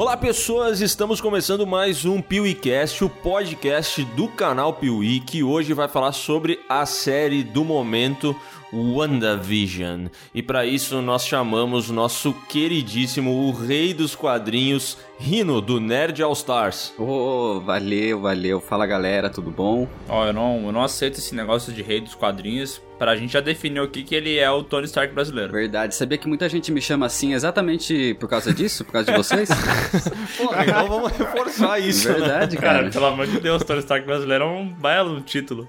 Olá pessoas, estamos começando mais um PeeWeeCast, o podcast do canal Piuí, que hoje vai falar sobre a série do momento WandaVision. E para isso nós chamamos nosso queridíssimo, o rei dos quadrinhos, Rino, do Nerd All Stars. Ô, oh, valeu, valeu. Fala galera, tudo bom? Ó, oh, eu, não, eu não aceito esse negócio de rei dos quadrinhos. Pra gente já definir o que, que ele é o Tony Stark brasileiro. Verdade. Sabia que muita gente me chama assim exatamente por causa disso? Por causa de vocês? Pô, então vamos reforçar isso. Verdade, cara. cara. Pelo amor de Deus, Tony Stark brasileiro é um belo título.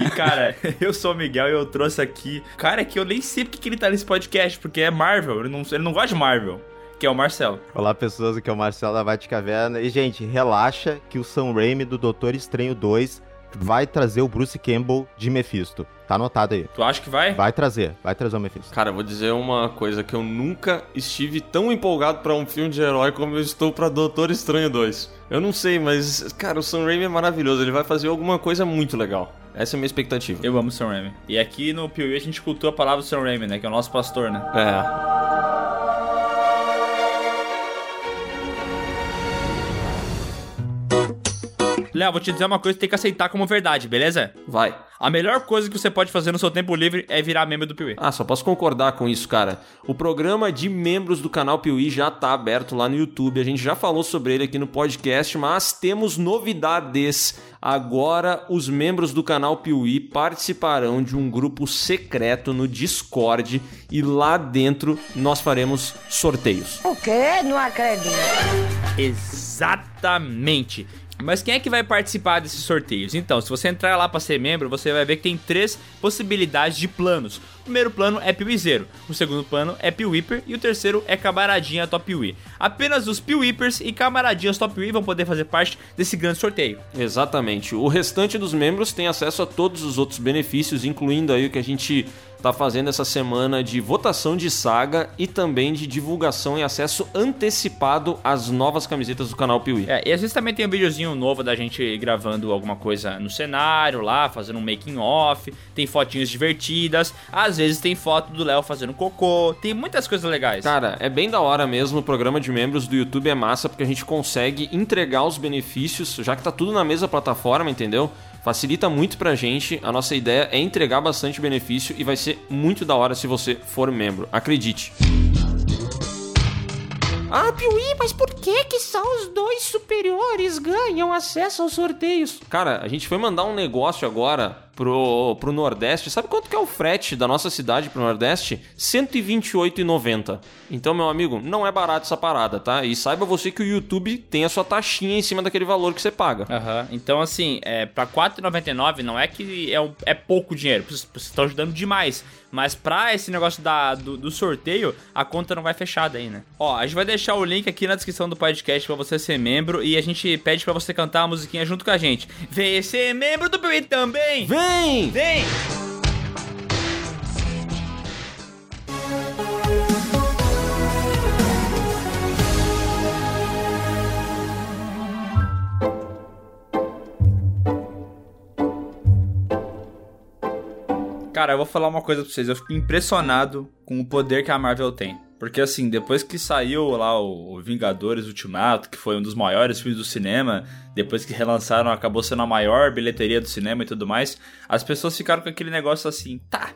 E, cara, eu sou o Miguel e eu trouxe aqui. Cara, que eu nem sei porque que ele tá nesse podcast, porque é Marvel. Ele não, ele não gosta de Marvel que é o Marcelo. Olá, pessoas, aqui é o Marcelo da Vate Caverna. E, gente, relaxa que o Sam Raimi do Doutor Estranho 2 vai trazer o Bruce Campbell de Mephisto. Tá anotado aí. Tu acha que vai? Vai trazer, vai trazer o Mephisto. Cara, vou dizer uma coisa que eu nunca estive tão empolgado para um filme de herói como eu estou para Doutor Estranho 2. Eu não sei, mas cara, o Sam Raimi é maravilhoso, ele vai fazer alguma coisa muito legal. Essa é a minha expectativa. Eu amo o Sam Raimi. E aqui no Piuí a gente cultua a palavra do Sam Raimi, né, que é o nosso pastor, né? É. Léo, vou te dizer uma coisa que tem que aceitar como verdade, beleza? Vai. A melhor coisa que você pode fazer no seu tempo livre é virar membro do Piuí. Ah, só posso concordar com isso, cara. O programa de membros do canal Piuí já tá aberto lá no YouTube. A gente já falou sobre ele aqui no podcast, mas temos novidades. Agora, os membros do canal Piuí participarão de um grupo secreto no Discord e lá dentro nós faremos sorteios. O quê? Não acredito. Exatamente. Mas quem é que vai participar desses sorteios? Então, se você entrar lá para ser membro, você vai ver que tem três possibilidades de planos. O primeiro plano é Piuizeiro, o segundo plano é Piuíper e o terceiro é Camaradinha Top Piuí. Apenas os Piuípers e Camaradinhas Top Piuí vão poder fazer parte desse grande sorteio. Exatamente. O restante dos membros tem acesso a todos os outros benefícios, incluindo aí o que a gente tá fazendo essa semana de votação de saga e também de divulgação e acesso antecipado às novas camisetas do canal Piuí. É, e às vezes também tem um videozinho novo da gente gravando alguma coisa no cenário lá, fazendo um making off, tem fotinhas divertidas, às vezes tem foto do Léo fazendo cocô, tem muitas coisas legais. Cara, é bem da hora mesmo, o programa de membros do YouTube é massa porque a gente consegue entregar os benefícios, já que tá tudo na mesma plataforma, entendeu? Facilita muito pra gente. A nossa ideia é entregar bastante benefício e vai ser muito da hora se você for membro. Acredite. Ah, Piuí, mas por que que só os dois superiores ganham acesso aos sorteios? Cara, a gente foi mandar um negócio agora pro, pro Nordeste. Sabe quanto que é o frete da nossa cidade pro Nordeste? R$ 128,90. Então, meu amigo, não é barato essa parada, tá? E saiba você que o YouTube tem a sua taxinha em cima daquele valor que você paga. Aham. Uhum. Então, assim, é, pra R$ 4,99 não é que é, um, é pouco dinheiro. Vocês estão ajudando demais. Mas pra esse negócio da, do, do, sorteio, a conta não vai fechada aí, né? Ó, a gente vai deixar o link aqui na descrição do podcast pra você ser membro. E a gente pede pra você cantar a musiquinha junto com a gente. Vem ser membro do Piuí também! Vem! Vem! Vem! Cara, eu vou falar uma coisa pra vocês. Eu fico impressionado com o poder que a Marvel tem. Porque assim, depois que saiu lá o Vingadores Ultimato, que foi um dos maiores filmes do cinema, depois que relançaram, acabou sendo a maior bilheteria do cinema e tudo mais, as pessoas ficaram com aquele negócio assim, tá,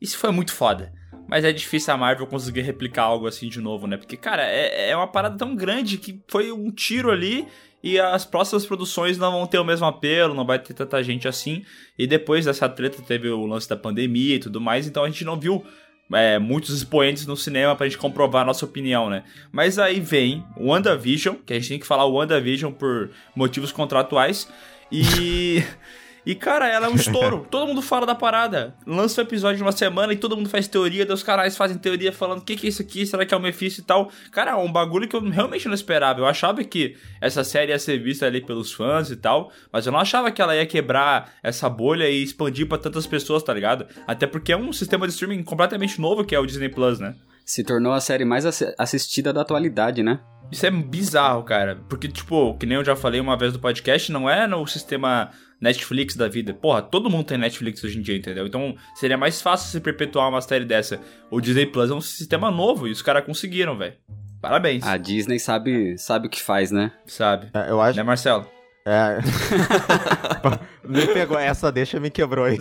isso foi muito foda. Mas é difícil a Marvel conseguir replicar algo assim de novo, né? Porque, cara, é, é uma parada tão grande que foi um tiro ali e as próximas produções não vão ter o mesmo apelo, não vai ter tanta gente assim. E depois dessa treta teve o lance da pandemia e tudo mais, então a gente não viu é, muitos expoentes no cinema pra gente comprovar a nossa opinião, né? Mas aí vem o WandaVision, que a gente tem que falar o WandaVision por motivos contratuais, e E, cara, ela é um estouro. todo mundo fala da parada. Lança o um episódio de uma semana e todo mundo faz teoria. Daí os canais fazem teoria falando: o que, que é isso aqui? Será que é o Mephisto e tal? Cara, é um bagulho que eu realmente não esperava. Eu achava que essa série ia ser vista ali pelos fãs e tal. Mas eu não achava que ela ia quebrar essa bolha e expandir para tantas pessoas, tá ligado? Até porque é um sistema de streaming completamente novo que é o Disney Plus, né? Se tornou a série mais assistida da atualidade, né? Isso é bizarro, cara. Porque, tipo, que nem eu já falei uma vez no podcast, não é no sistema Netflix da vida. Porra, todo mundo tem Netflix hoje em dia, entendeu? Então seria mais fácil se perpetuar uma série dessa. O Disney Plus é um sistema novo e os caras conseguiram, velho. Parabéns. A Disney sabe, sabe o que faz, né? Sabe. É, eu acho. Né, Marcelo? É. me pegou, essa deixa me quebrou aí.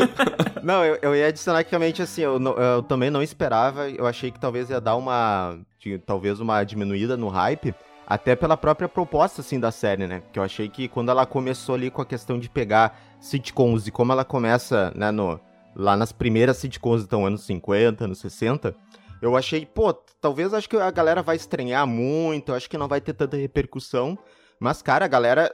não, eu, eu ia adicionar que realmente assim, eu, eu também não esperava, eu achei que talvez ia dar uma. talvez uma diminuída no hype. Até pela própria proposta, assim, da série, né? Que eu achei que quando ela começou ali com a questão de pegar sitcoms e como ela começa, né, no, lá nas primeiras sitcoms, então, anos 50, anos 60, eu achei, pô, talvez acho que a galera vai estranhar muito, eu acho que não vai ter tanta repercussão. Mas, cara, a galera.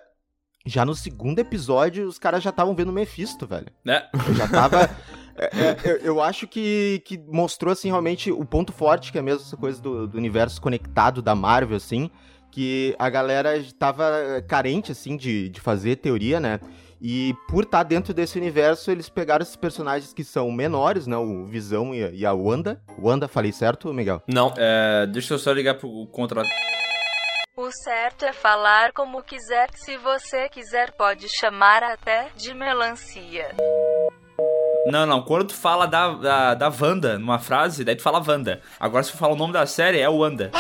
Já no segundo episódio, os caras já estavam vendo Mephisto, velho. Né? Eu já tava. é, é, eu, eu acho que, que mostrou, assim, realmente o ponto forte, que é mesmo essa coisa do, do universo conectado da Marvel, assim. Que a galera tava carente, assim, de, de fazer teoria, né? E por estar dentro desse universo, eles pegaram esses personagens que são menores, né? O Visão e a, e a Wanda. Wanda, falei certo, Miguel? Não. É, deixa eu só ligar pro contra. O certo é falar como quiser. Se você quiser, pode chamar até de melancia. Não, não. Quando tu fala da, da, da Wanda numa frase, daí tu fala Wanda. Agora, se tu fala o nome da série, é Wanda.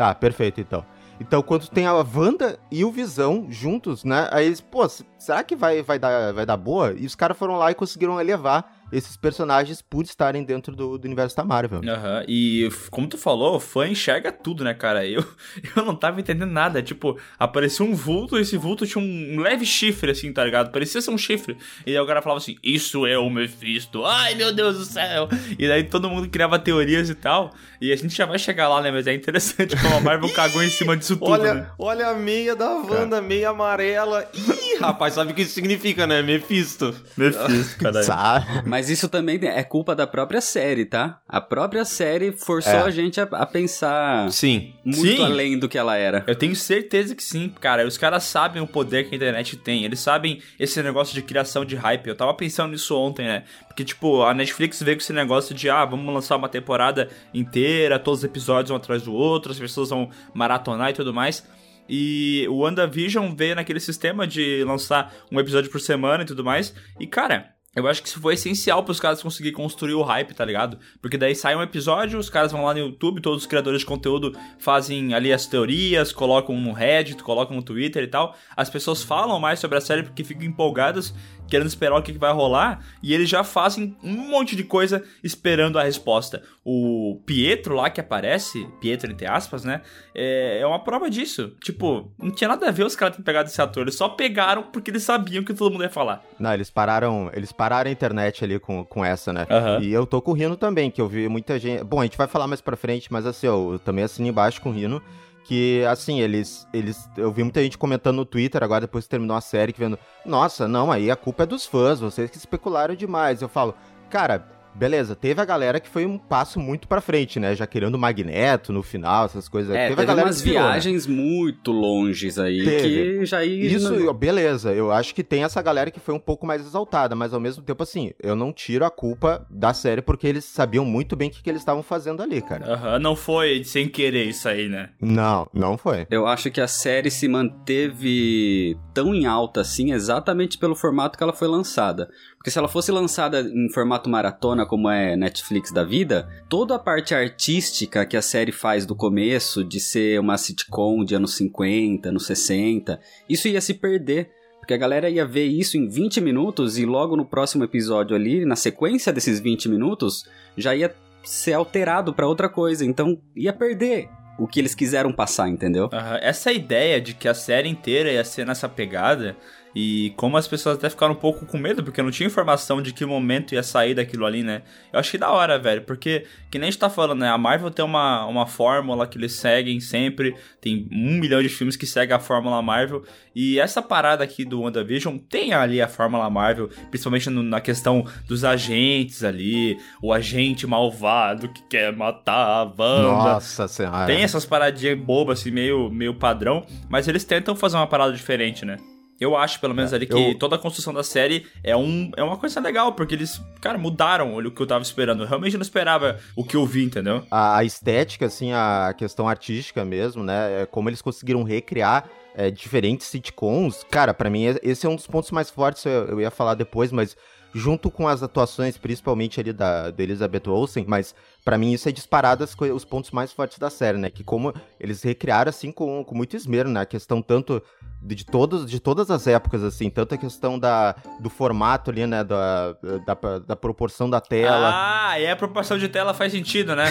Tá, perfeito, então. Então, quando tem a Wanda e o Visão juntos, né? Aí eles, pô, será que vai, vai, dar, vai dar boa? E os caras foram lá e conseguiram elevar esses personagens por estarem dentro do, do universo da Marvel. Aham, e como tu falou, o fã enxerga tudo, né, cara? Eu, eu não tava entendendo nada. Tipo, apareceu um vulto e esse vulto tinha um, leve chifre, assim, tá ligado? Parecia ser um chifre. E aí o cara falava assim: Isso é o Mephisto. Ai, meu Deus do céu. E daí todo mundo criava teorias e tal. E a gente já vai chegar lá, né? Mas é interessante como a Marvel cagou em cima disso tudo, Olha, né? olha a meia da Wanda, meia amarela. Ih, rapaz, sabe o que isso significa, né? Mephisto. Mephisto, caralho. Sabe? Mas isso também é culpa da própria série, tá? A própria série forçou É. a gente a, a pensar Sim. muito Sim. além do que ela era. Eu tenho certeza que sim, cara. Os caras sabem o poder que a internet tem. Eles sabem esse negócio de criação de hype. Eu tava pensando nisso ontem, né? Porque, tipo, a Netflix veio com esse negócio de, ah, vamos lançar uma temporada inteira, todos os episódios um atrás do outro, as pessoas vão maratonar e tudo mais. E o WandaVision veio naquele sistema de lançar um episódio por semana e tudo mais. E, cara, eu acho que isso foi essencial para os caras conseguirem construir o hype, tá ligado? Porque daí sai um episódio, os caras vão lá no YouTube, todos os criadores de conteúdo fazem ali as teorias, colocam no Reddit, colocam no Twitter e tal. As pessoas falam mais sobre a série porque ficam empolgadas, querendo esperar o que vai rolar, e eles já fazem um monte de coisa esperando a resposta. O Pietro lá que aparece, Pietro entre aspas, né? É, é uma prova disso. Tipo, não tinha nada a ver os caras terem pegado esse ator, eles só pegaram porque eles sabiam que todo mundo ia falar. Não, eles pararam, eles pararam a internet ali com, com essa, né? Aham. E eu tô com o Rino também, que eu vi muita gente. Bom, a gente vai falar mais pra frente, mas assim, ó, eu também assino embaixo com o Rino. Que, assim, eles, eles. Eu vi muita gente comentando no Twitter agora, depois que terminou a série, que vendo. Nossa, não, aí a culpa é dos fãs, vocês que especularam demais. Eu falo, cara, beleza, teve a galera que foi um passo muito pra frente, né? Já querendo o Magneto no final, essas coisas. É, teve, teve, a galera umas né? viagens muito longes aí Teve. que já ia... Isso, beleza, eu acho que tem essa galera que foi um pouco mais exaltada, mas ao mesmo tempo, assim, eu não tiro a culpa da série porque eles sabiam muito bem o que, que eles estavam fazendo ali, cara. Aham, não foi sem querer isso aí, né? Não, não foi. Eu acho que a série se manteve tão em alta assim exatamente pelo formato que ela foi lançada. Porque se ela fosse lançada em formato maratona, como é Netflix da vida, toda a parte artística que a série faz do começo, de ser uma sitcom de anos 50, anos 60, isso ia se perder. Porque a galera ia ver isso em 20 minutos e logo no próximo episódio ali, na sequência desses 20 minutos, já ia ser alterado pra outra coisa. Então ia perder o que eles quiseram passar, entendeu? Aham, Essa ideia de que a série inteira ia ser nessa pegada. E como as pessoas até ficaram um pouco com medo, porque não tinha informação de que momento ia sair daquilo ali, né? Eu achei da hora, velho, porque, que nem a gente tá falando, né? A Marvel tem uma, uma fórmula que eles seguem sempre, tem um milhão de filmes que seguem a fórmula Marvel, e essa parada aqui do WandaVision tem ali a fórmula Marvel, principalmente no- na questão dos agentes ali, o agente malvado que quer matar a Wanda. Nossa senhora. Tem essas paradinhas bobas, assim, meio, meio padrão, mas eles tentam fazer uma parada diferente, né? Eu acho, pelo menos, ali, que eu- toda a construção da série é, um, é uma coisa legal, porque eles, cara, mudaram o que eu tava esperando. Eu realmente não esperava o que eu vi, entendeu? A, a estética, assim, a questão artística mesmo, né? é Como eles conseguiram recriar é, diferentes sitcoms. Cara, pra mim, esse é um dos pontos mais fortes, eu, eu ia falar depois, mas junto com as atuações, principalmente ali da, da Elizabeth Olsen, mas para mim isso é disparado as os pontos mais fortes da série, né? Que como eles recriaram assim com, com muito esmero, né? A questão tanto de, de todos, de todas as épocas, assim, tanto a questão da, do formato ali, né? Da, da, da proporção da tela. Ah, e a proporção de tela faz sentido, né?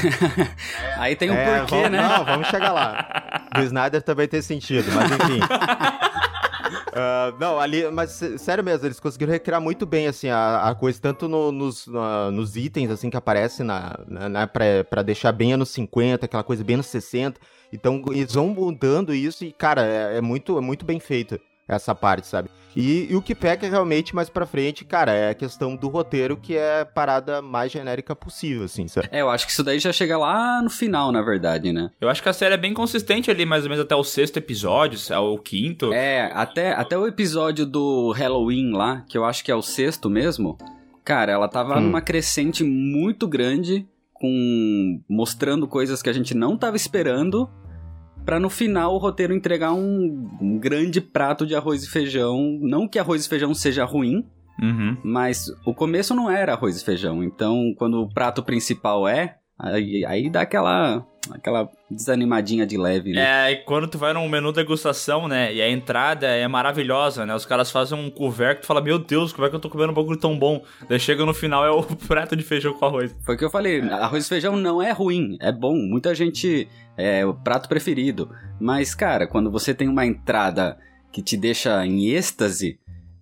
Aí tem um É, porquê, vamos- né? Não, vamos chegar lá. Do Snyder também tem sentido, mas enfim. Ah, não, ali, mas sé- sério mesmo, eles conseguiram recriar muito bem, assim, a, a coisa, tanto no- nos, na- nos itens, assim, que aparecem na, na, na- pra, pra deixar bem anos 50, aquela coisa bem anos 60. Então, eles vão mudando isso e, cara, é, é muito, é muito bem feito essa parte, sabe? E, e o que peca realmente mais pra frente, cara, é a questão do roteiro, que é a parada mais genérica possível, assim, sabe? É, eu acho que isso daí já chega lá no final, na verdade, né? Eu acho que a série é bem consistente ali, mais ou menos até o sexto episódio, é o quinto. É, até, até o episódio do Halloween lá, que eu acho que é o sexto mesmo, cara, ela tava Hum. numa crescente muito grande, com mostrando coisas que a gente não tava esperando, pra no final o roteiro entregar um, um grande prato de arroz e feijão. Não que arroz e feijão seja ruim, Uhum. mas o começo não era arroz e feijão. Então, quando o prato principal é, aí, aí dá aquela, aquela desanimadinha de leve, né? É, e quando tu vai num menu degustação, né? E a entrada é maravilhosa, né? Os caras fazem um couvert que tu fala, meu Deus, como é que eu tô comendo um bagulho tão bom? Daí chega no final é o prato de feijão com arroz. Foi o que eu falei, arroz e feijão não é ruim, é bom. Muita gente é o prato preferido. Mas, cara, quando você tem uma entrada que te deixa em êxtase,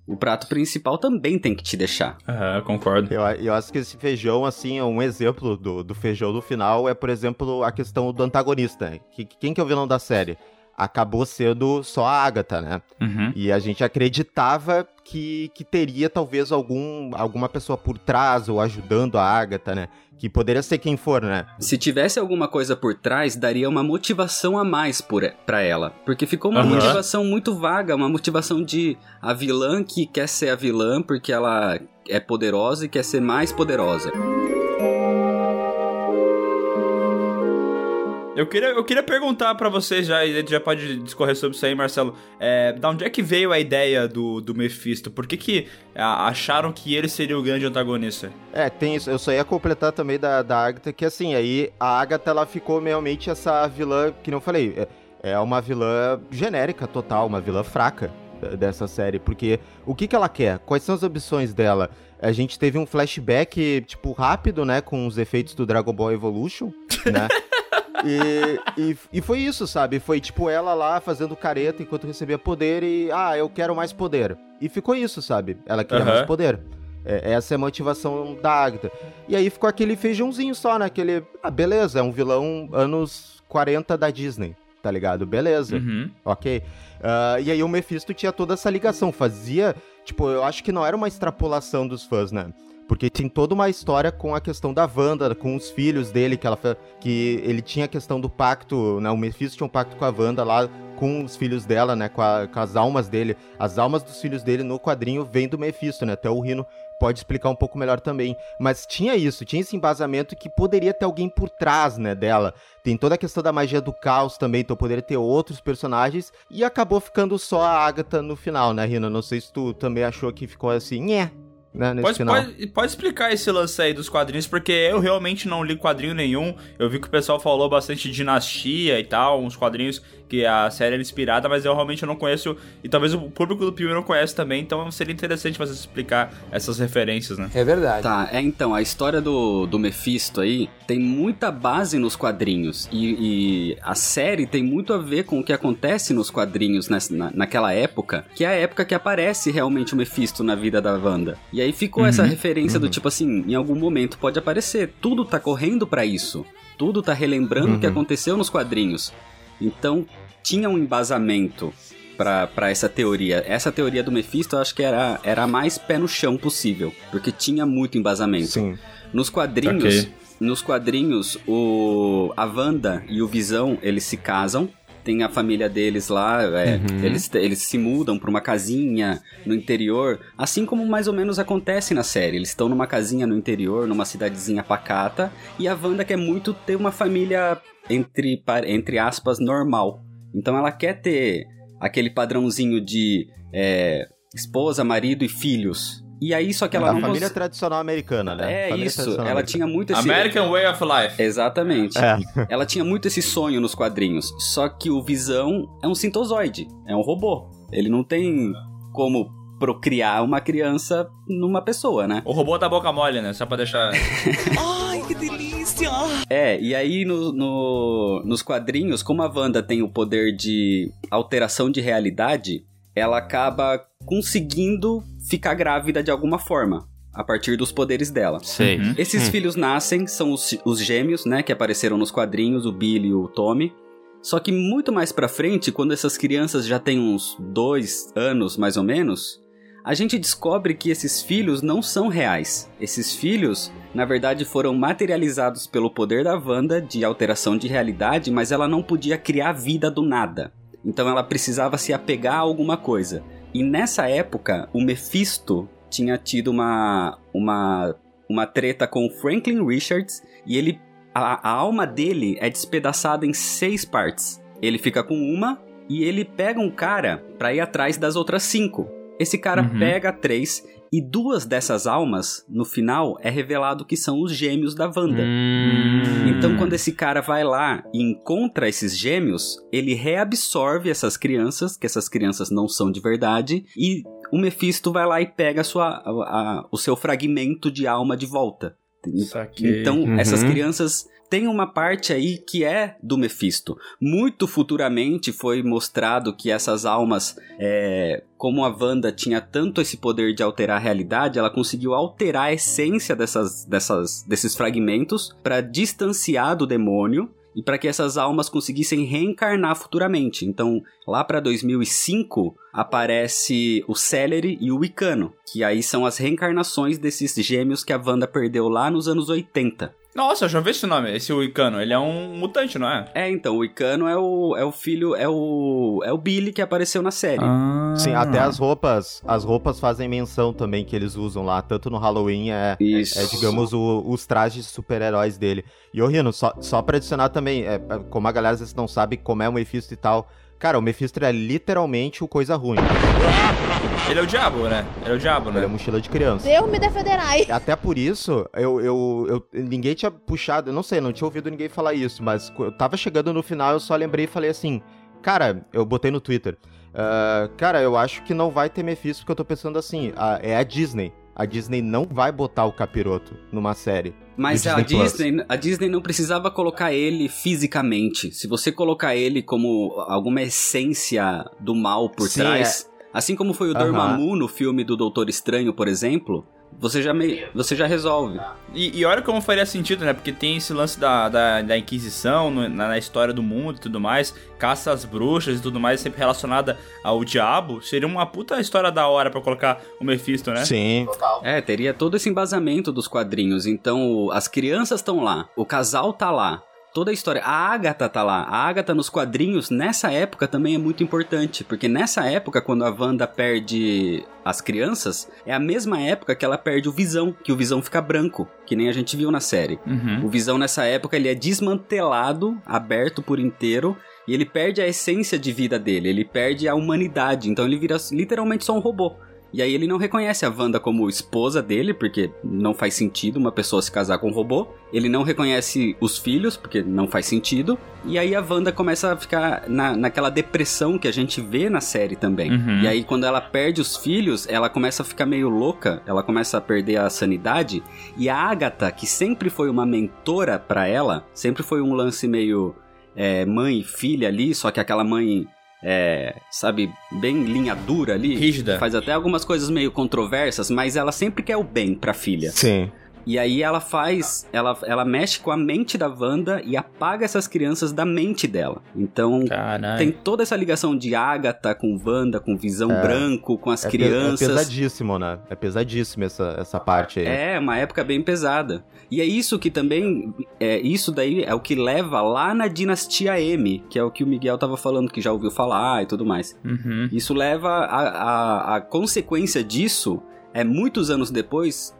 o prato principal também tem que te deixar. Aham, concordo. Eu, eu acho que esse feijão, assim, é um exemplo do, do feijão do final, é, por exemplo, a questão do antagonista. Que, quem que é o vilão da série? Acabou sendo só a Agatha, né? Uhum. E a gente acreditava que, que teria talvez algum, alguma pessoa por trás ou ajudando a Agatha, né? Que poderia ser quem for, né? Se tivesse alguma coisa por trás, daria uma motivação a mais por, pra ela. Porque ficou uma Aham. motivação muito vaga, uma motivação de a vilã que quer ser a vilã porque ela é poderosa e quer ser mais poderosa. Eu queria, eu queria perguntar pra vocês já, e a gente já pode discorrer sobre isso aí, Marcelo. É, da onde é que veio a ideia do, do Mephisto? Por que que acharam que ele seria o grande antagonista? É, tem isso. Eu só ia completar também da, da Agatha, que assim, aí a Agatha, ela ficou realmente essa vilã, que não falei, é, é uma vilã genérica total, uma vilã fraca dessa série, porque o que que ela quer? Quais são as ambições dela? A gente teve um flashback, tipo, rápido, né, com os efeitos do Dragon Ball Evolution, né? E, e, e foi isso, sabe? Foi tipo ela lá fazendo careta enquanto recebia poder e, ah, eu quero mais poder. E ficou isso, sabe? Ela queria Aham. mais poder. É, essa é a motivação da Agatha. E aí ficou aquele feijãozinho só, né? Aquele, ah, beleza, é um vilão anos 40 da Disney, tá ligado? Beleza, Uhum. ok. Ah, e aí o Mephisto tinha toda essa ligação, fazia, tipo, eu acho que não era uma extrapolação dos fãs, né? Porque tem toda uma história com a questão da Wanda, com os filhos dele, que, ela, que ele tinha a questão do pacto, né? O Mephisto tinha um pacto com a Wanda lá, com os filhos dela, né? Com, a- com as almas dele. As almas dos filhos dele no quadrinho vêm do Mephisto, né? Até o Rino pode explicar um pouco melhor também. Mas tinha isso, tinha esse embasamento que poderia ter alguém por trás, né, dela. Tem toda a questão da magia do caos também, então poderia ter outros personagens. E acabou ficando só a Agatha no final, né, Rina? Não sei se tu também achou que ficou assim, nhé, né, nesse Pode, final. pode, pode explicar esse lance aí dos quadrinhos, porque eu realmente não li quadrinho nenhum. Eu vi que o pessoal falou bastante de dinastia e tal, uns quadrinhos que a série era inspirada, mas eu realmente não conheço. E talvez o público do Piuí não conhece também, então seria interessante você explicar essas referências, né? É verdade. Tá, é então, a história do, do Mephisto aí tem muita base nos quadrinhos. E, e a série tem muito a ver com o que acontece nos quadrinhos nessa, na, naquela época, que é a época que aparece realmente o Mephisto na vida da Wanda. E aí ficou essa referência do tipo assim, em algum momento pode aparecer. Tudo tá correndo pra isso. Tudo tá relembrando o que Uhum. aconteceu nos quadrinhos. Então, tinha um embasamento pra pra essa teoria. Essa teoria do Mephisto eu acho que era, era a mais pé no chão possível, porque tinha muito embasamento. Sim. Nos quadrinhos, Ok. nos quadrinhos, o a Wanda e o Visão, eles se casam. Tem a família deles lá, é, eles, eles se mudam pra uma casinha no interior, assim como mais ou menos acontece na série. Eles estão numa casinha no interior, numa cidadezinha pacata, e a Wanda quer muito ter uma família entre, entre aspas, normal. Então ela quer ter aquele padrãozinho de é, esposa, marido e filhos. E aí, só que ela a não família cons- tradicional americana, né? É Família isso, ela americana. tinha muito esse... American Way of Life. Exatamente. É. Ela tinha muito esse sonho nos quadrinhos. Só que o Visão é um sintozoide, é um robô. Ele não tem como procriar uma criança numa pessoa, né? O robô da boca mole, né? Só pra deixar. É, e aí no, no- nos quadrinhos, como a Wanda tem o poder de alteração de realidade, ela acaba conseguindo ficar grávida de alguma forma. A partir dos poderes dela. Sei. Uhum. Esses filhos nascem, são os, os gêmeos, né, que apareceram nos quadrinhos, o Billy e o Tommy. Só que muito mais pra frente, quando essas crianças já têm uns dois anos, mais ou menos, a gente descobre que esses filhos não são reais. Esses filhos, na verdade, foram materializados pelo poder da Wanda de alteração de realidade, mas ela não podia criar vida do nada. Então ela precisava se apegar a alguma coisa. E nessa época, o Mephisto tinha tido uma, uma, uma treta com o Franklin Richards e ele a, a alma dele é despedaçada em seis partes. Ele fica com uma e ele pega um cara pra ir atrás das outras cinco. Esse cara Uhum. pega três e duas dessas almas, no final, é revelado que são os gêmeos da Wanda. Hum. Então, quando esse cara vai lá e encontra esses gêmeos, ele reabsorve essas crianças, que essas crianças não são de verdade, e o Mephisto vai lá e pega a sua, a- a- o seu fragmento de alma de volta. Saquei. Então, Uhum. essas crianças têm uma parte aí que é do Mephisto. Muito futuramente foi mostrado que essas almas, é, como a Wanda tinha tanto esse poder de alterar a realidade, ela conseguiu alterar a essência dessas, dessas, desses fragmentos para distanciar do demônio e para que essas almas conseguissem reencarnar futuramente. Então, lá para 2005 aparece o Celery e o Wicano, que aí são as reencarnações desses gêmeos que a Wanda perdeu lá nos anos 80. Nossa, eu já vi esse nome, esse Wicano. Ele é um mutante, não é? É, então, o Wicano é o, é o filho, é o, é o Billy que apareceu na série. Ah. Sim, até as roupas, as roupas fazem menção também que eles usam lá, tanto no Halloween é, Isso. é digamos, o- os trajes de super-heróis dele. E, ô Rino, só, só pra adicionar também, é, é, como a galera às vezes não sabe como é o Mephisto e tal, cara, o Mephisto é literalmente o coisa ruim. Ele é o diabo, né? Ele é o diabo, Ele é né? mochila de criança. Deus me defenderai. Até por isso, eu, eu, eu- ninguém tinha puxado, eu não sei, não tinha ouvido ninguém falar isso, mas eu tava chegando no final, eu só lembrei e falei assim, cara, eu botei no Twitter, ah, cara, eu acho que não vai ter Mephisto, porque eu tô pensando assim, ah, é a Disney. A Disney não vai botar o capiroto numa série. Mas do a Disney Plus. Disney, a Disney não precisava colocar ele fisicamente. Se você colocar ele como alguma essência do mal por Sim, trás, assim como foi o Aham. Dormammu no filme do Doutor Estranho, por exemplo, você já, me, você já resolve. E, e olha como faria sentido, né? Porque tem esse lance da, da, da Inquisição no- na, na história do mundo e tudo mais, caça às bruxas e tudo mais, sempre relacionada ao diabo. Seria uma puta história da hora pra colocar o Mephisto, né? Sim. É, teria todo esse embasamento dos quadrinhos. Então, as crianças estão lá, o casal tá lá, toda a história. A Agatha tá lá. A Agatha nos quadrinhos, nessa época, também é muito importante. Porque nessa época, quando a Wanda perde as crianças, é a mesma época que ela perde o Visão, que o Visão fica branco, que nem a gente viu na série. Uhum. O Visão nessa época ele é desmantelado, aberto por inteiro, e ele perde a essência de vida dele, ele perde a humanidade, então ele vira literalmente só um robô. E aí ele não reconhece a Wanda como esposa dele, porque não faz sentido uma pessoa se casar com um robô. Ele não reconhece os filhos, porque não faz sentido. E aí a Wanda começa a ficar na, naquela depressão que a gente vê na série também. Uhum. E aí quando ela perde os filhos, ela começa a ficar meio louca, ela começa a perder a sanidade. E a Agatha, que sempre foi uma mentora pra ela, sempre foi um lance meio é, mãe e filha ali, só que aquela mãe, é, sabe, bem linha dura ali. Rígida. Faz até algumas coisas meio controversas, mas ela sempre quer o bem pra filha. Sim. E aí ela faz, ela, ela mexe com a mente da Wanda e apaga essas crianças da mente dela. Então Caralho. tem toda essa ligação de Agatha com Wanda, com Visão É. Branco, com as É, pe- crianças. é pesadíssimo, né? É pesadíssimo essa, essa parte aí. É, uma época bem pesada. E é isso que também. É, isso daí é o que leva lá na dinastia M, que é o que o Miguel tava falando, que já ouviu falar e tudo mais. Uhum. Isso leva a, a, a consequência disso é muitos anos depois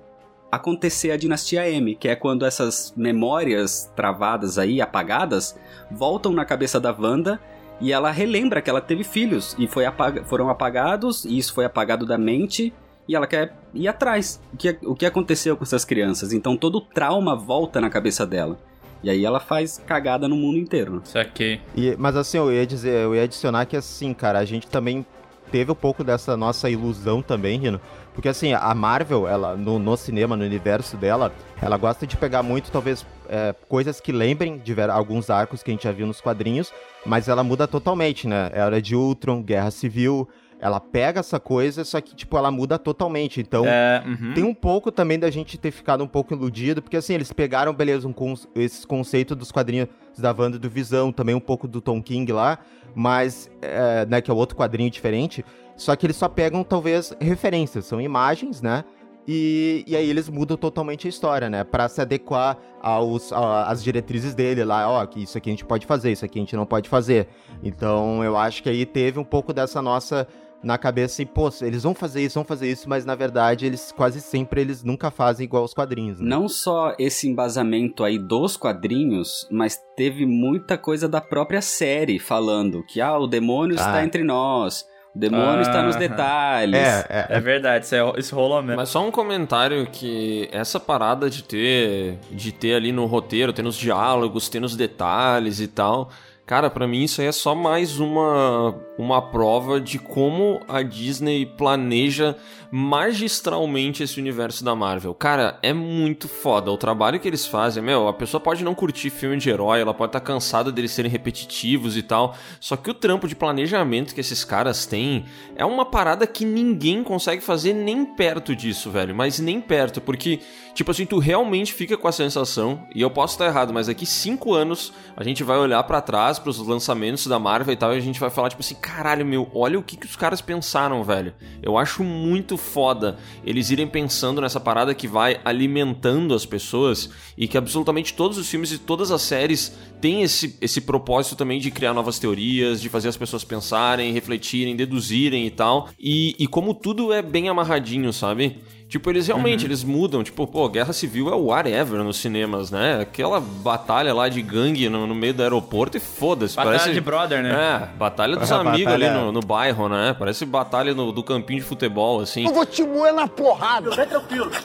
acontecer a dinastia M, que é quando essas memórias travadas aí, apagadas, voltam na cabeça da Wanda e ela relembra que ela teve filhos e foi apaga- foram apagados, e isso foi apagado da mente. E ela quer ir atrás. O que, o que aconteceu com essas crianças? Então todo o trauma volta na cabeça dela. E aí ela faz cagada no mundo inteiro. né? Saquei. E, mas assim, eu ia dizer, eu ia adicionar que assim, cara, a gente também teve um pouco dessa nossa ilusão também, Rino. Porque assim, a Marvel, ela, no, no cinema, no universo dela, ela gosta de pegar muito, talvez, é, coisas que lembrem de ver- alguns arcos que a gente já viu nos quadrinhos, mas ela muda totalmente, né? Era de Ultron, Guerra Civil. Ela pega essa coisa, só que, tipo, ela muda totalmente. Então, É, uhum. tem um pouco também da gente ter ficado um pouco iludido, porque assim, eles pegaram, beleza, um conce- esses conceitos dos quadrinhos da Wanda do Visão, também um pouco do Tom King lá, mas, é, né, que é outro quadrinho diferente, só que eles só pegam, talvez, referências, são imagens, né, e, e aí eles mudam totalmente a história, né, pra se adequar aos, a- às diretrizes dele lá, ó, que isso aqui a gente pode fazer, isso aqui a gente não pode fazer. Então, eu acho que aí teve um pouco dessa nossa na cabeça e, pô, eles vão fazer isso, vão fazer isso, mas na verdade eles quase sempre eles nunca fazem igual os quadrinhos. Né? Não só esse embasamento aí dos quadrinhos, mas teve muita coisa da própria série falando que ah, o demônio está Ah. entre nós, o demônio está nos Aham. detalhes. É, é, É verdade, isso, é, isso rolou mesmo. Mas só um comentário que essa parada de ter de ter ali no roteiro, ter nos diálogos, ter nos detalhes e tal, cara, pra mim isso aí é só mais uma uma prova de como a Disney planeja magistralmente esse universo da Marvel. Cara, é muito foda o trabalho que eles fazem. Meu, a pessoa pode não curtir filme de herói, ela pode estar cansada deles serem repetitivos e tal, só que o trampo de planejamento que esses caras têm é uma parada que ninguém consegue fazer nem perto disso, velho. Mas nem perto, porque, tipo assim, tu realmente fica com a sensação, e eu posso estar errado, mas daqui cinco anos a gente vai olhar pra trás, pros lançamentos da Marvel e tal, e a gente vai falar, tipo assim, caralho, meu, olha o que, que os caras pensaram, velho. Eu acho muito foda eles irem pensando nessa parada que vai alimentando as pessoas e que absolutamente todos os filmes e todas as séries têm esse, esse propósito também de criar novas teorias, de fazer as pessoas pensarem, refletirem, deduzirem e tal. E, e como tudo é bem amarradinho, sabe? Tipo, eles realmente, eles mudam. Tipo, pô, Guerra Civil é o whatever nos cinemas, né? Aquela batalha lá de gangue no, no meio do aeroporto e foda-se. Batalha parece... de brother, né? É, batalha dos amigos batalha- ali no, no bairro, né? Parece batalha no- do campinho de futebol, assim. vou te moer na porrada.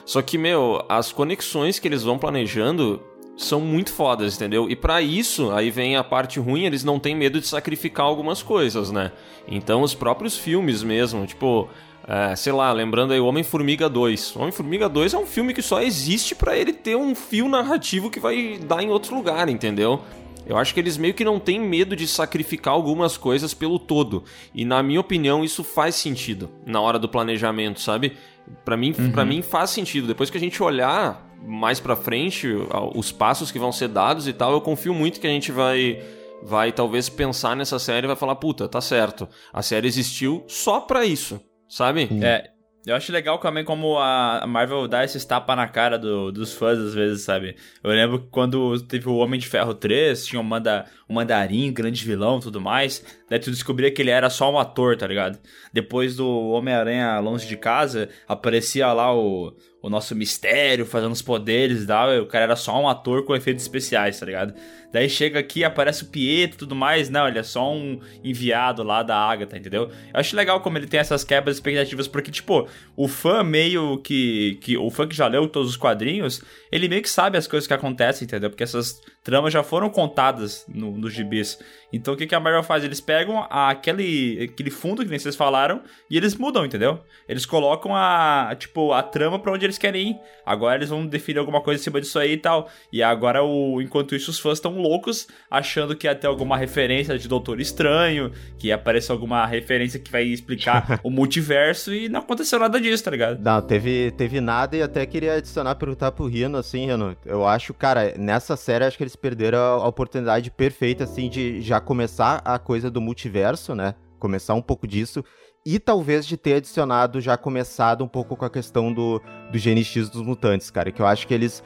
Só que, meu, as conexões que eles vão planejando são muito fodas, entendeu? E pra isso, aí vem a parte ruim, eles não têm medo de sacrificar algumas coisas, né? Então, os próprios filmes mesmo, tipo, é, sei lá, lembrando aí o Homem-Formiga 2. O Homem-Formiga 2 é um filme que só existe pra ele ter um fio narrativo que vai dar em outro lugar, entendeu? Eu acho que eles meio que não têm medo de sacrificar algumas coisas pelo todo. E na minha opinião, isso faz sentido na hora do planejamento, sabe? Pra mim, para mim faz sentido. Depois que a gente olhar mais pra frente os passos que vão ser dados e tal, eu confio muito que a gente vai vai talvez pensar nessa série e vai falar, puta, tá certo. A série existiu só pra isso, sabe? É, eu acho legal também como a Marvel dá esses tapas na cara do- dos fãs às vezes, sabe? Eu lembro que quando teve o Homem de Ferro 3, tinha o, manda, o Mandarim, grande vilão e tudo mais. Daí tu descobria que ele era só um ator, tá ligado? Depois do Homem-Aranha Longe de Casa, aparecia lá o, o nosso mistério fazendo os poderes e tal. E o cara era só um ator com efeitos especiais, tá ligado? Daí chega aqui, aparece o Pietro e tudo mais. Não, ele é só um enviado lá da Agatha, entendeu? Eu acho legal como ele tem essas quebras expectativas, porque, tipo, o fã meio que, que. O fã que já leu todos os quadrinhos, ele meio que sabe as coisas que acontecem, entendeu? Porque essas tramas já foram contadas no, nos gibis. Então o que, que a Marvel faz? Eles pegam aquele, aquele fundo que nem vocês falaram e eles mudam, entendeu? Eles colocam a, tipo, a trama pra onde eles querem ir. Agora eles vão definir alguma coisa em cima disso aí e tal. E agora, o, enquanto isso, os fãs estão loucos, achando que ia ter alguma referência de Doutor Estranho, que ia aparecer alguma referência que vai explicar o multiverso e não aconteceu nada disso, tá ligado? Não, teve, teve nada e até queria adicionar, perguntar pro Rino, assim, Rino. Eu acho, cara, nessa série acho que eles perderam a, oportunidade perfeita, assim, de já começar a coisa do multiverso, né? Começar um pouco disso. E talvez de ter adicionado, já começado um pouco com a questão do, do GNX dos mutantes, cara. Que eu acho que eles.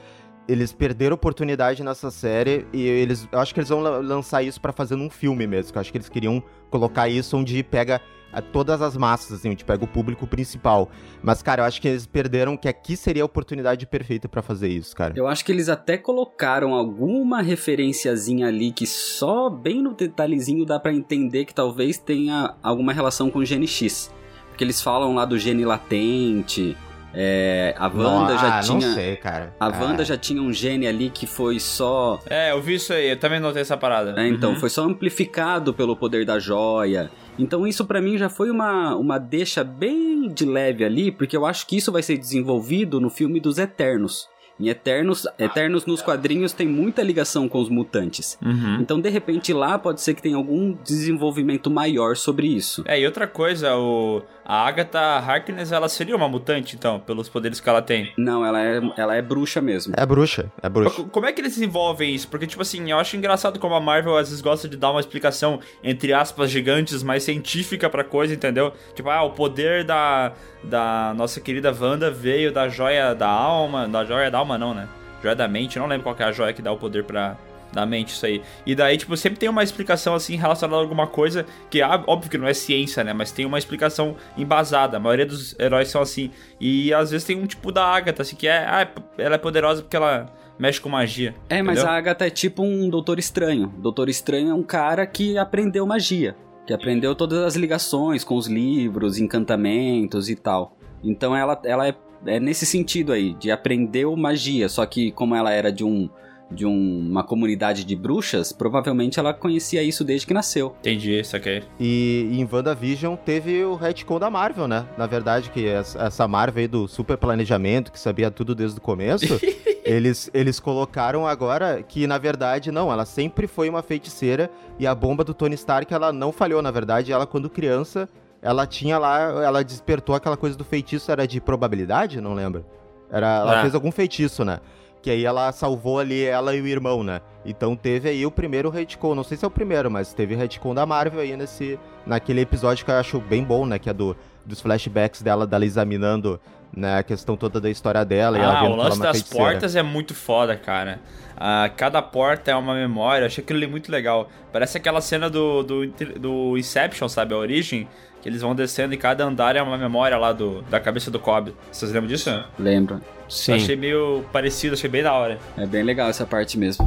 Eles perderam oportunidade nessa série e eles. Eu acho que eles vão la- lançar isso pra fazer num filme mesmo. Que eu acho que eles queriam colocar isso onde pega a todas as massas, assim, onde pega o público principal. Mas, cara, eu acho que eles perderam que aqui seria a oportunidade perfeita pra fazer isso, cara. Eu acho que eles até colocaram alguma referenciazinha ali que só bem no detalhezinho dá pra entender que talvez tenha alguma relação com o GNX. Porque eles falam lá do gene latente. É, a Wanda Não, já ah, tinha. Não sei, cara. A Ah, Wanda já tinha um gene ali que foi só. É, eu vi isso aí, eu também notei essa parada. É, então, Uhum. foi só amplificado pelo poder da joia. Então isso pra mim já foi uma, uma deixa bem de leve ali, porque eu acho que isso vai ser desenvolvido no filme dos Eternos. Em Eternos, Eternos nos quadrinhos tem muita ligação com os mutantes. Uhum. Então, de repente, lá pode ser que tenha algum desenvolvimento maior sobre isso. É, e outra coisa, o... a Agatha Harkness, ela seria uma mutante, então, pelos poderes que ela tem. Não, ela é, ela é bruxa mesmo. É bruxa, é bruxa. Co- Como é que eles desenvolvem isso? Porque, tipo assim, eu acho engraçado como a Marvel às vezes gosta de dar uma explicação, entre aspas, gigantes, mais científica pra coisa, entendeu? Tipo, ah, o poder da, da nossa querida Wanda veio da joia da alma. Da joia da alma, não, né? Joia da mente, eu não lembro qual é a joia que dá o poder pra. Da mente, isso aí. E daí, tipo, sempre tem uma explicação assim relacionada a alguma coisa que, ah, óbvio que não é ciência, né? Mas tem uma explicação embasada. A maioria dos heróis são assim. E às vezes tem um tipo da Agatha, assim, que é, ah, ela é poderosa porque ela mexe com magia. É, mas entendeu? a Agatha é tipo um Doutor Estranho. Doutor Estranho é um cara que aprendeu magia. Que aprendeu todas as ligações com os livros, encantamentos e tal. Então ela, ela é, é nesse sentido aí, de aprender magia. Só que como ela era de um de um- uma comunidade de bruxas, provavelmente ela conhecia isso desde que nasceu. Entendi, isso aqui. E em WandaVision teve o retcon da Marvel, né? Na verdade, que essa essa Marvel aí do super planejamento, que sabia tudo desde o começo, eles, eles colocaram agora que, na verdade, não, ela sempre foi uma feiticeira e a bomba do Tony Stark, ela não falhou, na verdade, ela, quando criança, ela tinha lá, ela despertou aquela coisa do feitiço, era de probabilidade? Não lembro. Era, ela Ah. fez algum feitiço, né? Que aí ela salvou ali ela e o irmão, né? Então teve aí o primeiro retcon, não sei se é o primeiro, mas teve retcon da Marvel aí nesse naquele episódio que eu acho bem bom, né, que é do dos flashbacks dela dela examinando, né, a questão toda da história dela e ela Ah, o é lance uma das feiticeira. portas é muito foda, cara. Ah, cada porta é uma memória, eu achei aquilo ali muito legal. Parece aquela cena do, do, do Inception, sabe? A origem, eles vão descendo e cada andar é uma memória lá do, da cabeça do Cobb. Vocês lembram disso? Lembra? Sim. Eu achei meio parecido, achei bem da hora. É bem legal essa parte mesmo.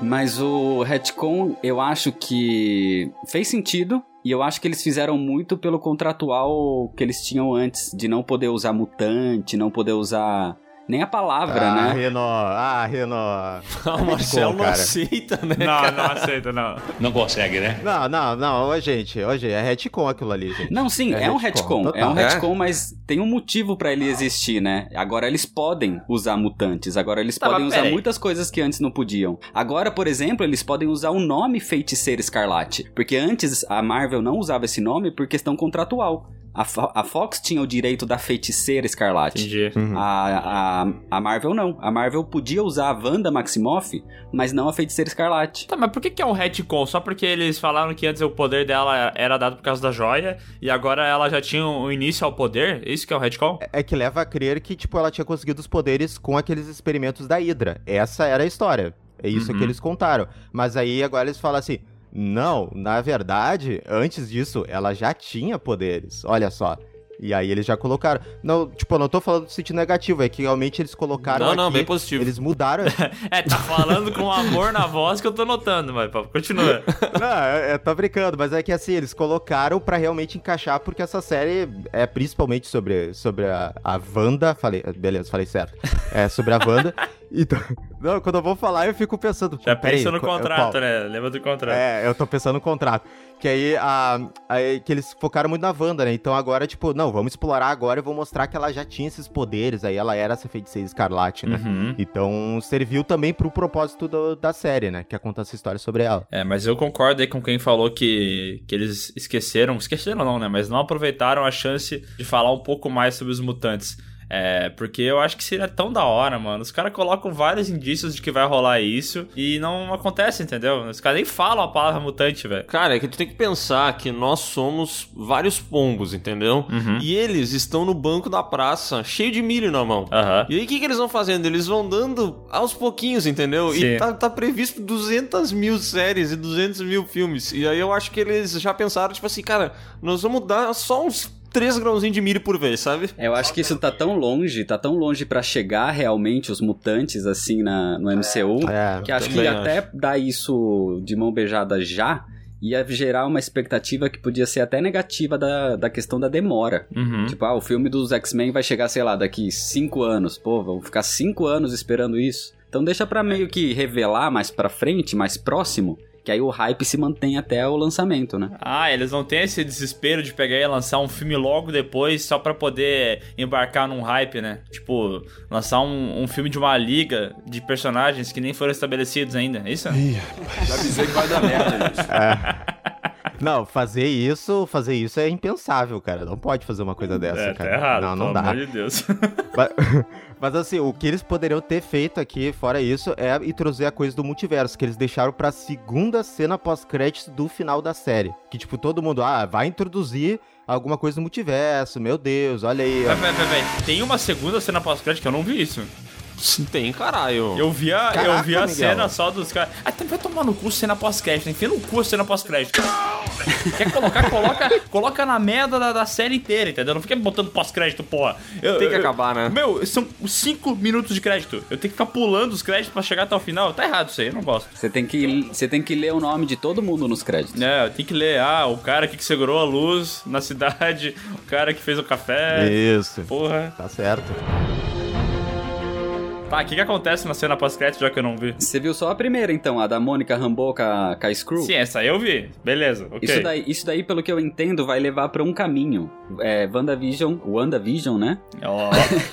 Mas o retcon, eu acho que fez sentido. E eu acho que eles fizeram muito pelo contratual que eles tinham antes, de não poder usar mutante, não poder usar nem a palavra, ah, né? Reno, ah. Ah, o Marcelo não cara. aceita, né? Não, não aceito, não. Não consegue, né? Não, não, não, ô, gente, ô, gente, é retcon aquilo ali, gente. Não, sim, É é, um retcon, retcon. É um total. É? retcon, mas tem um motivo pra ele existir, né? Agora eles podem usar mutantes. Agora eles Tá, podem usar peraí. muitas coisas que antes não podiam. Agora, por exemplo, eles podem usar o nome Feiticeira Escarlate. Porque antes a Marvel não usava esse nome por questão contratual. A, Fo- a Fox tinha o direito da Feiticeira Escarlate. Entendi. Uhum. A, a, a Marvel não. A Marvel podia usar a Wanda Maximoff, mas não a Feiticeira Escarlate. Tá, mas por que, que é um retcon? Só porque eles falaram que antes o poder dela era dado por causa da joia e agora ela já tinha o início ao poder? Isso que é o retcon? É que leva a crer que, tipo, ela tinha conseguido os poderes com aqueles experimentos da Hydra. Essa era a história. É isso Uhum. que eles contaram. Mas aí agora eles falam assim: não, na verdade, antes disso, ela já tinha poderes. Olha só. E aí eles já colocaram. Não, tipo, eu não tô falando do sentido negativo, é que realmente eles colocaram. Não, não, aqui, bem positivo. Eles mudaram. É, tá falando com amor na voz que eu tô notando, mas continua. Não, eu, eu tô brincando, mas é que assim, eles colocaram pra realmente encaixar, porque essa série é principalmente sobre, sobre a, a Wanda. Falei, beleza, falei certo. É sobre a Wanda. Então, não, quando eu vou falar, eu fico pensando. Já pensa no qual- contrato, né? Lembra do contrato. É, eu tô pensando no contrato. Que aí, a, aí que eles focaram muito na Wanda, né? Então agora, tipo, não, vamos explorar agora e vou mostrar que ela já tinha esses poderes. Aí ela era essa feiticeira escarlate, né? Uhum. Então serviu também pro propósito do- da série, né? Que é contar essa história sobre ela. É, mas eu concordo aí com quem falou que, que eles esqueceram, esqueceram não, né? Mas não aproveitaram a chance de falar um pouco mais sobre os mutantes. É, porque eu acho que seria tão da hora, mano. Os caras colocam vários indícios de que vai rolar isso e não acontece, entendeu? Os caras nem falam a palavra mutante, velho. Cara, é que tu tem que pensar que nós somos vários pombos, entendeu? Uhum. E eles estão no banco da praça, cheio de milho na mão. Aham. E aí, o que, que eles vão fazendo? Eles vão dando aos pouquinhos, entendeu? Sim. E tá, tá previsto 200 mil séries e 200 mil filmes. E aí eu acho que eles já pensaram, tipo assim, cara, nós vamos dar só uns 3 grãozinhos de milho por vez, sabe? Eu acho que isso tá tão longe, tá tão longe pra chegar realmente os mutantes assim na, no MCU, É, que acho que até dar isso de mão beijada já, ia gerar uma expectativa que podia ser até negativa da, da questão da demora. Uhum. Tipo, ah, o filme dos X-Men vai chegar, sei lá, daqui cinco anos. Pô, vamos ficar cinco anos esperando isso. Então deixa pra meio que revelar mais pra frente, mais próximo, que aí o hype se mantém até o lançamento, né? Ah, eles não têm esse desespero de pegar e lançar um filme logo depois só pra poder embarcar num hype, né? Tipo, lançar um, um filme de uma liga de personagens que nem foram estabelecidos ainda, é isso? Já avisei que vai dar merda isso. Não, fazer isso, fazer isso é impensável, cara. Não pode fazer uma coisa dessa, é, cara. tá errado, não, não pelo dá. amor de Deus. Mas, assim, o que eles poderiam ter feito aqui, fora isso, é introduzir a coisa do multiverso, que eles deixaram pra segunda cena pós-créditos do final da série. Que, tipo, todo mundo, ah, vai introduzir alguma coisa do multiverso, meu Deus, olha aí. vai, vai, vai. Tem uma segunda cena pós-crédito que eu não vi isso. Sim, Tem, caralho. Eu vi a, eu Caraca, vi a Miguel. cena só dos caras. Ah, então vai tomar no cu cena pós-crédito. Enfia no cu cena pós-crédito. Quer colocar? Coloca, coloca na merda da, da série inteira, entendeu? Não fica botando pós-crédito, porra. Eu- Tem que eu- acabar, né? Meu, são 5 minutos de crédito. Eu tenho que ficar pulando os créditos pra chegar até o final. Tá errado isso aí, eu não gosto. Você tem que, você tem que ler o nome de todo mundo nos créditos. É, tem que ler. Ah, o cara que segurou a luz na cidade, o cara que fez o café. Isso, Porra. tá certo. Tá, o que, que acontece na cena pós-crédito já que eu não vi? Você viu só a primeira, então, a da Mônica Rambeau com a, com a Screw? Sim, essa aí eu vi. Beleza, ok. Isso daí, isso daí, pelo que eu entendo, vai levar pra um caminho. É, WandaVision, WandaVision, né? Ó,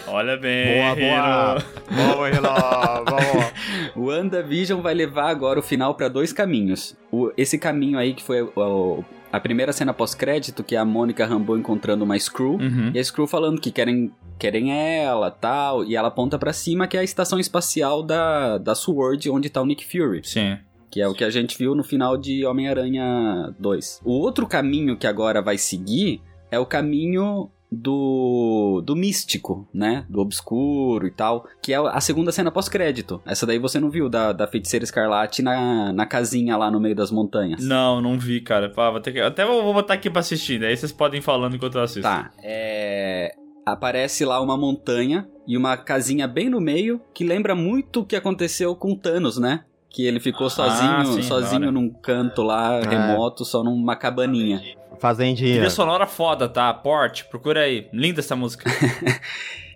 olha bem. Boa, boa. Vamos, Renan, vamos. WandaVision vai levar agora o final pra dois caminhos. O- esse caminho aí que foi o- a primeira cena pós-crédito, que é a Mônica Rambeau encontrando uma Screw. Uhum. E a Screw falando que querem, querem ela, tal. E ela aponta pra cima, que é a estação espacial da, da SWORD, onde tá o Nick Fury. Sim. Que é o que a gente viu no final de Homem-Aranha 2. O outro caminho que agora vai seguir é o caminho do, do místico, né? Do obscuro e tal. Que é a segunda cena pós-crédito. Essa daí você não viu, da, da feiticeira escarlate na, na casinha lá no meio das montanhas. Não, não vi, cara. Pá, vou ter que... Até vou, vou botar aqui pra assistir, daí vocês podem ir falando enquanto eu assisto. Tá, é. Aparece lá uma montanha e uma casinha bem no meio que lembra muito o que aconteceu com Thanos, né? Que ele ficou sozinho, Ah, sim, da sozinho num canto lá, É. remoto, só numa cabaninha. Fazendinha. Trilha sonora foda, tá? Porte, procura aí. Linda essa música.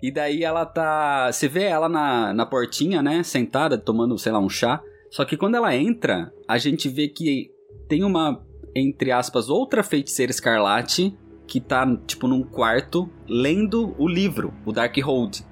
E daí ela tá. Você vê ela na, na portinha, né? Sentada, tomando, sei lá, um chá. Só que quando ela entra, a gente vê que tem uma, entre aspas, outra feiticeira escarlate que tá, tipo, num quarto lendo o livro, o Darkhold.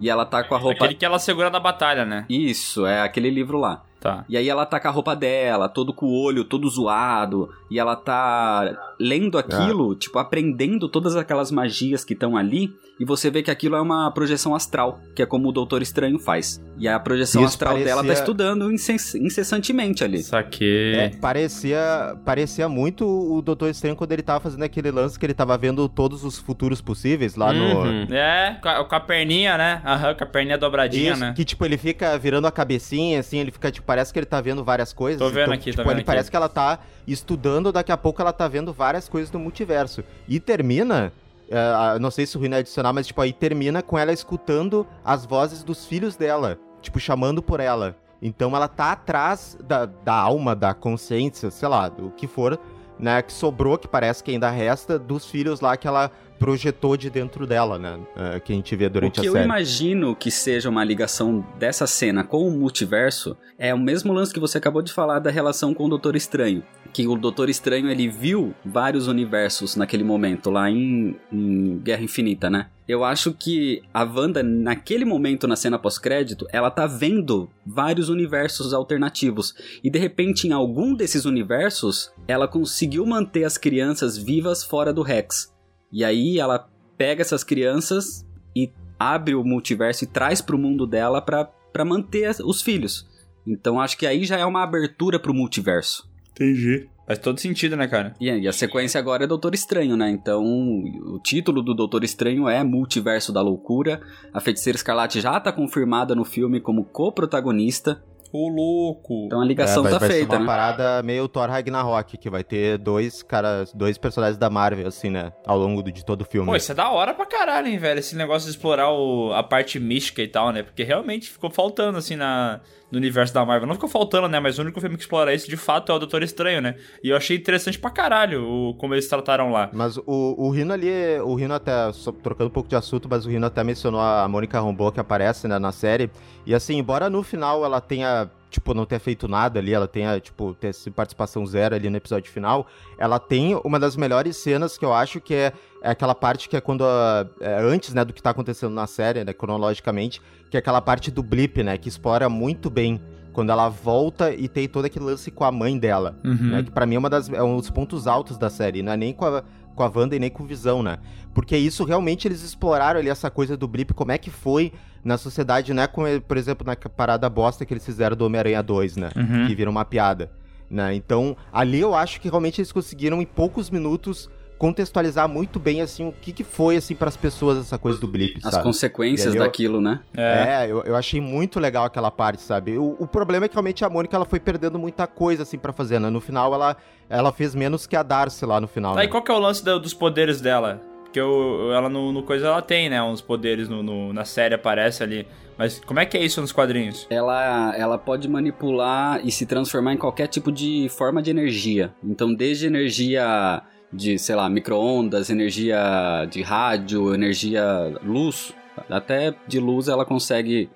E ela tá com a roupa. Aquele que ela segura na batalha, né? Isso, é aquele livro lá. Tá. E aí ela tá com a roupa dela, todo com o olho todo zoado, e ela tá lendo aquilo, tipo, aprendendo todas aquelas magias que estão ali, e você vê que aquilo é uma projeção astral, que é como o Doutor Estranho faz. E a projeção Isso astral dela tá parecia- estudando incess- incessantemente ali. Saquei. É, parecia, parecia muito o Doutor Estranho quando ele tava fazendo aquele lance que ele tava vendo todos os futuros possíveis lá no. Uhum. É, com a, com a perninha, né? Aham, com a perninha dobradinha, Isso, né? que tipo, ele fica virando a cabecinha, assim, ele fica, tipo, parece que ele tá vendo várias coisas. Tô vendo então, aqui, tô tipo, vendo ele aqui. parece que ela tá estudando, daqui a pouco ela tá vendo várias coisas do multiverso. E termina, é, não sei se o Rui vai adicionar, mas tipo, aí termina com ela escutando as vozes dos filhos dela, tipo, chamando por ela. Então ela tá atrás da, da alma, da consciência, sei lá, do que for, né, que sobrou, que parece que ainda resta, dos filhos lá que ela projetou de dentro dela, né, é, que a gente vê O durante que a eu série. imagino que seja uma ligação dessa cena com o multiverso é o mesmo lance que você acabou de falar da relação com o Doutor Estranho. Que o Doutor Estranho ele viu vários universos naquele momento, lá em, em Guerra Infinita, né? Eu acho que a Wanda, naquele momento na cena pós-crédito, ela tá vendo vários universos alternativos. E de repente, em algum desses universos, ela conseguiu manter as crianças vivas fora do Rex. E aí ela pega essas crianças e abre o multiverso e traz pro mundo dela pra, pra manter os filhos. Então acho que aí já é uma abertura pro multiverso. Entendi. Faz todo sentido, né, cara? E, e a sequência agora é Doutor Estranho, né? Então o título do Doutor Estranho é Multiverso da Loucura. A Feiticeira Escarlate já tá confirmada no filme como co-protagonista. Ô, louco. Então a ligação É, vai, tá vai ser feita, uma né? parada meio Thor Ragnarok, que vai ter dois caras, dois personagens da Marvel, assim, né? Ao longo do- de todo o filme. Pô, isso é da hora pra caralho, hein, velho? Esse negócio de explorar o- a parte mística e tal, né? Porque realmente ficou faltando, assim, na, no universo da Marvel. Não ficou faltando, né? Mas o único filme que explora isso, de fato, é o Doutor Estranho, né? E eu achei interessante pra caralho o, como eles trataram lá. Mas o, o Rino ali, o Rino até, só trocando um pouco de assunto, mas o Rino até mencionou a Mônica Rambeau que aparece né, na série. E assim, embora no final ela tenha, tipo, não ter feito nada ali, ela tenha, tipo, ter participação zero ali no episódio final, ela tem uma das melhores cenas que eu acho que é, é aquela parte que é quando, a- é antes, né, do que tá acontecendo na série, né, cronologicamente, que é aquela parte do blip, né, que explora muito bem. Quando ela volta e tem todo aquele lance com a mãe dela né? Que pra mim é, uma das, é um dos pontos altos da série, não é nem com a, com a Wanda e nem com o Visão, né? Porque isso realmente eles exploraram ali essa coisa do blip, como é que foi na sociedade, né? Com, por exemplo, na parada bosta que eles fizeram do Homem-Aranha 2, né? Uhum. Que vira uma piada. Né? Então, ali eu acho que realmente eles conseguiram, em poucos minutos, contextualizar muito bem, assim, o que, que foi, assim, pras pessoas essa coisa do blip, As sabe? consequências E aí eu- daquilo, né? É. É, eu, eu achei muito legal aquela parte, sabe? O, o problema é que realmente a Mônica ela foi perdendo muita coisa, assim, pra fazer, né? No final, ela, ela fez menos que a Darcy lá no final. Tá, e né? qual que é o lance da- dos poderes dela? Porque o- ela no, no coisa ela tem, né? Uns poderes no, no- na série aparece ali. Mas como é que é isso nos quadrinhos? Ela, ela pode manipular e se transformar em qualquer tipo de forma de energia. Então, desde energia de, sei lá, micro-ondas, energia de rádio, energia luz, até de luz ela consegue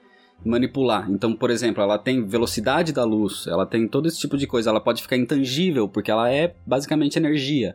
manipular. Então, por exemplo, ela tem velocidade da luz, ela tem todo esse tipo de coisa. Ela pode ficar intangível, porque ela é basicamente energia.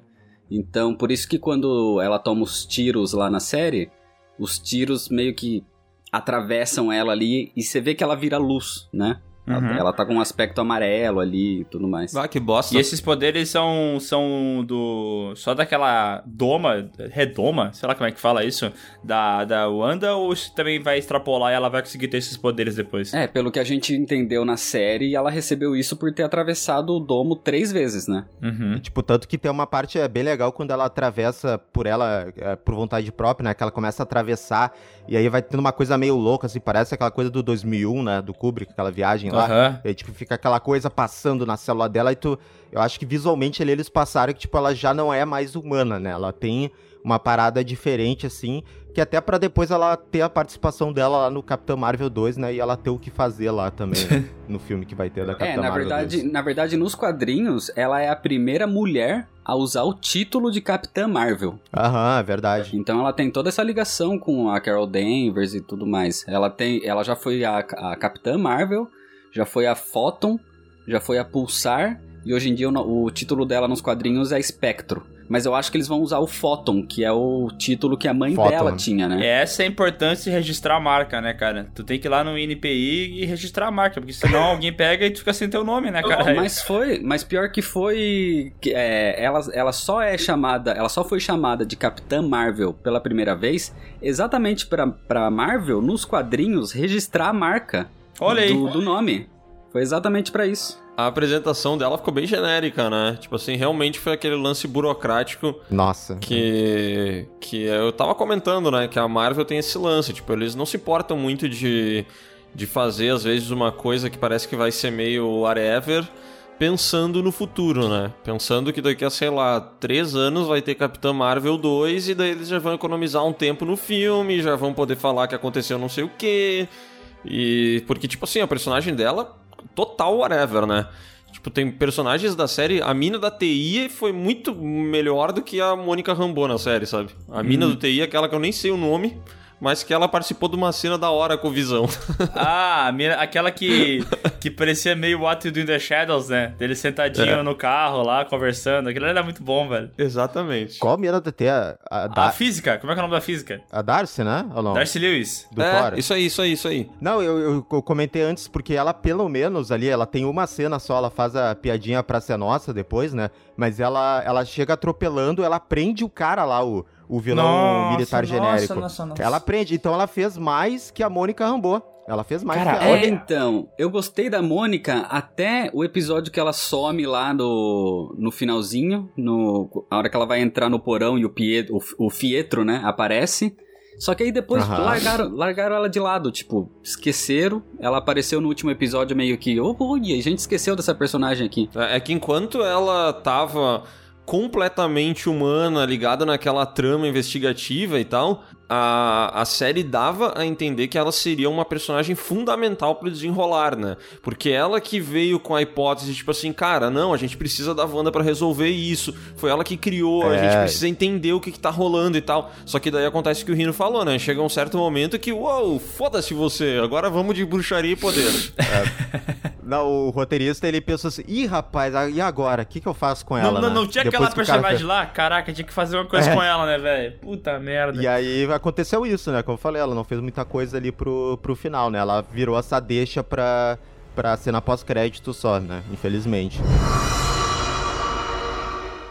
Então, por isso que quando ela toma os tiros lá na série, os tiros meio que atravessam ela ali e você vê que ela vira luz, né? Ela- Uhum. Ela tá com um aspecto amarelo ali e tudo mais. Ah, que bosta. E esses poderes são, são do. só daquela doma, redoma, sei lá como é que fala isso, da, da Wanda, ou isso também vai extrapolar e ela vai conseguir ter esses poderes depois? É, pelo que a gente entendeu na série, ela recebeu isso por ter atravessado o domo três vezes, né? Uhum. E, tipo, tanto que tem uma parte é, bem legal quando ela atravessa por ela, é, por vontade própria, né? Que ela começa a atravessar e aí vai tendo uma coisa meio louca, assim, parece aquela coisa do 2001, né? Do Kubrick, aquela viagem lá. Aham. E aí, tipo, fica aquela coisa passando na célula dela e tu... Eu acho que visualmente ali eles passaram que, tipo, ela já não é mais humana, né? Ela tem uma parada diferente, assim, que até pra depois ela ter a participação dela lá no Capitão Marvel 2, né? E ela ter o que fazer lá também, né? no filme que vai ter da É, Capitã na Marvel verdade, 2. na verdade, nos quadrinhos, ela é a primeira mulher a usar o título de Capitã Marvel. Aham, é verdade. Então ela tem toda essa ligação com a Carol Danvers e tudo mais. Ela tem, ela já foi a, a Capitã Marvel, já foi a Photon, já foi a Pulsar e hoje em dia o, o título dela nos quadrinhos é Spectro. Mas eu acho que eles vão usar o Photon, que é o título que a mãe Photon. dela tinha, né? Essa é a importância de registrar a marca, né, cara? Tu tem que ir lá no INPI e registrar a marca, porque senão alguém pega e tu fica sem teu nome, né, cara? Mas foi, mas pior que foi, que, é, ela, ela só é chamada, ela só foi chamada de Capitã Marvel pela primeira vez, exatamente pra, pra Marvel nos quadrinhos registrar a marca Olha aí. do, do nome. Foi exatamente pra isso. A apresentação dela ficou bem genérica, né? Tipo assim, realmente foi aquele lance burocrático Nossa. que que eu tava comentando, né, que a Marvel tem esse lance, tipo, eles não se importam muito de de fazer às vezes uma coisa que parece que vai ser meio whatever, pensando no futuro, né? Pensando que daqui a, sei lá, três anos vai ter Capitã Marvel 2 e daí eles já vão economizar um tempo no filme, já vão poder falar que aconteceu não sei o quê. E porque tipo assim, a personagem dela total whatever, né? Tipo, tem personagens da série. A mina da TI foi muito melhor do que a Mônica Rambeau na série, sabe? A mina do TI é aquela que eu nem sei o nome, mas que ela participou de uma cena da hora com o Visão. Ah, a mina- aquela que, que parecia meio What You Do in the Shadows, né? Dele sentadinho É. no carro lá, conversando. Aquilo era muito bom, velho. Exatamente. Qual a mina da ter a, a, A física, como é que é o nome da física? a Darcy, né? Ou não? Darcy Lewis. Do é, Thor? isso aí, isso aí, isso aí. Não, eu, eu- eu comentei antes, porque ela, pelo menos, ali, ela tem uma cena só, ela faz a piadinha pra ser nossa depois, né? Mas ela, ela chega atropelando, ela prende o cara lá, o, o vilão Nossa, militar nossa, genérico. nossa, nossa. Ela prende, então ela fez mais que a Mônica Rambeau. Ela fez mais Cara, que ela. É, então, eu gostei da Mônica até o episódio que ela some lá no, no finalzinho, no, a hora que ela vai entrar no porão e o, Pietro, o, o Fietro, né, aparece. Só que aí depois Aham. largaram, largaram ela de lado, tipo, esqueceram. Ela apareceu no último episódio meio que, oh, olha, a gente esqueceu dessa personagem aqui. É é que enquanto ela tava completamente humana, ligada naquela trama investigativa e tal, a, a série dava a entender que ela seria uma personagem fundamental pro desenrolar, né? Porque ela que veio com a hipótese, tipo assim, cara, não, a gente precisa da Wanda pra resolver isso. Foi ela que criou, a É. gente precisa entender o que, que tá rolando e tal. Só que daí acontece o que o Rino falou, né? Chega um certo momento que, uou, foda-se você, agora vamos de bruxaria e poder. Não, o roteirista ele pensou assim: ih, rapaz, e agora? O que, que eu faço com ela? Não, não, né? não tinha Depois aquela cara personagem fez- lá? Caraca, tinha que fazer uma coisa É. com ela, né, velho? Puta merda. E aí aconteceu isso, né? Como eu falei, ela não fez muita coisa ali pro, pro final, né? Ela virou essa deixa pra, pra cena pós-crédito só, né? Infelizmente.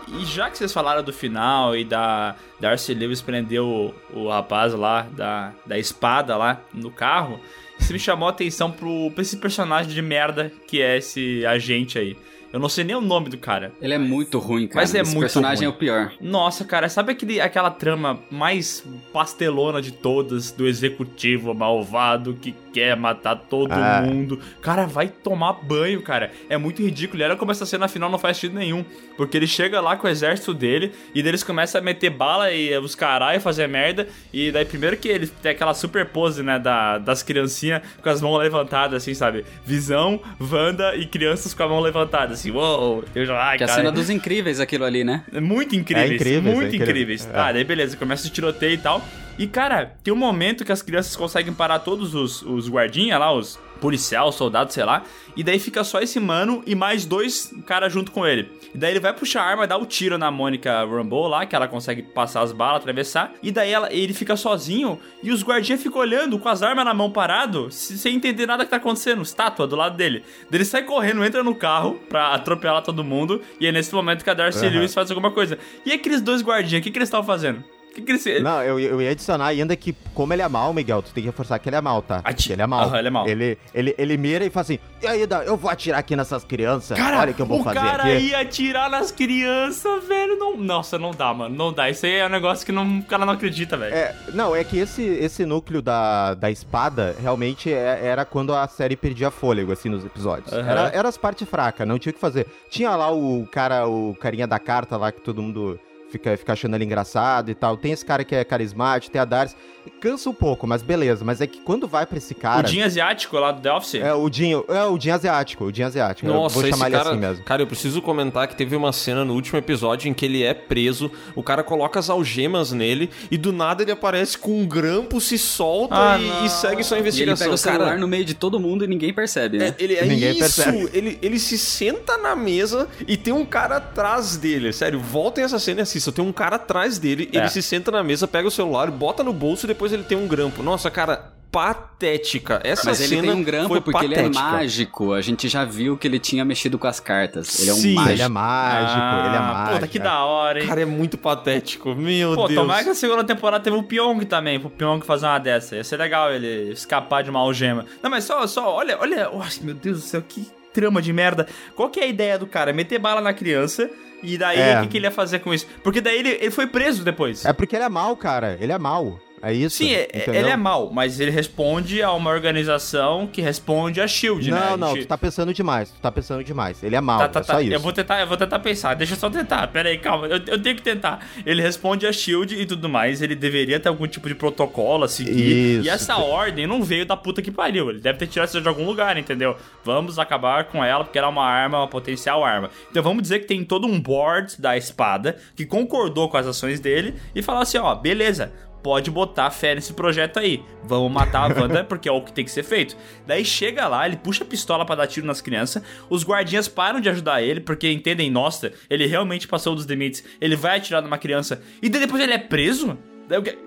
E já que vocês falaram do final e da Darcy Lewis prendeu o, o rapaz lá da, da espada lá no carro, isso me chamou a atenção pro, pra esse personagem de merda que é esse agente aí. Eu não sei nem o nome do cara. Ele é muito ruim, cara. Mas é Esse muito personagem ruim. é o pior. Nossa, cara, sabe aquele, aquela trama mais pastelona de todas do executivo malvado que quer matar todo Ah. mundo? Cara, vai tomar banho, cara. É muito ridículo. E olha como essa cena final não faz sentido nenhum. Porque ele chega lá com o exército dele e daí eles começam a meter bala e os caralho fazer merda. E daí, primeiro que ele tem aquela super pose, né, da, das criancinhas com as mãos levantadas, assim, sabe? Visão, Wanda e crianças com a mão levantada, assim, uou. Eu já, ai, Que é a cara. cena dos incríveis, aquilo ali, né? É Muito incríveis. É incríveis, muito é incrível. incríveis. É. Tá, daí beleza, começa o tiroteio e tal. E, cara, tem um momento que as crianças conseguem parar todos os, os guardinhas lá, os policial, soldado, sei lá. E daí fica só esse mano e mais dois caras junto com ele. E daí ele vai puxar a arma, dá o tiro na Mônica Rambeau lá, que ela consegue passar as balas, atravessar. E daí ela, ele fica sozinho e os guardinhas ficam olhando com as armas na mão parado, se- sem entender nada que tá acontecendo. Estátua do lado dele. Daí ele sai correndo, entra no carro pra atropelar todo mundo. E é nesse momento que a Darcy Aham. Lewis faz alguma coisa. E aqueles dois guardinhas, o que, que eles estavam fazendo? O que, que eles. Não, eu, eu ia adicionar ainda que, como ele é mal, Miguel, tu tem que reforçar que ele é mal, tá? Ati- ele é mal. Aham, ele é mau. Ele, ele, ele mira e fala assim: e aí, eu vou atirar aqui nessas crianças. Cara, Olha o que eu vou o fazer cara aqui. ia atirar nas crianças, velho. Não... Nossa, não dá, mano. Não dá. Isso aí é um negócio que não... o cara não acredita, velho. É, não, é que esse, esse núcleo da, da espada realmente é- era quando a série perdia fôlego, assim, nos episódios. Aham. Era, era as partes fracas, não tinha o que fazer. Tinha lá o cara, o carinha da carta lá que todo mundo fica, fica achando ele engraçado e tal. Tem esse cara que é carismático, tem a Darcy. Cansa um pouco, mas beleza. Mas é que quando vai pra esse cara. o Dinho asiático lá do The Office. É, o Dinho, é o Dinho asiático, o Dinho asiático. eu Nossa, vou esse chamar ele cara, assim mesmo. cara, eu preciso comentar que teve uma cena no último episódio em que ele é preso, o cara coloca as algemas nele e do nada ele aparece com um grampo, se solta Ah, e, e segue sua E ele investigação. pega o celular cara, no meio de todo mundo e ninguém percebe, né? é, ele é Ninguém isso, percebe. ele, ele se senta na mesa e tem um cara atrás dele. Sério, voltem essa cena e assistam. Tem um cara atrás dele, É. ele se senta na mesa, pega o celular, bota no bolso e depois ele tem um grampo. Nossa, cara, patética. Essa Mas ele cena tem um grampo foi porque ele é patética. mágico. A gente já viu que ele tinha mexido com as cartas. Ele é um Sim, mágico. Ele é mágico, ele é Ah, mágico. Puta, que da hora, hein? Cara, é muito patético. Meu Pô, Deus. tomara que a segunda temporada teve o Pyong também, pro Pyong fazer uma dessa. Ia ser legal ele escapar de uma algema. Não, mas só, só, olha, olha. Nossa, meu Deus do céu, que trama de merda. Qual que é a ideia do cara? Meter bala na criança e daí É. o que, que ele ia fazer com isso? Porque daí ele, ele foi preso depois. É porque ele é mal, cara. Ele é mal. É isso. Sim, é- entendeu? ele é mal, mas ele responde a uma organização que responde a SHIELD, né? Não, não, gente- tu tá pensando demais. Tu tá pensando demais. Ele é mal, Tá, tá, é só tá. isso. Eu vou tentar, eu vou tentar pensar. Deixa eu só tentar. Pera aí, calma. Eu, eu tenho que tentar. Ele responde a Shield e tudo mais. Ele deveria ter algum tipo de protocolo a seguir. Isso. E essa ordem não veio da puta que pariu. Ele deve ter tirado isso de algum lugar, entendeu? Vamos acabar com ela porque ela é uma arma, uma potencial arma. Então vamos dizer que tem todo um board da espada que concordou com as ações dele e falou assim: ó, beleza. Pode botar fé nesse projeto aí. Vamos matar a Wanda porque é o que tem que ser feito. Daí chega lá, ele puxa a pistola pra dar tiro nas crianças. Os guardinhas param de ajudar ele porque entendem, nossa, ele realmente passou dos limites. Ele vai atirar numa criança e daí depois ele é preso?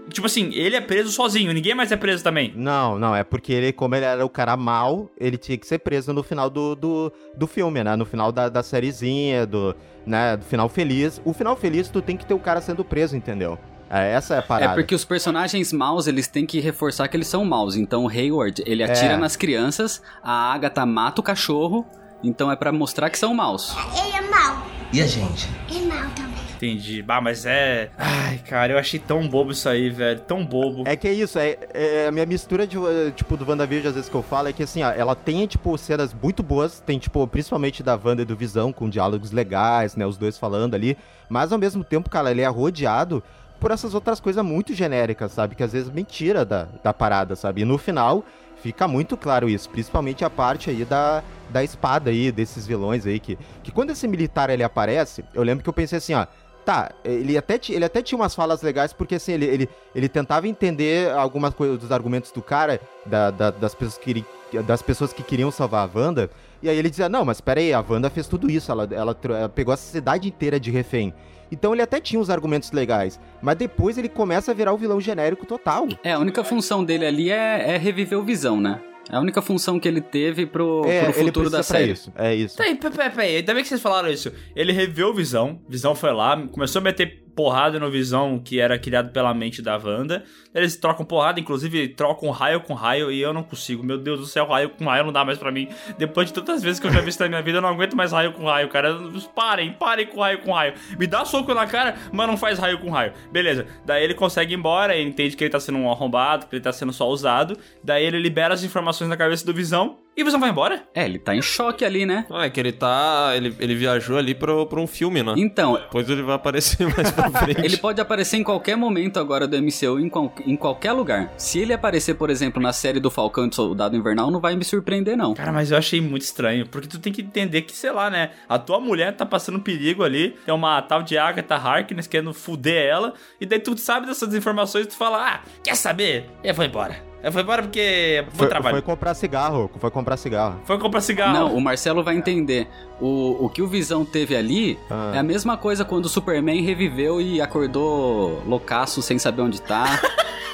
Tipo assim, ele é preso sozinho, ninguém mais é preso também. Não, não, é porque ele, como ele era o cara mal, ele tinha que ser preso no final do, do, do filme, né? No final da, da sériezinha, do, né, do final feliz. O final feliz, tu tem que ter o cara sendo preso, entendeu? É, essa é a É parada. porque os personagens maus, eles têm que reforçar que eles são maus. Então o Hayward, ele atira É. nas crianças, a Agatha mata o cachorro, então é pra mostrar que são maus. Ele é mau. E a gente? É mau também. entendi. Bah, mas é. Ai, cara, eu achei tão bobo isso aí, velho. Tão bobo. É que é isso, é, é a minha mistura de, eh, tipo, do WandaVision, às vezes que eu falo, é que assim, ó, ela tem, tipo, cenas muito boas, tem, tipo, principalmente da Wanda e do Visão, com diálogos legais, né, os dois falando ali, mas ao mesmo tempo, cara, ele é rodeado por essas outras coisas muito genéricas, sabe, que às vezes me tira da, da parada, sabe, e no final fica muito claro isso, principalmente a parte aí da, da espada aí, desses vilões aí, que, que quando esse militar ele aparece, eu lembro que eu pensei assim, ó, Tá, ele até, ele até tinha umas falas legais, porque assim, ele, ele, ele tentava entender algumas coisas dos argumentos do cara, da, da, das, pessoas que, das pessoas que queriam salvar a Wanda, e aí ele dizia, não, mas peraí, a Wanda fez tudo isso, ela, ela, ela pegou a cidade inteira de refém. Então ele até tinha uns argumentos legais, mas depois ele começa a virar o vilão genérico total. É, a única função dele ali é, é reviver o Visão, né? É a única função que ele teve pro, É, pro ele futuro da série. isso. É isso. Peraí, peraí, peraí, peraí. Ainda bem que vocês falaram isso. Ele reveu o Visão. Visão foi lá, começou a meter porrada no Visão que era criado pela mente da Wanda. Eles trocam porrada, inclusive trocam raio com raio e eu não consigo. Meu Deus do céu, raio com raio não dá mais pra mim. Depois de tantas vezes que eu já vi isso na minha vida, eu não aguento mais raio com raio, cara. Parem, parem com raio com raio. Me dá soco na cara, mas não faz raio com raio. Beleza. Daí ele consegue ir embora, ele entende que ele tá sendo um arrombado, que ele tá sendo só usado. Daí ele libera as informações na cabeça do Visão e Visão vai embora. É, ele tá em choque ali, né? Ah, é que ele tá. Ele, ele viajou ali pro, pro um filme, né? Então, Depois ele vai aparecer mais pra frente. Ele pode aparecer em qualquer momento agora do MCU, em, qual- em qualquer lugar. Se ele aparecer, por exemplo, na série do Falcão e Soldado Invernal, não vai me surpreender, não. Cara, mas eu achei muito estranho, porque tu tem que entender que, sei lá, né? A tua mulher tá passando perigo ali, tem uma tal de Agatha Harkness querendo fuder ela, e daí tu sabe dessas informações e tu fala, ah, quer saber? Eu vou embora. Eu vou embora porque é Foi, trabalho. foi Foi, comprar cigarro, foi comprar cigarro. comprar cigarro. Não, o Marcelo vai entender. O, o que o Visão teve ali Ah. é a mesma coisa quando o Superman reviveu e acordou loucaço sem saber onde tá.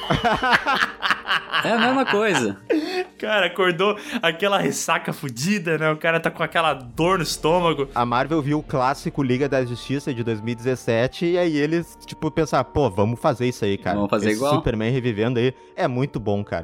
é a mesma coisa. Cara, acordou aquela ressaca fudida, né? O cara tá com aquela dor no estômago. A Marvel viu o clássico Liga da Justiça de 2017 e aí eles, tipo, pensaram, pô, vamos fazer isso aí, cara. Vamos fazer Esse igual. Superman revivendo aí é muito bom, cara.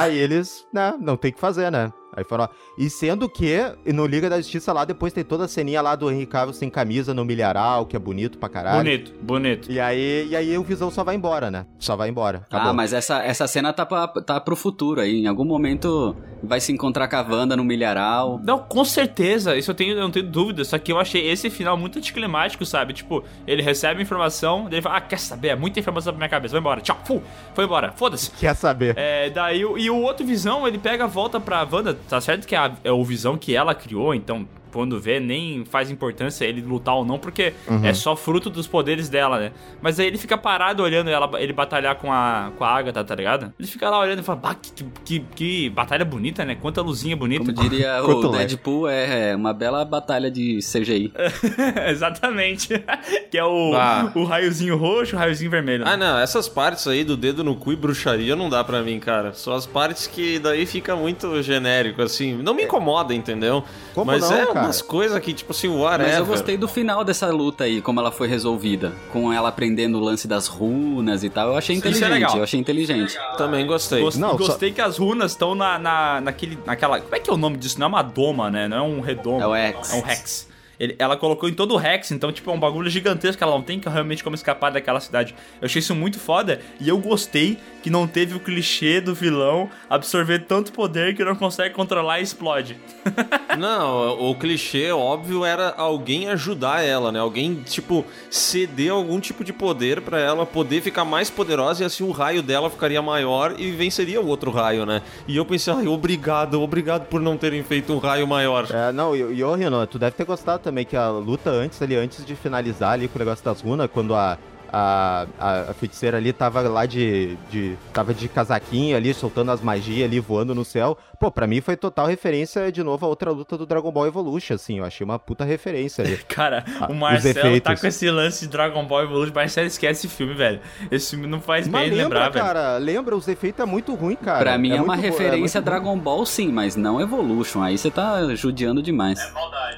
Aí eles, né, não tem o que fazer, né? Aí foram, ó. E sendo que no Liga da Justiça lá depois tem toda a ceninha lá do Henry Cavill sem camisa no milharal, que é bonito pra caralho. Bonito, bonito. E aí, e aí o Visão só vai embora, né? Só vai embora. Acabou. Ah, mas essa, essa cena tá, pra, tá pro futuro aí. Em algum momento vai se encontrar com a Wanda no milharal. Não, com certeza, isso eu, tenho, eu não tenho dúvida. Só que eu achei esse final muito anticlimático, sabe? Tipo, ele recebe a informação, daí ele fala, ah, quer saber? É muita informação pra minha cabeça, vai embora, tchau, fu, foi embora, foda-se. Quer saber? É, daí, o- e o outro Visão, ele pega a volta pra Wanda, tá certo que é, a- é o Visão que ela criou, então quando vê, nem faz importância ele lutar ou não, porque é só fruto dos poderes dela, né? Mas aí ele fica parado olhando ela, ele batalhar com a, com a Agatha, tá ligado? Ele fica lá olhando e fala, bah, que, que, que batalha bonita, né? Quanta luzinha bonita. Como diria o. Deadpool, é uma bela batalha de CGI. Exatamente. que é o, Ah. o raiozinho roxo, o raiozinho vermelho. né? Ah, não, essas partes aí do dedo no cu e bruxaria não dá pra mim, cara. São as partes que daí fica muito genérico, assim. Não me incomoda, entendeu? Como Mas não, é cara? Umas coisas que, tipo assim, whatever. Mas eu gostei do final dessa luta aí, como ela foi resolvida. Com ela aprendendo o lance das runas e tal. Eu achei Isso é inteligente, legal. eu achei inteligente. Também gostei. Gost- Não, só- gostei que as runas estão na, na, naquele, naquela... Como é que é o nome disso? Não é uma doma, né? Não é um redomo. É o Hex. É um Rex. Ele- ela colocou em todo o Rex, então, tipo, é um bagulho gigantesco ela não tem que realmente como escapar daquela cidade. Eu achei isso muito foda e eu gostei que não teve o clichê do vilão absorver tanto poder que não consegue controlar e explode. Não, o clichê, óbvio, era alguém ajudar ela, né? Alguém, tipo, ceder algum tipo de poder pra ela poder ficar mais poderosa e assim o raio dela ficaria maior e venceria o outro raio, né? E eu pensei, ai, obrigado, obrigado por não terem feito um raio maior. É, não, e, e ô, Renan, tu deve ter gostado também que a luta antes ali, antes de finalizar ali com o negócio das runas, quando a, a, a, a feiticeira ali tava lá de, de. tava de casaquinho ali, soltando as magias ali, voando no céu. Pô, pra mim foi total referência de novo a outra luta do Dragon Ball Evolution, assim. Eu achei uma puta referência ali. Cara, Ah, o Marcelo tá com esse lance de Dragon Ball Evolution, mas sério, esquece esse filme, velho. Esse filme não faz Mas bem lembra, lembrar, velho. cara, lembra, os efeitos é muito ruim, cara. pra mim é, uma muito bo- referência. Dragon Ball, sim, mas não Evolution. Aí você tá judiando demais.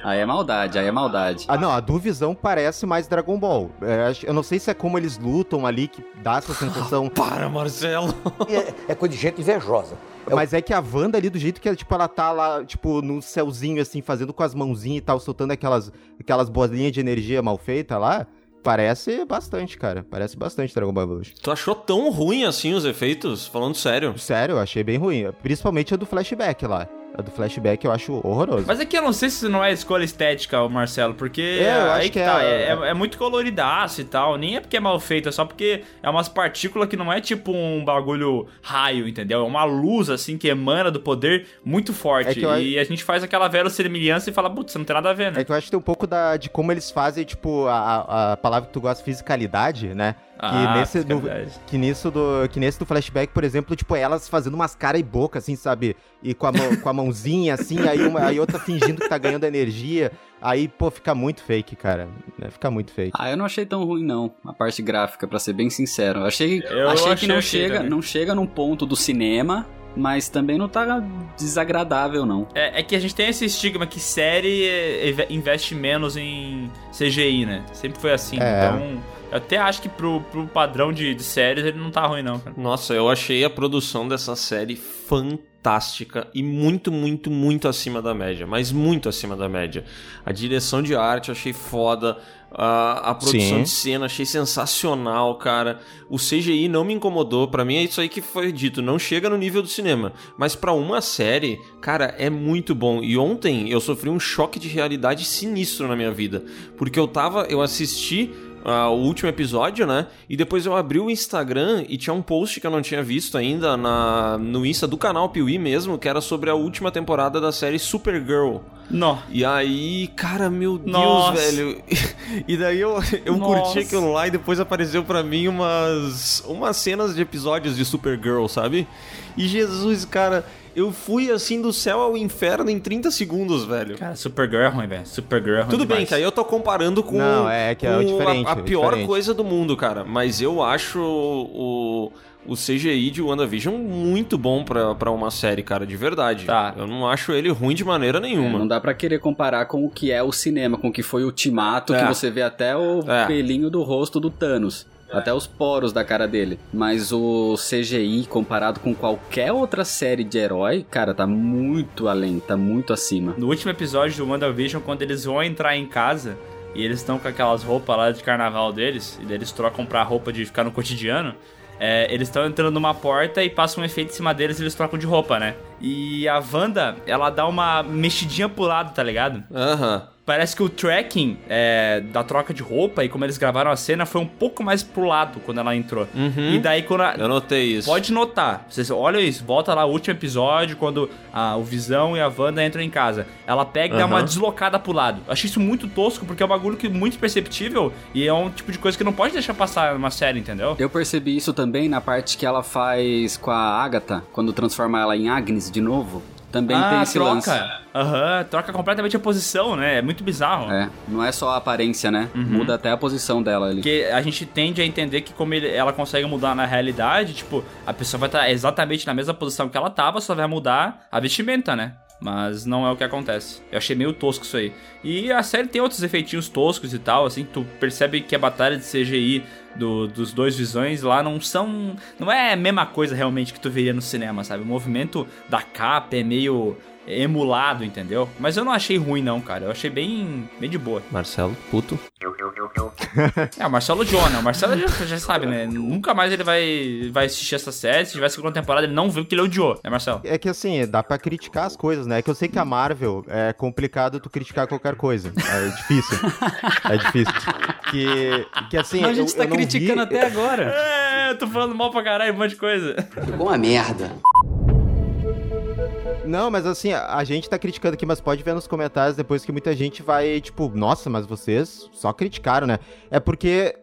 Aí é maldade, aí é maldade. Ah, não, a do Visão parece mais Dragon Ball. É, acho- eu não sei se é como eles lutam ali que dá essa sensação. Para, Marcelo! É, é coisa de gente invejosa. É Mas é que a Wanda ali, do jeito que ela, tipo, ela tá lá, tipo, no céuzinho, assim, fazendo com as mãozinhas e tal, soltando aquelas, aquelas bolinhas de energia mal feita lá. parece bastante, cara. Parece bastante Dragon Ball Evolution. Tu achou tão ruim assim os efeitos? Falando sério. Sério, eu achei bem ruim. Principalmente a do flashback lá. A do flashback eu acho horroroso. Mas aqui eu não sei se não é escolha estética, Marcelo, porque É, eu acho que, que tá, é- é, é- é muito coloridaço e tal. Nem é porque é mal feito, é só porque é umas partículas que não é tipo um bagulho raio, entendeu? É uma luz, assim, que emana do poder muito forte. É eu- E a gente faz aquela verossimilhança e fala, putz, não tem nada a ver, né? É que eu acho que tem um pouco da, de como eles fazem, tipo, a, a palavra que tu gosta, fisicalidade, né? Que, Ah, nesse, no- fiscalidade. que, nisso do, que nesse do flashback, por exemplo, tipo, elas fazendo umas cara e boca, assim, sabe? E com a, mão, com a mãozinha, assim, aí, uma, aí outra fingindo que tá ganhando energia. Aí, pô, fica muito fake, cara. né? Fica muito fake. Ah, eu não achei tão ruim, não, a parte gráfica, pra ser bem sincero. Eu achei, Eu achei achei que não ok chega, também. não chega num ponto do cinema, mas também não tá desagradável, não. É, é que a gente tem esse estigma que série é, inve- investe menos em CGI, né? Sempre foi assim. É. Então, eu até acho que pro, pro padrão de, de séries ele não tá ruim, não, cara. Nossa, eu achei a produção dessa série fantástica e muito, muito, muito acima da média. Mas muito acima da média. A direção de arte eu achei foda. A, a produção Sim. de cena achei sensacional, cara. O CGI não me incomodou. Pra mim é isso aí que foi dito. Não chega no nível do cinema. Mas pra uma série, cara, é muito bom. E ontem eu sofri um choque de realidade sinistro na minha vida. Porque eu tava. Eu assisti ah, o último episódio, né? E depois eu abri o Instagram e tinha um post que eu não tinha visto ainda na, no Insta do canal Piuí mesmo, que era sobre a última temporada da série Supergirl. Nó. E aí, cara, meu Deus, Nossa. velho. E daí eu, eu Nossa. curti aquilo lá e depois apareceu pra mim umas, umas cenas de episódios de Supergirl, sabe? E Jesus, cara, eu fui assim do céu ao inferno em 30 segundos, velho. Cara, Supergirl é ruim, velho. Supergirl é ruim Tudo bem, demais. que aí eu tô comparando com, Não, é que é com diferente, a, a é pior diferente. coisa do mundo, cara. Mas eu acho o, o CGI de WandaVision muito bom pra, pra uma série, cara, de verdade. Tá. Eu não acho ele ruim de maneira É, nenhuma. não dá pra querer comparar com o que é o cinema, com o que foi o Ultimato, É. que você vê até o É. pelinho do rosto do Thanos. Até os poros da cara dele. Mas o CGI, comparado com qualquer outra série de herói, cara, tá muito além, tá muito acima. No último episódio do WandaVision, quando eles vão entrar em casa e eles estão com aquelas roupas lá de carnaval deles, e daí eles trocam pra roupa de ficar no cotidiano, é, eles estão entrando numa porta e passa um efeito em cima deles e eles trocam de roupa, né? E a Wanda, ela dá uma mexidinha pro lado, tá ligado? Aham. Parece que o tracking é, da troca de roupa e como eles gravaram a cena foi um pouco mais pro lado quando ela entrou. Uhum. E daí quando a, Eu notei isso. Pode notar, vocês olham isso, volta lá o último episódio, quando a, o Visão e a Wanda entram em casa. Ela pega e dá uma deslocada pro lado. Achei isso muito tosco, porque é um bagulho que é muito perceptível e é um tipo de coisa que não pode deixar passar numa série, entendeu? Eu percebi isso também na parte que ela faz com a Agatha, quando transforma ela em Agnes de novo. Também tem esse lance. troca. Aham, troca completamente a posição, né? É muito bizarro. É, não é só a aparência, né? Muda até a posição dela ali. Porque a gente tende a entender que como ele- ela consegue mudar na realidade, tipo, a pessoa vai estar exatamente na mesma posição que ela tava, só vai mudar a vestimenta, né? Mas não é o que acontece. Eu achei meio tosco isso aí. E a série tem outros efeitinhos toscos e tal, assim, que tu percebe que a batalha de CGI do- dos dois visões lá não são. Não é a mesma coisa realmente que tu veria no cinema, sabe? O movimento da capa é meio emulado, entendeu? Mas eu não achei ruim, não, cara. Eu achei bem, bem de boa. Marcelo, puto. É, o Marcelo John, né? O Marcelo já, já sabe, né? Nunca mais ele vai, vai assistir essa série. Se tiver segunda temporada, ele não viu que ele odiou, né, Marcelo? É que assim, dá pra criticar as coisas, né? É que eu sei que a Marvel é complicado tu criticar qualquer coisa. É difícil. é difícil. Que, que assim. Mas a gente eu, tá eu vi- criticando até agora. É, eu tô falando mal pra caralho, um monte de coisa. Ficou uma merda. Não, mas assim, a a gente tá criticando aqui, mas pode ver nos comentários depois que muita gente vai, tipo, nossa, mas vocês só criticaram, né? É porque,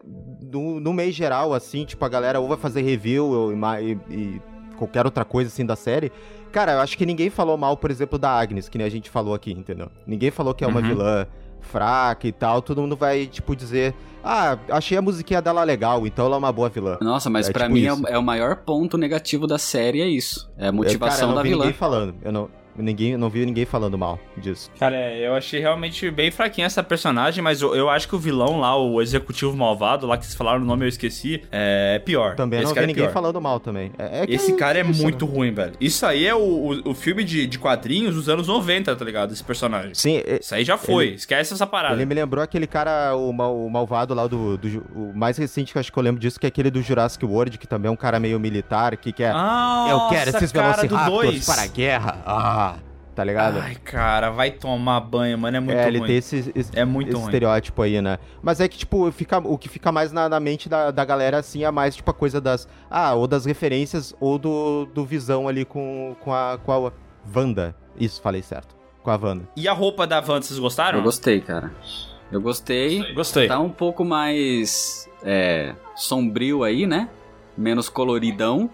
no, no meio geral, assim, tipo, a galera ou vai fazer review ou, e, e qualquer outra coisa, assim, da série. Cara, eu acho que ninguém falou mal, por exemplo, da Agnes, que nem a gente falou aqui, entendeu? Ninguém falou que é uma Uhum. vilã fraca e tal. Todo mundo vai, tipo, dizer, ah, achei a musiquinha dela legal, então ela é uma boa vilã. Nossa, mas É pra tipo mim é é o maior ponto negativo da série, é isso. É a Eu, motivação cara, eu não da vi vilã. ninguém falando. Eu não, Ninguém, não vi ninguém falando mal disso. Cara, é, eu achei realmente bem fraquinha essa personagem, mas eu, eu acho que o vilão lá, o executivo malvado, lá que vocês falaram o nome eu esqueci, é pior. Também Esse não vi cara é ninguém pior. falando mal também. É, é Esse cara é isso, muito né? ruim, velho. Isso aí é o, o, o filme de, de quadrinhos dos anos 90, tá ligado? Esse personagem. Sim, é- Isso aí já foi. Ele- Esquece essa parada. Ele me lembrou aquele cara, o, mal- o malvado lá do, do O mais recente que eu acho que eu lembro disso, que é aquele do Jurassic World, que também é um cara meio militar, que quer. Ah, eu quero esses velociraptors para a guerra. Ah, tá ligado? Ai, cara, vai tomar banho, mano. É muito é, ruim. ele tem esse, esse, É muito esse ruim. estereótipo aí, né? Mas é que, tipo, fica, o que fica mais na, na mente da, da galera, assim, é mais, tipo, a coisa das... Ah, ou das referências, ou do, do Visão ali com, com, a, com a Wanda. Isso, falei certo. Com a Wanda. E a roupa da Wanda, vocês gostaram? Eu gostei, cara. Eu gostei. Gostei. Tá um pouco mais é, sombrio aí, né? Menos coloridão.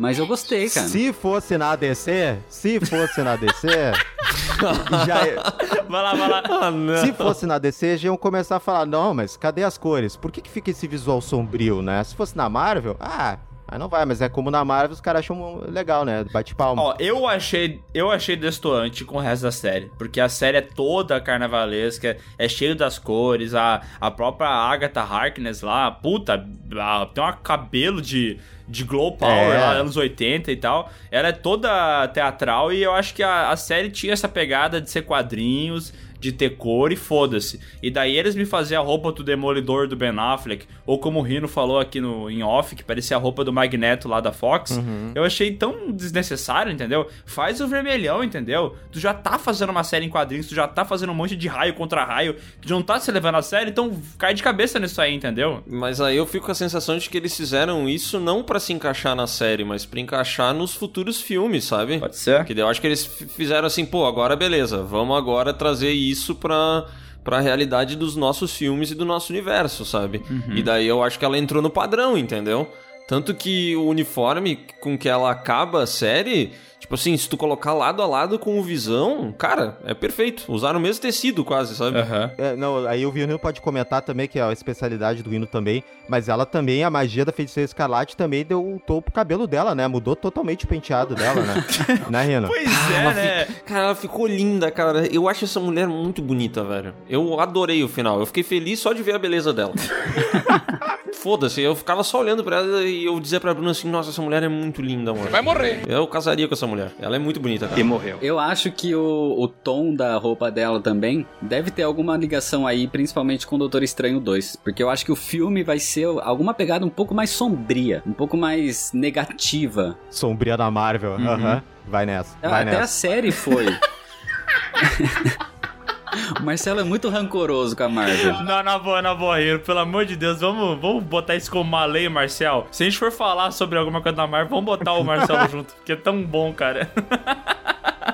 Mas eu gostei, cara. Se fosse na DC, se fosse na DC, já, é, Vai lá, vai lá. Não. se fosse na DC, já iam começar a falar, não, mas cadê as cores? Por que, que fica esse visual sombrio, né? Se fosse na Marvel, ah, aí não vai, mas é como na Marvel os caras acham legal, né? Bate palma. Ó, eu achei, eu achei destoante com o resto da série, porque a série é toda carnavalesca, é cheio das cores, a, a própria Agatha Harkness lá, puta, ela tem um cabelo de, de glow power É. lá, anos 80 e tal, ela é toda teatral e eu acho que a, a série tinha essa pegada de ser quadrinhos, de ter cor e foda-se. E daí eles me faziam a roupa do Demolidor do Ben Affleck, ou como o Rino falou aqui no, em off, que parecia a roupa do Magneto lá da Fox, eu achei tão desnecessário, entendeu? Faz o vermelhão, entendeu? Tu já tá fazendo uma série em quadrinhos, tu já tá fazendo um monte de raio contra raio, tu não tá se levando a sério, então cai de cabeça nisso aí, entendeu? Mas aí eu fico com a sensação de que eles fizeram isso não pra se encaixar na série, mas pra encaixar nos futuros filmes, sabe? Pode ser. Que eu acho que eles fizeram assim, pô, agora beleza, vamos agora trazer isso pra, pra realidade dos nossos filmes e do nosso universo, sabe? E daí eu acho que ela entrou no padrão, entendeu? Tanto que o uniforme com que ela acaba a série, tipo assim, se tu colocar lado a lado com o Visão, cara, é perfeito. Usaram o mesmo tecido quase, sabe? Aham. É, não, aí o Vino pode comentar também, que é a especialidade do Hino também, mas ela também, a magia da feiticeira escarlate também deu o topo pro cabelo dela, né? Mudou totalmente o penteado dela, né? né, Rino? Pois Ah, é, né? fi- Cara, ela ficou linda, cara. Eu acho essa mulher muito bonita, velho. Eu adorei o final. Eu fiquei feliz só de ver a beleza dela. Foda-se, eu ficava só olhando pra ela e eu dizia pra Bruna assim: Nossa, essa mulher é muito linda, mano. Vai morrer. Eu casaria com essa mulher. Ela é muito bonita, cara. E morreu. Eu acho que o, o tom da roupa dela também deve ter alguma ligação aí, principalmente com o Doutor Estranho 2. Porque eu acho que o filme vai ser alguma pegada um pouco mais sombria, um pouco mais negativa. Sombria da Marvel, aham. Vai nessa, vai Até a nessa. série foi. o Marcelo é muito rancoroso com a Marvel. Não, na boa, na boa, Hiro. Pelo amor de Deus, vamos, vamos botar isso como uma lei, Marcel. Se a gente for falar sobre alguma coisa da Marvel, vamos botar o Marcelo junto, porque é tão bom, cara.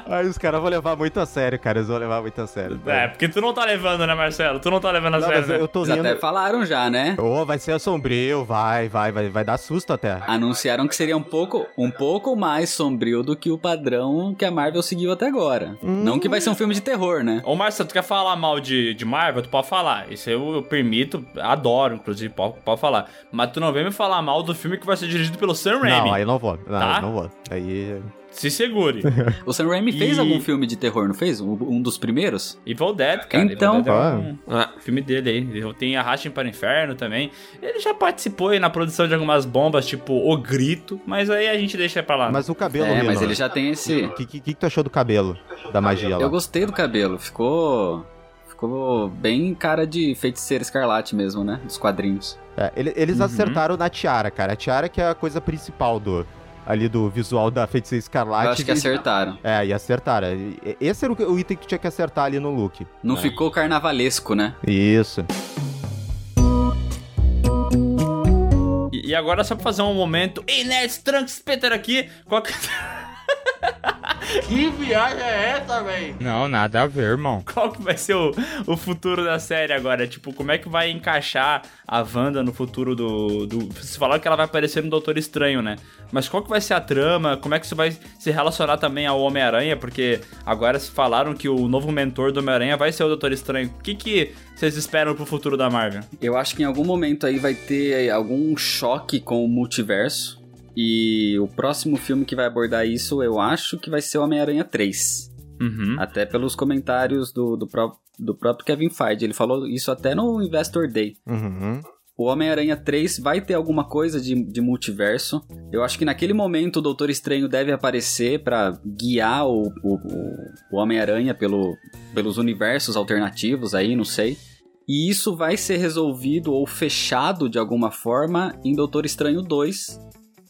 Aí os caras vão levar muito a sério, cara. Eles vão levar muito a sério. É, porque tu não tá levando, né, Marcelo? Tu não tá levando a Não, sério, mas né? eu tô Eles rindo. até falaram já, né? Ô, vai ser sombrio, vai, vai, vai, vai dar susto até. Anunciaram que seria um pouco, um pouco mais sombrio do que o padrão que a Marvel seguiu até agora. Não que vai ser um filme de terror, né? Ô, Marcelo, tu quer falar mal de, de Marvel? Tu pode falar. Isso eu, eu permito, adoro, inclusive, pode, pode falar. Mas tu não vem me falar mal do filme que vai ser dirigido pelo Sam Raimi. Não, aí eu não vou. Não, Tá? não vou. Aí. Se segure. O Sam Raimi fez algum filme de terror, não fez? Um, um dos primeiros? Evil Dead, cara. Então. Evil Dead é um Ah, filme dele aí. Tem Arrastem para o Inferno também. Ele já participou aí na produção de algumas bombas, tipo O Grito, mas aí a gente deixa pra lá. Mas o cabelo, é, mas ele já tem esse. O que, que, que tu achou do cabelo? Da magia lá? Eu gostei do cabelo, ficou. Ficou bem cara de feiticeira escarlate mesmo, né? Dos quadrinhos. É, ele- eles acertaram na tiara, cara. A tiara que é a coisa principal do ali do visual da feiticeira escarlate. Eu acho que E- acertaram. É, e acertaram. Esse era o, item que tinha que acertar ali no look. Não ficou carnavalesco, né? Isso. E, e agora só pra fazer um momento. Ei, Nerds, Trunks, Peter aqui. Qual que... Que viagem é essa, velho? Não, nada a ver, irmão. Qual que vai ser o, o futuro da série agora? Tipo, como é que vai encaixar a Wanda no futuro do... do... Você falou que ela vai aparecer no Doutor Estranho, né? Mas qual que vai ser a trama? Como é que isso vai se relacionar também ao Homem-Aranha? Porque agora se falaram que o novo mentor do Homem-Aranha vai ser o Doutor Estranho. O que que vocês esperam pro futuro da Marvel? Eu acho que em algum momento aí vai ter algum choque com o multiverso. E o próximo filme que vai abordar isso, eu acho que vai ser Homem-Aranha 3. Uhum. Até pelos comentários do, do, pró- do próprio Kevin Feige. Ele falou isso até no Investor Day. Uhum. O Homem-Aranha 3 vai ter alguma coisa de, de multiverso. Eu acho que naquele momento o Doutor Estranho deve aparecer pra guiar o, o, o- o Homem-Aranha pelo, pelos universos alternativos aí, não sei. E isso vai ser resolvido ou fechado de alguma forma em Doutor Estranho 2.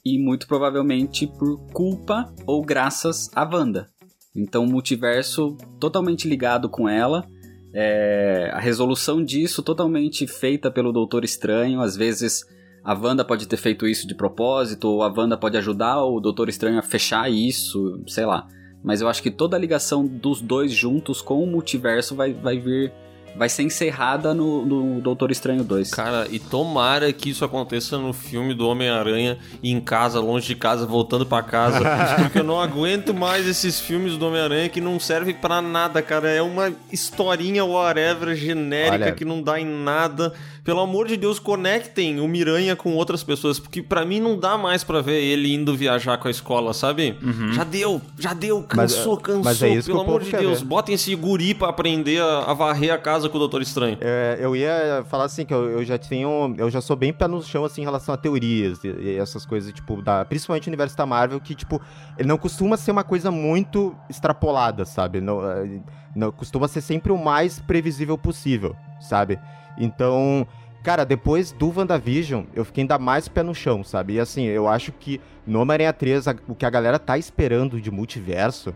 E muito provavelmente por culpa ou graças à Wanda. Então, o multiverso totalmente ligado com ela. É, a resolução disso totalmente feita pelo Doutor Estranho. Às vezes a Wanda pode ter feito isso de propósito, ou a Wanda pode ajudar o Doutor Estranho a fechar isso, sei lá. Mas eu acho que toda a ligação dos dois juntos com o multiverso vai, vai vir. Vai ser encerrada no, no Doutor Estranho 2. Cara, e tomara que isso aconteça no filme do Homem-Aranha em casa, longe de casa, voltando pra casa. porque eu não aguento mais esses filmes do Homem-Aranha que não servem pra nada, cara. É uma historinha whatever genérica Olha- que não dá em nada. Pelo amor de Deus, conectem o Miranha com outras pessoas, porque pra mim não dá mais pra ver ele indo viajar com a escola, sabe? Já deu, já deu, Mas, cansou, é, cansou. mas é isso Pelo amor de Deus, ver. botem esse guri pra aprender a, a varrer a casa com o Doutor Estranho. É, eu ia falar assim que eu, eu já tenho. Eu já sou bem pé no chão assim em relação a teorias e, e essas coisas, tipo, da, principalmente o universo da Marvel, que, tipo, ele não costuma ser uma coisa muito extrapolada, sabe? Não, é, não costuma ser sempre o mais previsível possível, sabe? Então, cara, depois do WandaVision, eu fiquei ainda mais pé no chão, sabe? E assim, eu acho que no Homem-Aranha 3, a- o que a galera tá esperando de multiverso,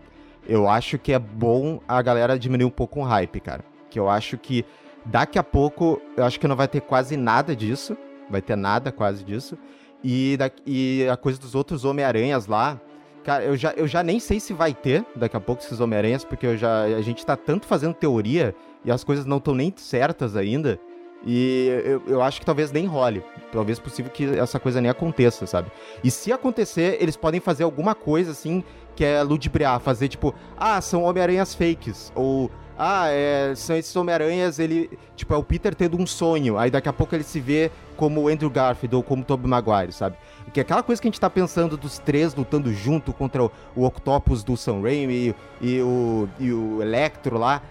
eu acho que é bom a galera diminuir um pouco o hype, cara. Que eu acho que daqui a pouco, eu acho que não vai ter quase nada disso. Vai ter nada quase disso. E, da, e a coisa dos outros Homem-Aranhas lá. Cara, eu já, eu já nem sei se vai ter daqui a pouco esses Homem-Aranhas, porque eu já, a gente tá tanto fazendo teoria e as coisas não estão nem certas ainda. E eu, eu acho que talvez nem role. Talvez possível que essa coisa nem aconteça, sabe? E se acontecer, eles podem fazer alguma coisa assim que é ludibriar, fazer tipo, ah, são Homem-Aranhas fakes. Ou, ah, é, são esses Homem-Aranhas, ele. Tipo, é o Peter tendo um sonho. Aí daqui a pouco ele se vê como o Andrew Garfield ou como o Tobey Maguire, sabe? Que é aquela coisa que a gente tá pensando dos três lutando junto contra o, o Octopus do Sam Raimi e, e o, e o Electro lá.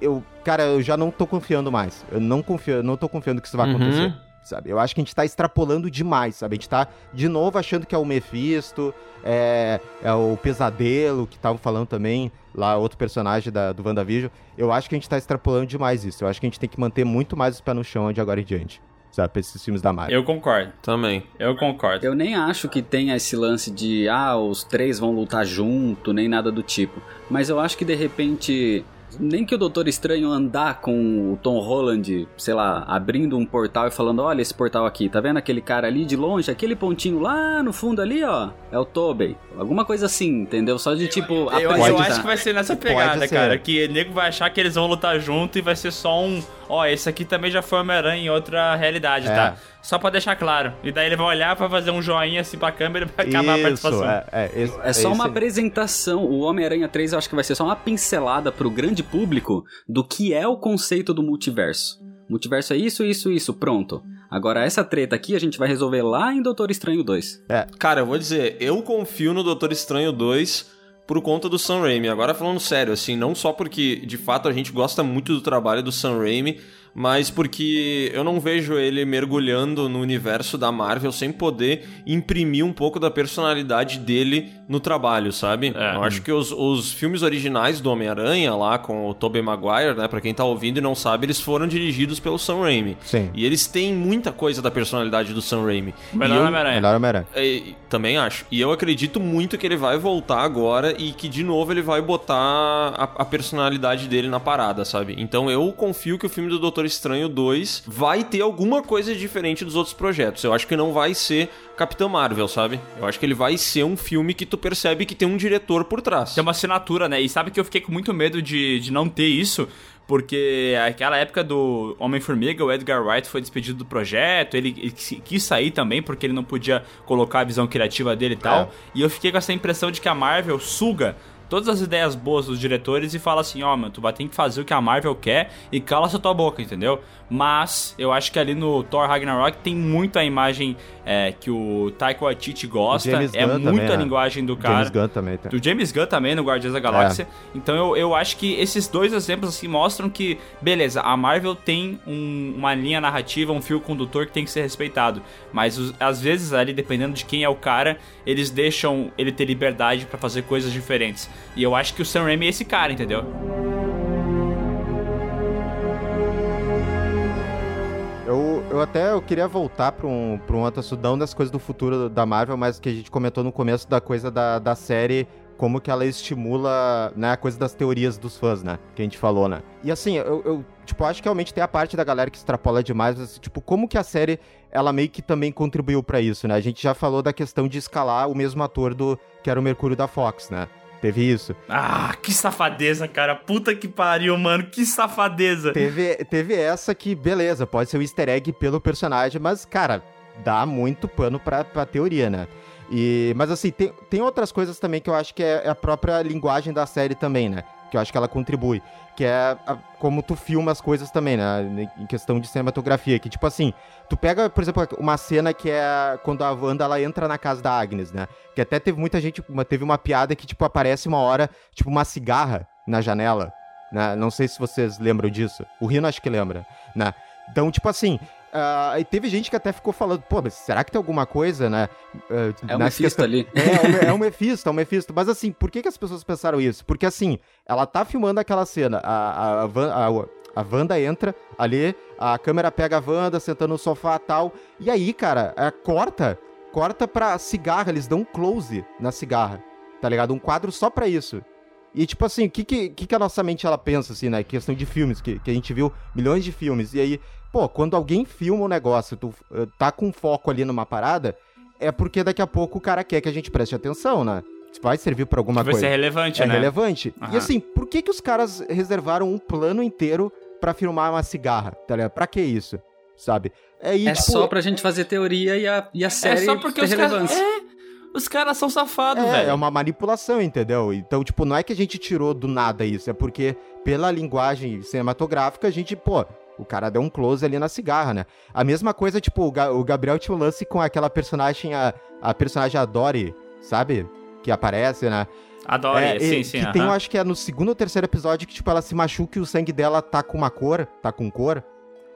Eu, cara, eu já não tô confiando mais. Eu não confio, eu não tô confiando que isso vai Uhum. acontecer. Sabe? Eu acho que a gente tá extrapolando demais, sabe? A gente tá, de novo, achando que é o Mephisto, é, é o Pesadelo, que estavam falando também, lá, outro personagem da, do WandaVision. Eu acho que a gente tá extrapolando demais isso. Eu acho que a gente tem que manter muito mais os pés no chão de agora em diante, sabe? Pra esses filmes da Marvel. Eu concordo. Também. Eu concordo. Eu nem acho que tenha esse lance de, ah, os três vão lutar junto, nem nada do tipo. Mas eu acho que de repente. Nem que o Doutor Estranho andar com o Tom Holland, sei lá, abrindo um portal e falando: Olha esse portal aqui, tá vendo aquele cara ali de longe? Aquele pontinho lá no fundo ali, ó, é o Tobey. Alguma coisa assim, entendeu? Só de tipo. Eu, apresentar. eu acho que vai ser nessa pegada, ser. cara. Que o nego vai achar que eles vão lutar junto e vai ser só um. Ó, esse aqui também já foi Homem-Aranha em outra realidade, É. tá? Só pra deixar claro. E daí ele vai olhar pra fazer um joinha assim pra câmera e vai acabar a Isso, participação. é, é, esse- É só esse- uma apresentação. O Homem-Aranha 3 eu acho que vai ser só uma pincelada pro grande público do que é o conceito do multiverso. Multiverso é isso, isso, isso, pronto. Agora essa treta aqui a gente vai resolver lá em Doutor Estranho 2. Cara, eu vou dizer, eu confio no Doutor Estranho 2 por conta do Sam Raimi. Agora falando sério, assim, não só porque de fato a gente gosta muito do trabalho do Sam Raimi, mas porque eu não vejo ele mergulhando no universo da Marvel sem poder imprimir um pouco da personalidade dele no trabalho, sabe? É. Eu acho que os, os filmes originais do Homem-Aranha, lá com o Tobey Maguire, né, pra quem tá ouvindo e não sabe, eles foram dirigidos pelo Sam Raimi. Sim. E eles têm muita coisa da personalidade do Sam Raimi. Melhor eu- Homem-Aranha. Melhor Homem-Aranha. é, também acho. E eu acredito muito que ele vai voltar agora e que de novo ele vai botar a, a personalidade dele na parada, sabe? Então eu confio que o filme do Doutor Estranho 2 vai ter alguma coisa diferente dos outros projetos. Eu acho que não vai ser Capitão Marvel, sabe? Eu acho que ele vai ser um filme que tu percebe que tem um diretor por trás. Tem uma assinatura, né? E sabe que eu fiquei com muito medo de, de não ter isso, porque aquela época do Homem-Formiga, o Edgar Wright foi despedido do projeto, ele, ele quis- sair também porque ele não podia colocar a visão criativa dele e tal. É. E eu fiquei com essa impressão de que a Marvel suga todas as ideias boas dos diretores e fala assim, ó, oh, meu, tu vai ter que fazer o que a Marvel quer e cala sua tua boca, entendeu? Mas eu acho que ali no Thor Ragnarok tem muito a imagem é, que o Taika Waititi gosta, é Gunn muito também, a né? linguagem do cara. James Gunn também. Do James Gunn também, no Guardiões da Galáxia. Então eu, eu acho que esses dois exemplos assim mostram que, beleza, a Marvel tem um- uma linha narrativa, um fio condutor que tem que ser respeitado. Mas os- às vezes ali, dependendo de quem é o cara, eles deixam ele ter liberdade pra fazer coisas diferentes. E eu acho que o Sam Raimi é esse cara, entendeu? Eu, eu até eu queria voltar para um, um outro assunto, das coisas do futuro da Marvel, mas que a gente comentou no começo da coisa da, da série, como que ela estimula, né, a coisa das teorias dos fãs, né, que a gente falou, né. E assim, eu, eu tipo, acho que realmente tem a parte da galera que extrapola demais, mas, tipo, como que a série, ela meio que também contribuiu para isso, né. A gente já falou da questão de escalar o mesmo ator do, que era o Mercúrio da Fox, né. Teve isso. Ah, que safadeza, cara. Puta que pariu, mano. Que safadeza. Teve, teve essa que, beleza, pode ser o easter egg pelo personagem, mas, cara, dá muito pano pra, pra teoria, né? E, mas assim, tem, tem outras coisas também que eu acho que é, é a própria linguagem da série também, né? Que eu acho que ela contribui. Que é a- como tu filma as coisas também, né? Em questão de cinematografia. Que, tipo assim, tu pega, por exemplo, uma cena que é quando a Wanda ela entra na casa da Agnes, né? Que até teve muita gente, teve uma piada que, tipo, aparece uma hora, tipo, uma cigarra na janela. Né? Não sei se vocês lembram disso. O Rino acho que lembra, né? Então, tipo assim, ah, e teve gente que até ficou falando, pô, mas será que tem alguma coisa, né? ah, É o Mephisto questão- ali. É, é o Me- é o Mephisto, é o Mephisto. Mas assim, por que, que as pessoas pensaram isso? Porque assim, ela tá filmando aquela cena, a, a, a, a, Wanda entra ali, a câmera pega a Wanda sentando no sofá e tal, e aí, cara, é, corta, corta pra cigarra, eles dão um close na cigarra, tá ligado? Um quadro só pra isso. E tipo assim, o que, que, que que a nossa mente ela pensa, assim, né? Questão de filmes, que, que a gente viu milhões de filmes. E aí, pô, quando alguém filma um negócio, tu eh, tá com foco ali numa parada, é porque daqui a pouco o cara quer que a gente preste atenção, né? Vai servir pra alguma Vai coisa. ser relevante, é né? relevante. E Aham. assim, por que que os caras reservaram um plano inteiro pra filmar uma cigarra, tá ligado? Pra que isso? Sabe? É, e, É tipo, só pra gente fazer teoria e a, e a série É só porque ter os caras. relevância. É, os caras são safados, É, velho. é uma manipulação, entendeu? Então, tipo, não é que a gente tirou do nada isso, é porque pela linguagem cinematográfica a gente, pô, o cara deu um close ali na cigarra, né? A mesma coisa, tipo, o, Ga- o Gabriel tinha um lance com aquela personagem, a, a personagem a Dory, sabe? Que aparece, né? Adoro, É, sim, sim. Que tem, eu acho que é no segundo ou terceiro episódio que, tipo, ela se machuca e o sangue dela tá com uma cor, tá com cor,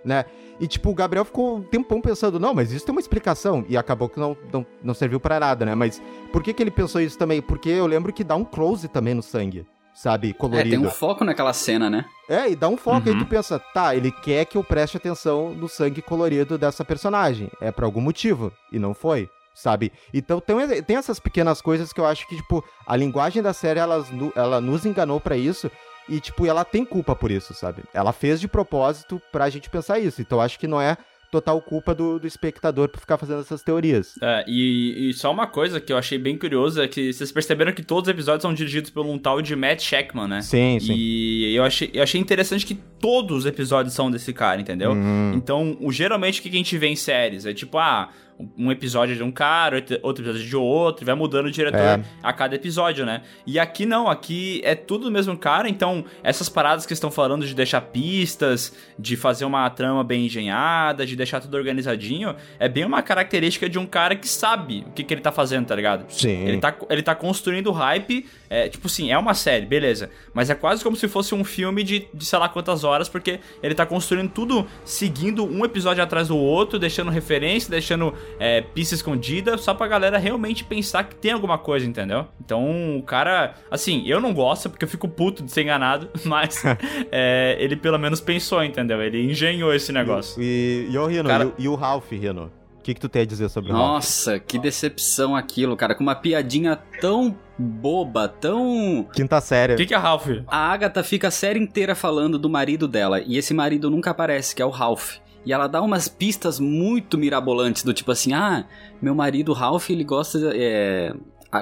né? E, tipo, o Gabriel ficou um tempão pensando, não, mas isso tem uma explicação. E acabou que não, não, não serviu pra nada, né? Mas por que que ele pensou isso também? Porque eu lembro que dá um close também no sangue, sabe? É, Colorido. tem um foco naquela cena, né? É, e dá um foco, aí Uhum. tu pensa, tá, ele quer que eu preste atenção no sangue colorido dessa personagem. É por algum motivo. E não foi, sabe? Então tem, tem essas pequenas coisas que eu acho que, tipo, a linguagem da série, elas, nu- ela nos enganou pra isso. E, tipo, ela tem culpa por isso, sabe? Ela fez de propósito pra gente pensar isso. Então acho que não é total culpa do, do espectador por ficar fazendo essas teorias. É, e, e só uma coisa que eu achei bem curiosa é que vocês perceberam que todos os episódios são dirigidos por um tal de Matt Shackman, né? Sim, sim. E eu achei, eu achei interessante que todos os episódios são desse cara, entendeu? Hum. Então, o, geralmente o que a gente vê em séries é tipo, ah, um episódio de um cara, outro- episódio de outro, e vai mudando o diretor É. a cada episódio, né? E aqui não, aqui é tudo do mesmo cara, então essas paradas que estão falando de deixar pistas, de fazer uma trama bem engenhada, de deixar tudo organizadinho, é bem uma característica de um cara que sabe o que, que ele tá fazendo, tá ligado? Sim. Ele tá, ele tá construindo hype, é, tipo assim, é uma série, beleza. Mas é quase como se fosse um filme de, de sei lá quantas horas, porque ele tá construindo tudo seguindo um episódio atrás do outro, deixando referência, deixando é, pista escondida, só pra galera realmente pensar que tem alguma coisa, entendeu? Então, o cara, assim, eu não gosto, porque eu fico puto de ser enganado, mas é, ele pelo menos pensou, entendeu? Ele engenhou esse negócio. E, e, ô, Rino, Cara- e, o- e o Ralph, Rino? O que, que tu tem a dizer sobre o Ralph? Nossa, que decepção aquilo, cara. Com uma piadinha tão boba, tão. Quinta série. O que, que é Ralph? A Agatha fica a série inteira falando do marido dela, e esse marido nunca aparece, que é o Ralph. E ela dá umas pistas muito mirabolantes, do tipo assim, ah, meu marido Ralph, ele gosta. É...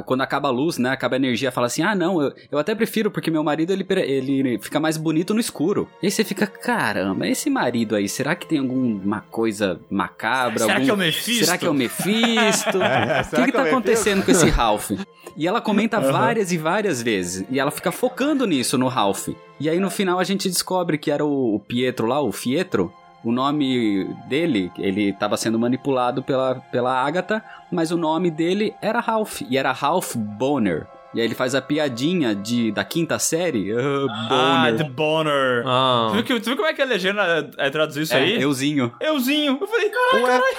quando acaba a luz, né? Acaba a energia, fala assim: ah, não, eu, eu até prefiro porque meu marido ele, ele fica mais bonito no escuro. E aí você fica, caramba, esse marido aí, será que tem alguma coisa macabra? Será algum- que é o Mephisto? Será que é o Mephisto? É, O que, que é tá acontecendo com esse Ralph? E ela comenta Aham. várias e várias vezes. E ela fica focando nisso no Ralph. E aí no final a gente descobre que era o, o Pietro lá, o Fietro. O nome dele, ele estava sendo manipulado pela, pela Agatha, mas o nome dele era Ralph. E era Ralph Bonner. E aí ele faz a piadinha de, da quinta série. Ah, Ah, Bonner. The Boner. Ah. Tu, viu que- tu viu como é que a legenda é, traduziu isso é, aí? euzinho. Euzinho. Eu falei, caralho, caralho.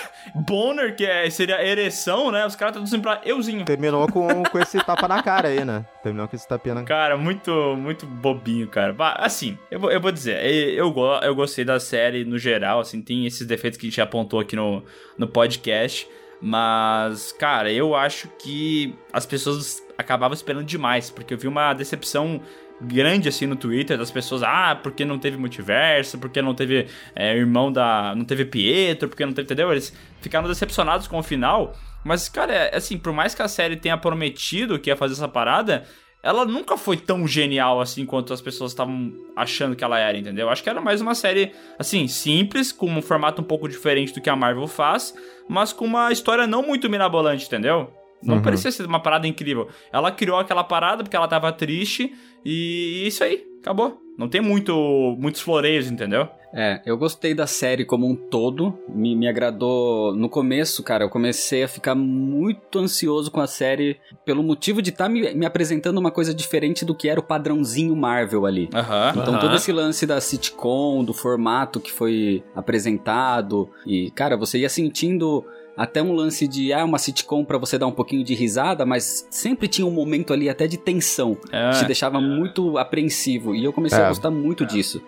Boner, que é, seria ereção, né? Os caras traduzem pra euzinho. Terminou com, com esse tapa na cara aí, né? Terminou com esse tapinha na cara. Cara, muito, muito bobinho, cara. Assim, eu vou, eu vou dizer, eu, eu gostei da série no geral, assim, tem esses defeitos que a gente apontou aqui no, no podcast, mas, cara, eu acho que as pessoas acabavam esperando demais, porque eu vi uma decepção grande, assim, no Twitter, das pessoas, ah, porque não teve multiverso, porque não teve é, irmão da... não teve Pietro, porque não teve, entendeu? Eles ficaram decepcionados com o final, mas, cara, é, assim, por mais que a série tenha prometido que ia fazer essa parada, ela nunca foi tão genial assim quanto as pessoas estavam achando que ela era, entendeu? Acho que era mais uma série, assim, simples, com um formato um pouco diferente do que a Marvel faz, mas com uma história não muito mirabolante, entendeu? Não Uhum. parecia ser uma parada incrível. Ela criou aquela parada porque ela tava triste e isso aí, acabou. Não tem muito muitos floreios, entendeu? É, eu gostei da série como um todo, me, me agradou no começo, cara, eu comecei a ficar muito ansioso com a série pelo motivo de estar me, me apresentando uma coisa diferente do que era o padrãozinho Marvel ali. Aham. Então Aham. todo esse lance da sitcom, do formato que foi apresentado e, cara, você ia sentindo até um lance de ah, uma sitcom pra você dar um pouquinho de risada, mas sempre tinha um momento ali até de tensão É. te deixava muito apreensivo. E eu comecei É. a gostar muito disso.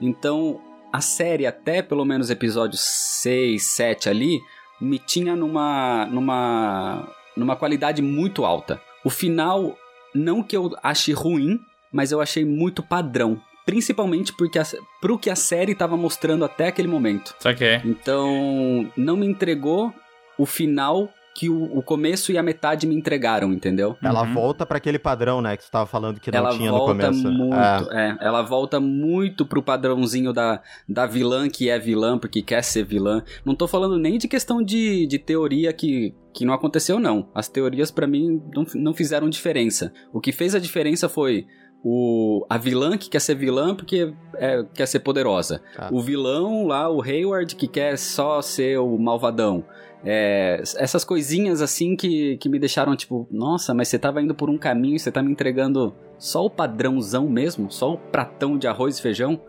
Então, a série, até pelo menos episódio 6, 7 ali, me tinha numa, numa, numa qualidade muito alta. O final, não que eu ache ruim, mas eu achei muito padrão. Principalmente porque a, pro que a série estava mostrando até aquele momento. Só que é. Então, não me entregou o final que o, o começo e a metade me entregaram, entendeu? Ela Uhum. volta pra aquele padrão, né? Que você tava falando que não ela tinha no volta começo. muito, É. é, ela volta muito pro padrãozinho da, da vilã que é vilã porque quer ser vilã. Não tô falando nem de questão de, de teoria que, que não aconteceu, não. As teorias pra mim não, não fizeram diferença. O que fez a diferença foi o, a vilã que quer ser vilã porque é, quer ser poderosa. Ah. O vilão lá, o Hayward, que quer só ser o malvadão. É, essas coisinhas assim que, que me deixaram tipo, nossa, mas você tava indo por um caminho e você tá me entregando só o padrãozão mesmo, só o pratão de arroz e feijão.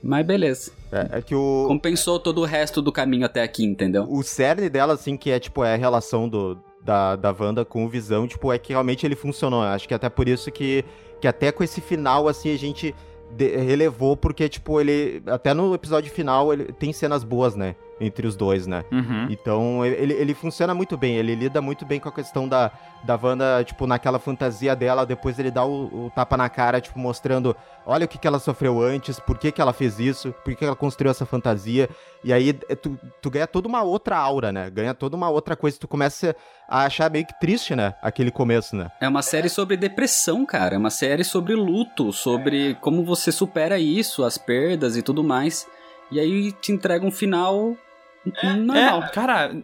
Mas beleza. É, é que o, Compensou todo o resto do caminho até aqui, entendeu? o cerne dela, assim, que é, tipo, é a relação do, da, da Wanda com o Visão, tipo, é que realmente ele funcionou. Acho que até por isso que, que até com esse final, assim, a gente de- relevou, porque, tipo, ele... Até no episódio final, ele tem cenas boas, né? Entre os dois, né? Uhum. Então, ele, ele funciona muito bem, ele lida muito bem com a questão da, da Wanda, tipo, naquela fantasia dela, depois ele dá o, o tapa na cara, tipo, mostrando, olha o que, que ela sofreu antes, por que, que ela fez isso, por que, que ela construiu essa fantasia, e aí é, tu, tu ganha toda uma outra aura, né? Ganha toda uma outra coisa, tu começa a achar meio que triste, né? Aquele começo, né? É uma série sobre depressão, cara. É uma série sobre luto, sobre como você supera isso, as perdas e tudo mais. E aí te entrega um final normal. É, cara,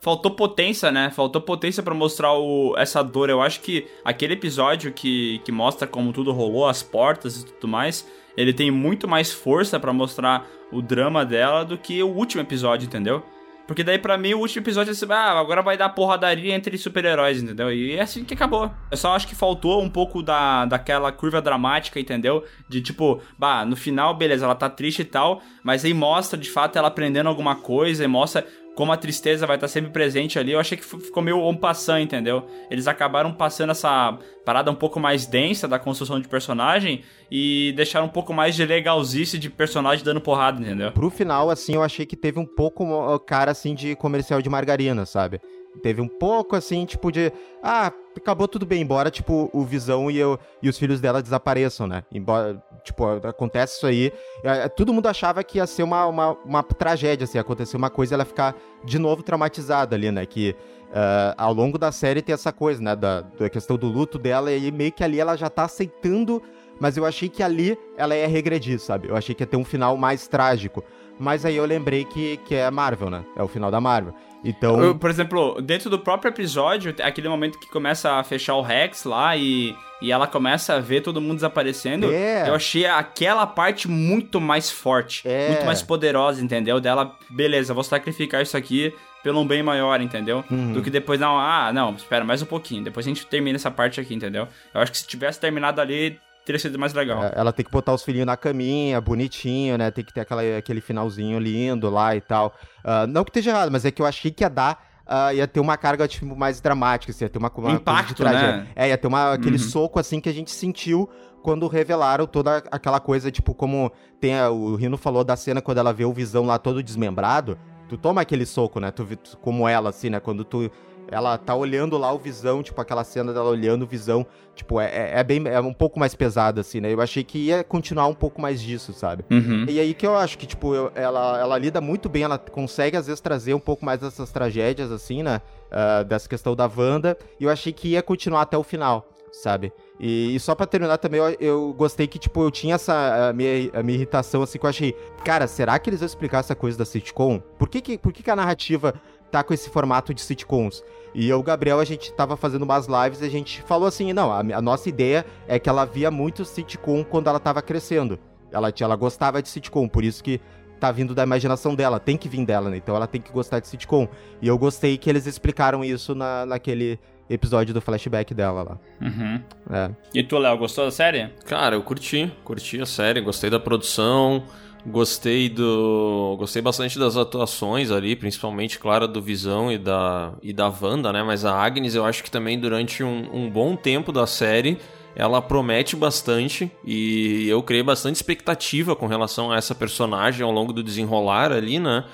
faltou potência, né? Faltou potência pra mostrar o, essa dor. Eu acho que aquele episódio que, que mostra como tudo rolou, as portas e tudo mais, ele tem muito mais força pra mostrar o drama dela do que o último episódio, entendeu? Porque daí pra mim o último episódio é assim, ah, agora vai dar porradaria entre super-heróis, entendeu? E é assim que acabou. Eu só acho que faltou um pouco da, daquela curva dramática, entendeu? De tipo, bah, no final, beleza, ela tá triste e tal, mas aí mostra de fato ela aprendendo alguma coisa e mostra como a tristeza vai estar sempre presente ali. Eu achei que ficou meio um passant, entendeu? Eles acabaram passando essa parada um pouco mais densa da construção de personagem e deixaram um pouco mais de legalzice de personagem dando porrada, entendeu? Pro final, assim, eu achei que teve um pouco cara, assim, de comercial de margarina, sabe? Teve um pouco assim, tipo, de. Ah, acabou tudo bem, embora, tipo, o Visão e, eu, e os filhos dela desapareçam, né? Embora, tipo, acontece isso aí. É, todo mundo achava que ia ser uma, uma, uma tragédia, assim, acontecer uma coisa e ela ficar de novo traumatizada ali, né? Que uh, ao longo da série tem essa coisa, né? Da, da questão do luto dela, e meio que ali ela já tá aceitando. Mas eu achei que ali ela ia regredir, sabe? Eu achei que ia ter um final mais trágico. Mas aí eu lembrei que, que é Marvel, né? É o final da Marvel. Então. Eu, por exemplo, dentro do próprio episódio, aquele momento que começa a fechar o Rex lá e, e ela começa a ver todo mundo desaparecendo. É. Eu achei aquela parte muito mais forte, É. muito mais poderosa, entendeu? Dela, beleza, vou sacrificar isso aqui pelo um bem maior, entendeu? Uhum. Do que depois, não, ah, não, espera mais um pouquinho, depois a gente termina essa parte aqui, entendeu? Eu acho que se tivesse terminado ali, teria sido mais legal. É, Ela tem que botar os filhinhos na caminha, bonitinho, né? Tem que ter aquela, aquele finalzinho lindo lá e tal. Ah, não que esteja errado, mas é que eu achei que ia dar. ah, ia ter uma carga tipo, mais dramática, assim, ia ter uma, uma Impacto, né? É, ia ter uma, aquele Uhum. soco assim que a gente sentiu quando revelaram toda aquela coisa, tipo, como tem a- o Rino falou da cena quando ela vê o Visão lá todo desmembrado. Tu toma aquele soco, né? Tu, tu- como ela, assim, né? Quando tu. Ela tá olhando lá o Visão, tipo, aquela cena dela olhando o Visão. Tipo, é, é, é bem. É um pouco mais pesado, assim, né? Eu achei que ia continuar um pouco mais disso, sabe? Uhum. E aí que eu acho que, tipo, eu- ela, ela lida muito bem, ela consegue, às vezes, trazer um pouco mais dessas tragédias, assim, né? Ah, dessa questão da Wanda. E eu achei que ia continuar até o final, sabe? E, e só pra terminar também, eu, eu gostei que, tipo, eu tinha essa a minha, a minha irritação, assim, que eu achei, cara, será que eles vão explicar essa coisa da sitcom? Por que que, por que, que a narrativa tá com esse formato de sitcoms? E eu, e o Gabriel, a gente tava fazendo umas lives e a gente falou assim, não, a, a nossa ideia é que ela via muito sitcom quando ela tava crescendo. Ela, tinha- ela gostava de sitcom, por isso que tá vindo da imaginação dela, tem que vir dela, né? Então ela tem que gostar de sitcom. E eu gostei que eles explicaram isso na, naquele episódio do flashback dela lá. Uhum. É. E tu, Léo, gostou da série? Cara, eu curti, curti a série, gostei da produção, gostei do. Gostei bastante das atuações ali, principalmente, claro, do Visão e da, e da Wanda, né? Mas a Agnes, eu acho que também durante um, um bom tempo da série. Ela promete bastante e eu criei bastante expectativa com relação a essa personagem ao longo do desenrolar ali, né?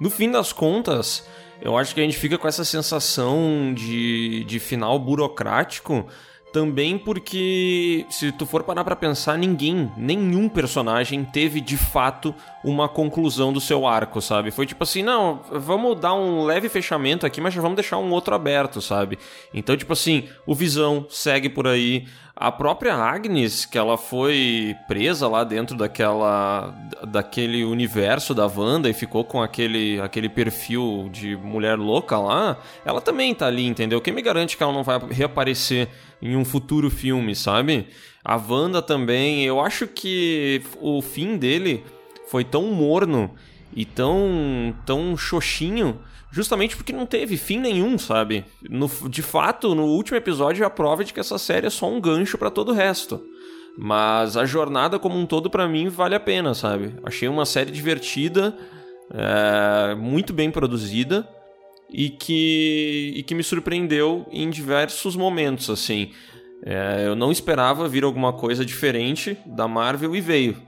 No fim das contas, eu acho que a gente fica com essa sensação de, de final burocrático também porque, se tu for parar pra pensar, ninguém, nenhum personagem teve de fato uma conclusão do seu arco, sabe? Foi tipo assim, não, vamos dar um leve fechamento aqui, mas já vamos deixar um outro aberto, sabe? Então, tipo assim, o Visão segue por aí. A própria Agnes, que ela foi presa lá dentro daquela daquele universo da Wanda e ficou com aquele, aquele perfil de mulher louca lá, ela também tá ali, entendeu? Quem me garante que ela não vai reaparecer em um futuro filme, sabe? A Wanda também, eu acho que o fim dele foi tão morno e tão tão xoxinho justamente porque não teve fim nenhum, sabe? No, de fato, no último episódio é a prova de que essa série é só um gancho pra todo o resto. Mas a jornada como um todo pra mim vale a pena, sabe? Achei uma série divertida, é, muito bem produzida e que, e que me surpreendeu em diversos momentos, assim. É, eu não esperava vir alguma coisa diferente da Marvel e veio.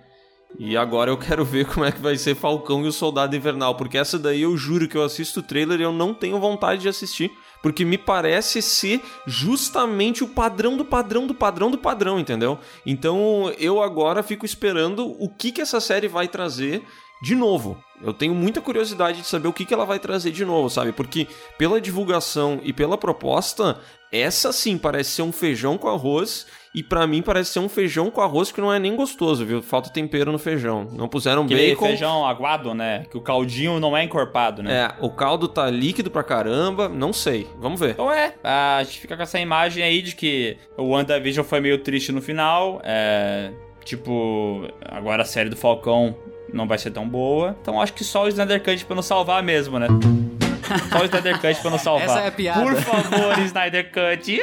E agora eu quero ver como é que vai ser Falcão e o Soldado Invernal, porque essa daí eu juro que eu assisto o trailer e eu não tenho vontade de assistir, porque me parece ser justamente o padrão do padrão do padrão do padrão, entendeu? Então eu agora fico esperando o que que essa série vai trazer de novo. Eu tenho muita curiosidade de saber o que, que ela vai trazer de novo, sabe? Porque pela divulgação e pela proposta, essa sim parece ser um feijão com arroz. E pra mim parece ser um feijão com arroz que não é nem gostoso, viu? Falta tempero no feijão. Não puseram Aquele bacon. feijão aguado, né? Que o caldinho não é encorpado, né? É, o caldo tá líquido pra caramba. Não sei. Vamos ver. Então é, a gente fica com essa imagem aí de que o WandaVision foi meio triste no final. É. Tipo, agora a série do Falcão não vai ser tão boa. Então acho que só o Snyder Cut pra nos salvar mesmo, né? Só o Snyder Cut pra nos salvar. Essa é a piada. Por favor, Snyder Cut.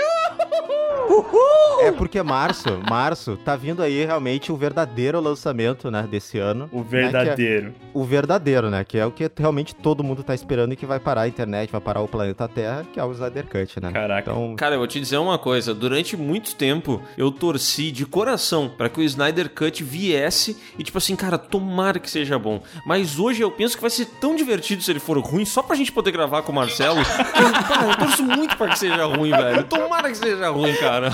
É porque março, março, tá vindo aí realmente o verdadeiro lançamento, né, desse ano. O Né, é- verdadeiro. o verdadeiro, né? Que é o que realmente todo mundo tá esperando e que vai parar a internet, vai parar o planeta Terra, que é o Snyder Cut, né? Caraca. Então, Cara, eu vou te dizer uma coisa. Durante muito tempo, eu torci de coração pra que o Snyder Cut viesse e, tipo assim, cara, tomara que seja bom. Mas hoje eu penso que vai ser tão divertido se ele for ruim, só pra gente poder que gravar com o Marcelo. Eu, cara, eu torço muito pra que seja ruim, velho. Tomara que seja ruim, cara.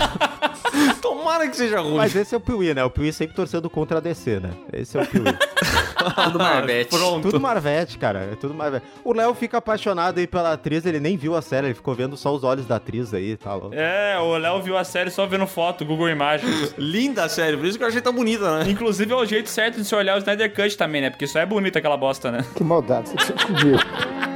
Tomara que seja ruim. Mas esse é o Piuí, né? O Piuí sempre torcendo contra a DC, né? Esse é o Piuí. Tudo Marvete. Pronto. tudo Marvete, cara. É tudo Marvete. O Léo fica apaixonado aí pela atriz, ele nem viu a série, ele ficou vendo só os olhos da atriz aí e tal. É, o Léo viu a série só vendo foto, Google Imagens. Linda a série, por isso que eu achei tão bonita, né? Inclusive é o jeito certo de se olhar o Snyder Cut também, né? Porque só é bonito aquela bosta, né? Que maldade, você precisa comigo.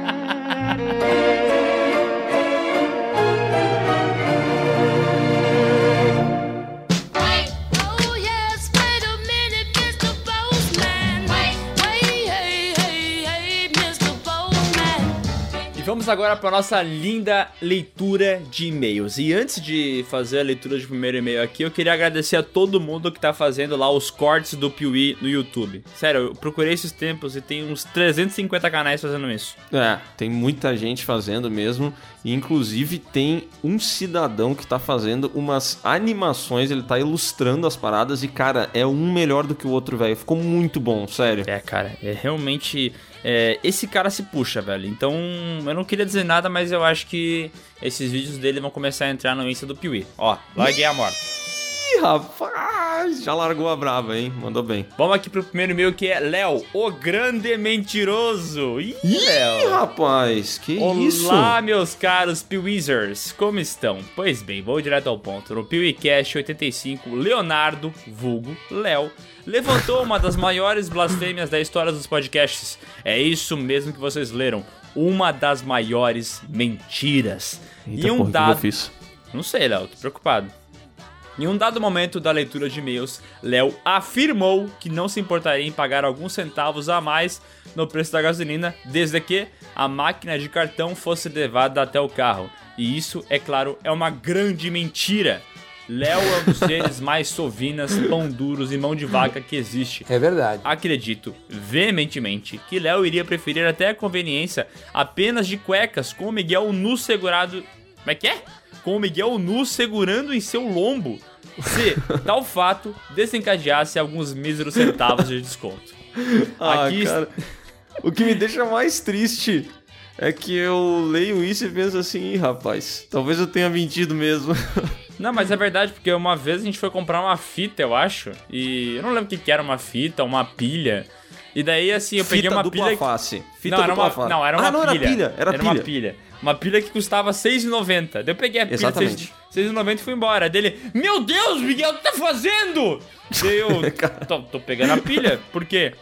vamos agora para nossa linda leitura de e-mails. E antes de fazer a leitura de primeiro e-mail aqui, eu queria agradecer a todo mundo que tá fazendo lá os cortes do Piuí no YouTube. Sério, eu procurei esses tempos e tem uns 350 canais fazendo isso. É, tem muita gente fazendo mesmo. E inclusive tem um cidadão que tá fazendo umas animações, ele tá ilustrando as paradas e, cara, é um melhor do que o outro, velho. Ficou muito bom, sério. É, cara, é realmente. É, esse cara se puxa, velho. Então, eu não queria dizer nada, mas eu acho que esses vídeos dele vão começar a entrar no Insta do Piuí. Ó, larguei a morta. Ih, rapaz, já largou a brava, hein? Mandou bem. Vamos aqui pro primeiro e-mail que é Léo, o grande mentiroso. Ih, Ih, Léo. rapaz, que isso? Olá, meus caros Piwizers, como estão? Pois bem, vou direto ao ponto. No PeeWeeCast 85, Leonardo, vulgo, Léo, levantou uma das maiores blasfêmias da história dos podcasts. É isso mesmo que vocês leram. Uma das maiores mentiras. Eita, e um porra, dado... Não sei, Léo, tô preocupado. Em um dado momento da leitura de e-mails, Léo afirmou que não se importaria em pagar alguns centavos a mais no preço da gasolina, desde que a máquina de cartão fosse levada até o carro. E isso, é claro, é uma grande mentira. Léo é um dos seres mais sovinas, pão duros e mão de vaca que existe. É verdade. Acredito veementemente que Léo iria preferir até a conveniência apenas de cuecas com o Miguel nu segurado. Como é que é? Com o Miguel nu segurando em seu lombo. Se tal fato desencadeasse alguns míseros centavos de desconto. Ah, Aqui- cara, o que me deixa mais triste é que eu leio isso e penso assim, Ih, rapaz, talvez eu tenha mentido mesmo. Não, mas é verdade, porque uma vez a gente foi comprar uma fita, eu acho. E eu não lembro o que, que era uma fita, uma pilha. E daí, assim, eu peguei Fita uma dupla pilha. face. Fita não, era uma, face. não, era uma ah, não, pilha. era pilha. Era, uma pilha. pilha. Uma pilha que custava R$6,90. Daí eu peguei a pilha Exatamente. R$6,90 e fui embora. Dele, meu Deus, Miguel, o que tá fazendo? Daí eu, tô, tô pegando a pilha. Por quê?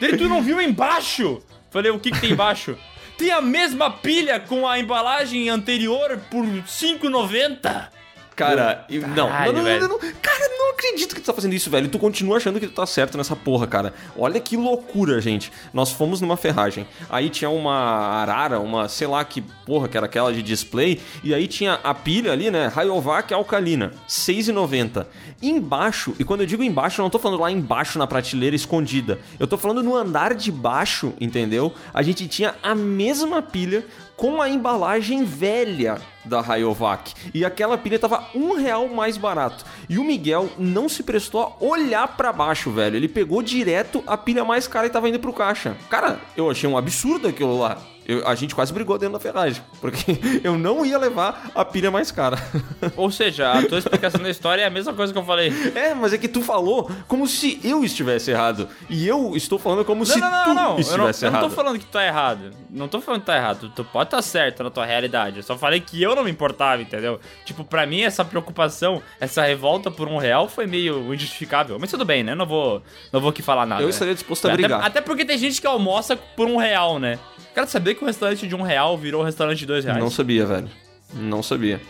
Dele, tu não viu embaixo? Falei, o que que tem embaixo? Tem a mesma pilha com a embalagem anterior por R$5,90. Cara, eu- não, Caralho, não, não, não, cara, não acredito que tu tá fazendo isso, velho. Tu continua achando que tu tá certo nessa porra, cara. Olha que loucura, gente. Nós fomos numa ferragem. Aí tinha uma arara, uma, sei lá que porra que era aquela de display. E aí tinha a pilha ali, né? Rayovac alcalina, 6,90. Embaixo, e quando eu digo embaixo, eu não tô falando lá embaixo na prateleira escondida. Eu tô falando no andar de baixo, entendeu? A gente tinha a mesma pilha com a embalagem velha da Rayovac. E aquela pilha tava um real mais barato. E o Miguel não se prestou a olhar pra baixo, velho. Ele pegou direto a pilha mais cara e tava indo pro caixa. Cara, eu achei um absurdo aquilo lá. Eu- a gente quase brigou dentro da ferragem. Porque eu não ia levar a pilha mais cara. Ou seja, a tua explicação da história é a mesma coisa que eu falei. É, mas é que tu falou como se eu estivesse errado. E eu estou falando como se não, não, tu não, não. Eu não, estivesse eu não errado. tô falando que tu tá errado. Não tô falando que tá errado. Tu pode estar certo na tua realidade. Eu só falei que eu não me importava, entendeu? Tipo, pra mim, essa preocupação, essa revolta por um real foi meio injustificável. Mas tudo bem, né? Não vou, não vou aqui falar nada. Eu estaria disposto a até, brigar. Até porque tem gente que almoça por um real, né? Quero saber que o restaurante de um real virou um restaurante de dois reais. Não sabia, velho. Não sabia.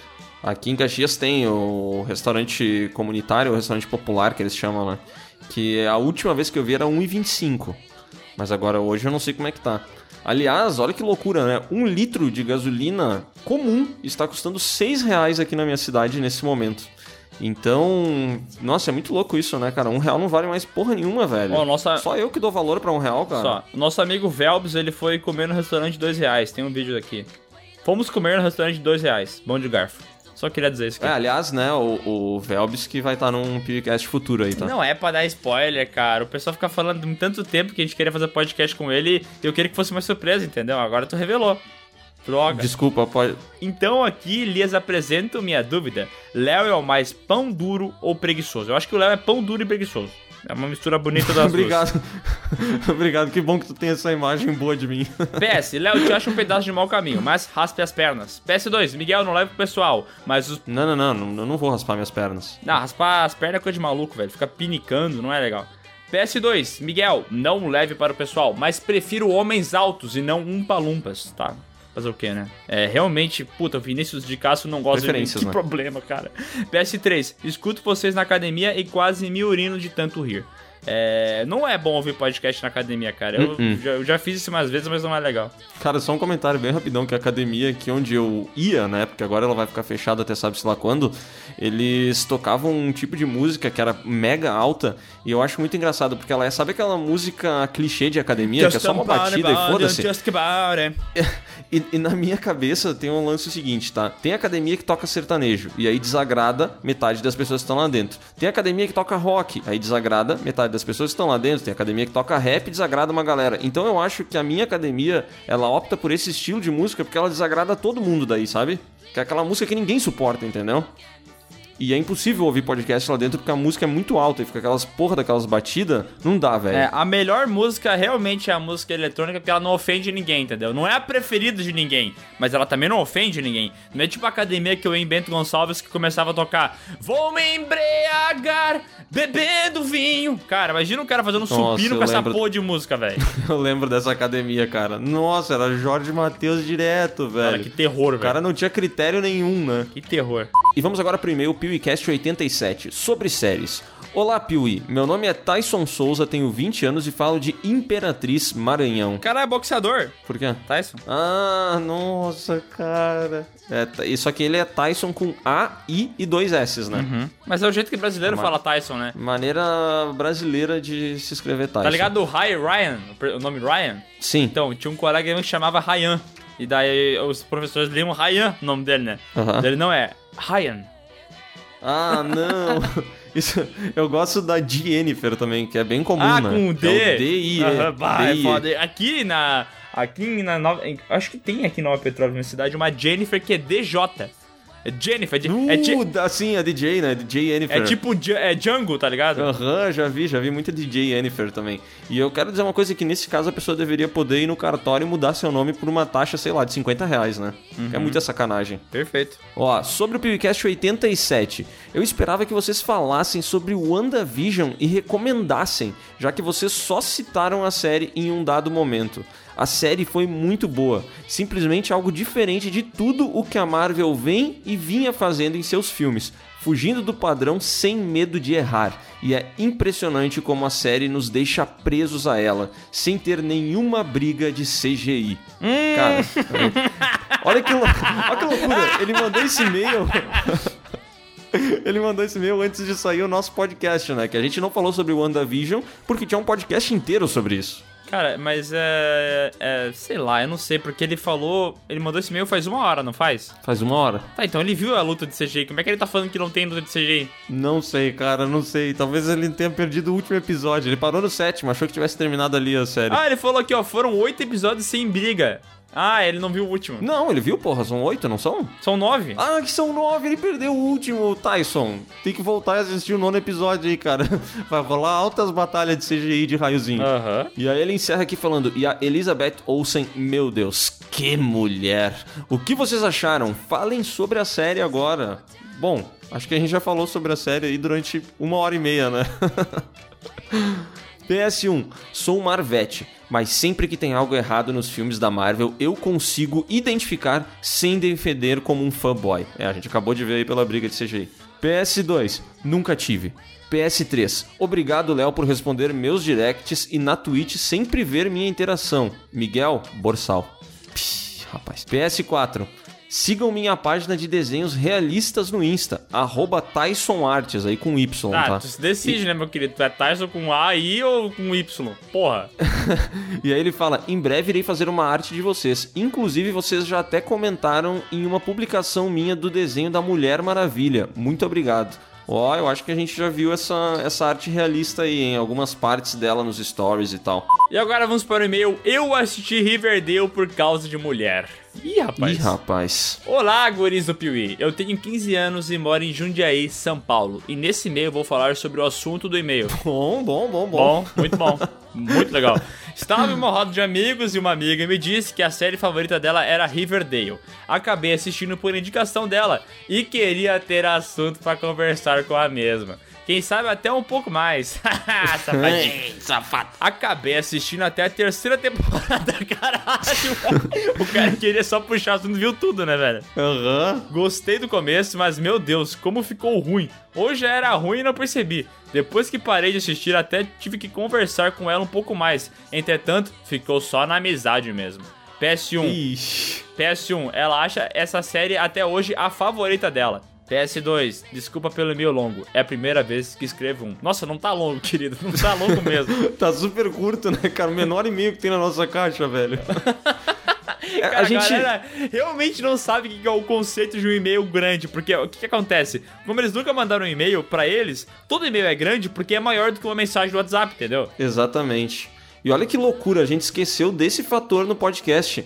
Aqui em Caxias tem o restaurante comunitário, o restaurante popular que eles chamam, né? Que a última vez que eu vi era 1,25. Mas agora hoje eu não sei como é que tá. Aliás, olha que loucura, né? Um litro de gasolina comum está custando 6 reais aqui na minha cidade nesse momento. Então, nossa, é muito louco isso, né, cara? Um real não vale mais porra nenhuma, velho. Ó, nossa- Só eu que dou valor pra um real, cara. Só, o nosso amigo Velbs, ele foi comer no restaurante de dois reais. Tem um vídeo aqui. Fomos comer no restaurante de dois reais. Bom de garfo. Só queria dizer isso aqui. É, aliás, né, o, o Velbs que vai estar num podcast futuro aí, tá? Não é pra dar spoiler, cara. O pessoal fica falando de tanto tempo que a gente queria fazer podcast com ele e eu queria que fosse uma surpresa, entendeu? Agora tu revelou. Droga. Desculpa, pode. Então aqui lhes apresento minha dúvida. Léo é o mais pão duro ou preguiçoso? Eu acho que o Léo é pão duro e preguiçoso. É uma mistura bonita das duas. Obrigado. Obrigado, que bom que tu tem essa imagem boa de mim. PS, Léo, te acha um pedaço de mau caminho, mas raspe as pernas. PS2, Miguel, não leva pro pessoal, mas os... Não, não, não, não, eu não vou raspar minhas pernas. Não, raspar as pernas é coisa de maluco, velho. Fica pinicando, não é legal. PS2, Miguel, não leve para o pessoal, mas prefiro homens altos e não umpa-lumpas, tá? Fazer o quê, né? É, realmente, puta, o Vinícius de Castro não gosta de mim. Que né? problema, cara. PS3, escuto vocês na academia e quase me urino de tanto rir. É, não é bom ouvir podcast na academia, cara. Eu, Uh-uh. já, eu já fiz isso umas vezes, mas não é legal. Cara, só um comentário bem rapidão, que a academia aqui onde eu ia, né, porque agora ela vai ficar fechada até sabe-se lá quando, eles tocavam um tipo de música que era mega alta, e eu acho muito engraçado, porque ela é, sabe aquela música clichê de academia, que é só uma batida e foda-se? E, e na minha cabeça tem um lance seguinte, tá? Tem academia que toca sertanejo, e aí desagrada metade das pessoas que estão lá dentro. Tem academia que toca rock, aí desagrada metade das pessoas que estão lá dentro. Tem academia que toca rap desagrada uma galera. Então eu acho que a minha academia, ela opta por esse estilo de música porque ela desagrada todo mundo daí, sabe? Que é aquela música que ninguém suporta, entendeu? E é impossível ouvir podcast lá dentro porque a música é muito alta e fica aquelas porra daquelas batidas. Não dá, velho. É, a melhor música realmente é a música eletrônica porque ela não ofende ninguém, entendeu? Não é a preferida de ninguém, mas ela também não ofende ninguém. Não é tipo a academia que eu em Bento Gonçalves que começava a tocar Vou me embriagar bebendo vinho. Cara, imagina um cara fazendo um supino com essa lembro. porra de música, velho. Eu lembro dessa academia, cara. Nossa, era Jorge Matheus direto, velho. Cara, que terror, O cara velho. não tinha critério nenhum, né? Que terror. E vamos agora pro e-mail PeeWeeCast 87, sobre séries. Olá, Piuí. Meu nome é Tyson Souza, tenho 20 anos e falo de Imperatriz Maranhão. O cara é boxeador. Por quê? Tyson. Ah, nossa, cara. É, só que ele é Tyson com A, I e dois S, né? Mas é o jeito que brasileiro Mas- fala Tyson, né? Maneira brasileira de se escrever Tyson. Tá ligado o Hi Ryan? o nome Ryan? Sim. Então, tinha um colega que chamava Ryan. E daí os professores liam Ryan, o nome dele, né? Aham. Ele não é Ryan. Ah, não. Isso, eu gosto da Jennifer também, que é bem comum, Ah, né? com o D. É o D-I, é. Aham, bah, é D-I. foda. Aqui na. Aqui na Nova. Acho que tem aqui em Nova Petrópolis, na cidade, uma Jennifer que é DJ. É Jennifer. É, Uh, é, assim, a DJ, né? DJ Jennifer. é tipo é Django, tá ligado? Aham, já vi, já vi muita DJ Jennifer também. E eu quero dizer uma coisa que nesse caso a pessoa deveria poder ir no cartório e mudar seu nome por uma taxa, sei lá, de 50 reais, né? Que é muita sacanagem. Perfeito. Ó, sobre o PewCast 87, eu esperava que vocês falassem sobre o WandaVision e recomendassem, já que vocês só citaram a série em um dado momento. A série foi muito boa, simplesmente algo diferente de tudo o que a Marvel vem e vinha fazendo em seus filmes, fugindo do padrão sem medo de errar. E é impressionante como a série nos deixa presos a ela, sem ter nenhuma briga de CGI. Cara, olha que, olha que loucura, ele mandou esse e-mail. Ele mandou esse e-mail antes de sair o nosso podcast, né? Que a gente não falou sobre o WandaVision porque tinha um podcast inteiro sobre isso. Cara, mas é, é. Sei lá, eu não sei, porque ele falou. Ele mandou esse e-mail faz uma hora, não faz? Faz uma hora. Tá, então ele viu a luta de CGI. Como é que ele tá falando que não tem luta de CGI? Não sei, cara, não sei. Talvez ele tenha perdido o último episódio. Ele parou no sétimo, achou que tivesse terminado ali a série. Ah, ele falou aqui, ó, foram oito episódios sem briga. Ah, ele não viu o último. Não, ele viu, porra, são oito, não são? São nove? Ah, que são nove, ele perdeu o último, Tyson. Tem que voltar e assistir o nono episódio aí, cara. Vai rolar altas batalhas de CGI de raiozinho. Aham. E aí ele encerra aqui falando, e a Elizabeth Olsen, meu Deus, que mulher! O que vocês acharam? Falem sobre a série agora. Bom, acho que a gente já falou sobre a série aí durante uma hora e meia, né? PS1, sou Marvete, mas sempre que tem algo errado nos filmes da Marvel, eu consigo identificar sem defender como um fanboy. É, a gente acabou de ver aí pela briga de CGI. PS2, nunca tive. PS3, obrigado Léo por responder meus directs e na Twitch sempre ver minha interação. Miguel Borsal. Pih, rapaz. PS4, sigam minha página de desenhos realistas no Insta, arroba Tyson Artes, aí com Y, Tá, tá? tu se decide, né, meu querido? Tu é Tyson com A, I ou com Y? Porra. E aí ele fala: em breve irei fazer uma arte de vocês. Inclusive, vocês já até comentaram em uma publicação minha do desenho da Mulher Maravilha. Muito obrigado. Ó, eu acho que a gente já viu essa, essa arte realista aí, em algumas partes dela nos stories e tal. E agora vamos para o e-mail. Eu assisti Riverdale por causa de mulher. Ih, rapaz. Ih, rapaz. Olá, guris do Piuí. Eu tenho 15 anos e moro em Jundiaí, São Paulo. E nesse e-mail vou falar sobre o assunto do e-mail. Bom, bom, bom, bom. Bom, muito bom. Muito legal. Estava em uma roda de amigos e uma amiga me disse que a série favorita dela era Riverdale. Acabei assistindo por indicação dela e queria ter assunto para conversar com a mesma. Quem sabe até um pouco mais. Safadinho, safado. Acabei assistindo até a terceira temporada, caralho. o cara queria só puxar assunto, viu tudo, né, velho? Aham. Gostei do começo, mas meu Deus, como ficou ruim. Hoje já era ruim e não percebi. Depois que parei de assistir, até tive que conversar com ela um pouco mais. Entretanto, ficou só na amizade mesmo. PS1. Ixi. PS1, ela acha essa série até hoje a favorita dela. PS2, desculpa pelo e-mail longo. É a primeira vez que escrevo um. Nossa, não tá longo, querido. Não tá longo mesmo. Tá super curto, né, cara? O menor e-mail que tem na nossa caixa, velho. É, Cara, a gente. galera realmente não sabe o que é o conceito de um e-mail grande, porque o que, que acontece? Como eles nunca mandaram um e-mail pra eles, todo e-mail é grande porque é maior do que uma mensagem do WhatsApp, entendeu? Exatamente. E olha que loucura, a gente esqueceu desse fator no podcast,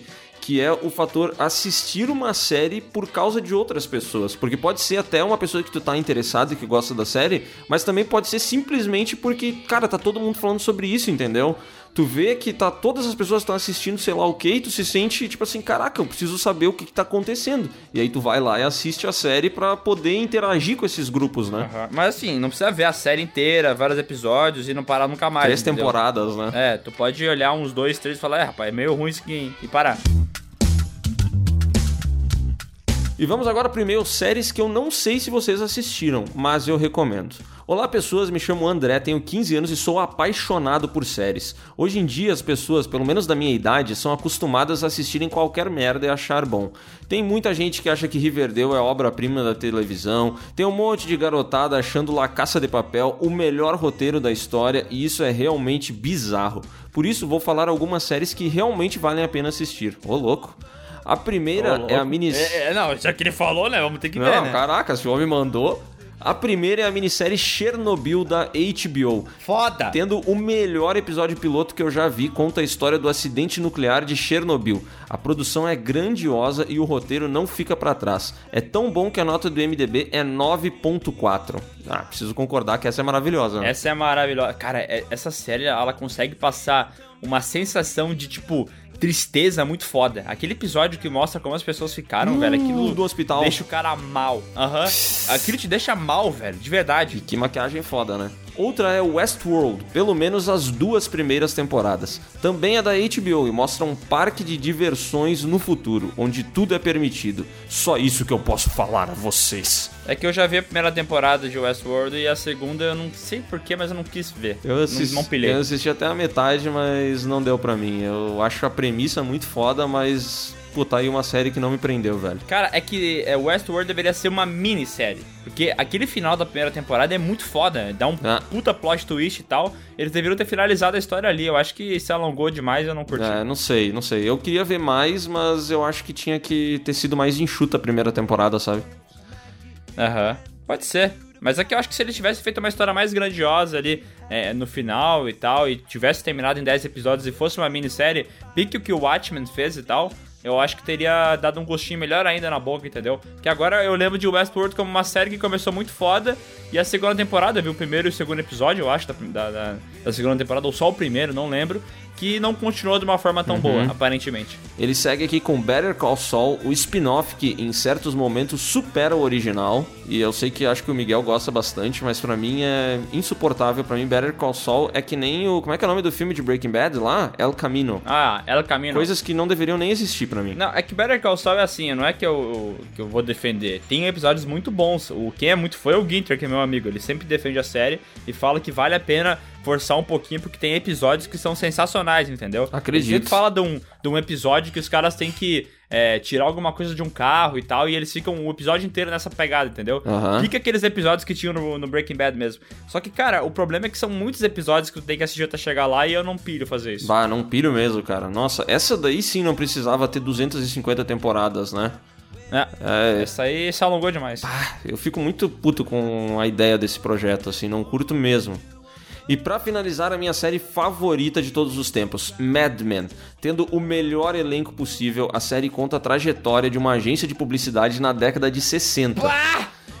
que é o fator assistir uma série por causa de outras pessoas. Porque pode ser até uma pessoa que tu tá interessado e que gosta da série, mas também pode ser simplesmente porque, cara, tá todo mundo falando sobre isso, entendeu? Tu vê que tá todas as pessoas estão assistindo, sei lá o que, e tu se sente tipo assim, caraca, eu preciso saber o que, que tá acontecendo. E aí tu vai lá e assiste a série pra poder interagir com esses grupos, né? Mas assim, não precisa ver a série inteira, vários episódios e não parar nunca mais. Três entendeu? temporadas, né? É, tu pode olhar uns dois, três e falar, é, rapaz, é meio ruim isso aqui, hein? E parar. E vamos agora pro e-mail séries que eu não sei se vocês assistiram, mas eu recomendo. Olá pessoas, me chamo André, tenho 15 anos e sou apaixonado por séries. Hoje em dia as pessoas, pelo menos da minha idade, são acostumadas a assistirem qualquer merda e achar bom. Tem muita gente que acha que Riverdale é obra-prima da televisão, tem um monte de garotada achando La Caça de Papel o melhor roteiro da história e isso é realmente bizarro. Por isso vou falar algumas séries que realmente valem a pena assistir. Ô louco! A primeira é a mini... É, é, não, já que ele falou, né? Vamos ter que Não, ver, né? caraca, se o homem mandou. A primeira é a minissérie Chernobyl da HBO. Foda! Tendo o melhor episódio piloto que eu já vi, conta a história do acidente nuclear de Chernobyl. A produção é grandiosa e o roteiro não fica pra trás. É tão bom que a nota do MDB é 9.4. Ah, preciso concordar que essa é maravilhosa. né? Essa é maravilhosa. Cara, é- essa série, ela consegue passar uma sensação de, tipo, tristeza muito foda. Aquele episódio que mostra como as pessoas ficaram, velho, aquilo do hospital. deixa o cara mal. Aham. Aquilo te deixa mal, velho, de verdade. Que maquiagem foda, né? Outra é Westworld, pelo menos as duas primeiras temporadas. Também é da HBO e mostra um parque de diversões no futuro, onde tudo é permitido. Só isso que eu posso falar a vocês. É que eu já vi a primeira temporada de Westworld e a segunda eu não sei porquê, mas eu não quis ver. Eu assisti, não, não pilhei. eu assisti até a metade, mas não deu pra mim. Eu acho a premissa muito foda, mas puta, aí uma série que não me prendeu, velho. Cara, é que é, Westworld deveria ser uma minissérie. Porque aquele final da primeira temporada é muito foda. Dá um Ah. puta plot twist e tal. Eles deveriam ter finalizado a história ali. Eu acho que se alongou demais eu não curti. É, não sei, não sei. Eu queria ver mais, mas eu acho que tinha que ter sido mais enxuta a primeira temporada, sabe? Aham. Pode ser. Mas é eu acho que se ele tivesse feito uma história mais grandiosa ali é, no final e tal, e tivesse terminado em 10 episódios e fosse uma minissérie, pique o que o Watchmen fez e tal, eu acho que teria dado um gostinho melhor ainda na boca, entendeu? Que agora eu lembro de Westworld como uma série que começou muito foda, e a segunda temporada, viu? O primeiro e o segundo episódio, eu acho, da, da- da segunda temporada, ou só o primeiro, não lembro, que não continuou de uma forma tão boa, aparentemente. Ele segue aqui com Better Call Saul, o spin-off que em certos momentos supera o original. E eu sei que acho que o Miguel gosta bastante, mas pra mim é insuportável. Pra mim, Better Call Saul é que nem o. Como é que é o nome do filme de Breaking Bad lá? El Camino. Ah, ela caminha. Coisas que não deveriam nem existir pra mim. Não, é que Better Call Saul é assim, não é que eu, que eu vou defender. Tem episódios muito bons. O quem é muito foi o Ginter, que é meu amigo. Ele sempre defende a série e fala que vale a pena forçar um pouquinho, porque tem episódios que são sensacionais, entendeu? Acredito. Sempre fala de um, de um episódio que os caras têm que é, tirar alguma coisa de um carro e tal, e eles ficam o episódio inteiro nessa pegada, entendeu? Aham. Fica aqueles episódios que tinham no, no Breaking Bad mesmo. Só que, cara, o problema é que são muitos episódios que tu tem que assistir até chegar lá e eu não pilho fazer isso. Bah, não piro mesmo, cara. Nossa, essa daí sim não precisava ter 250 temporadas, né? É, É, essa aí se alongou demais. eu fico muito puto com a ideia desse projeto, assim, não curto mesmo. E pra finalizar, a minha série favorita de todos os tempos, Mad Men. Tendo o melhor elenco possível, a série conta a trajetória de uma agência de publicidade na década de 60.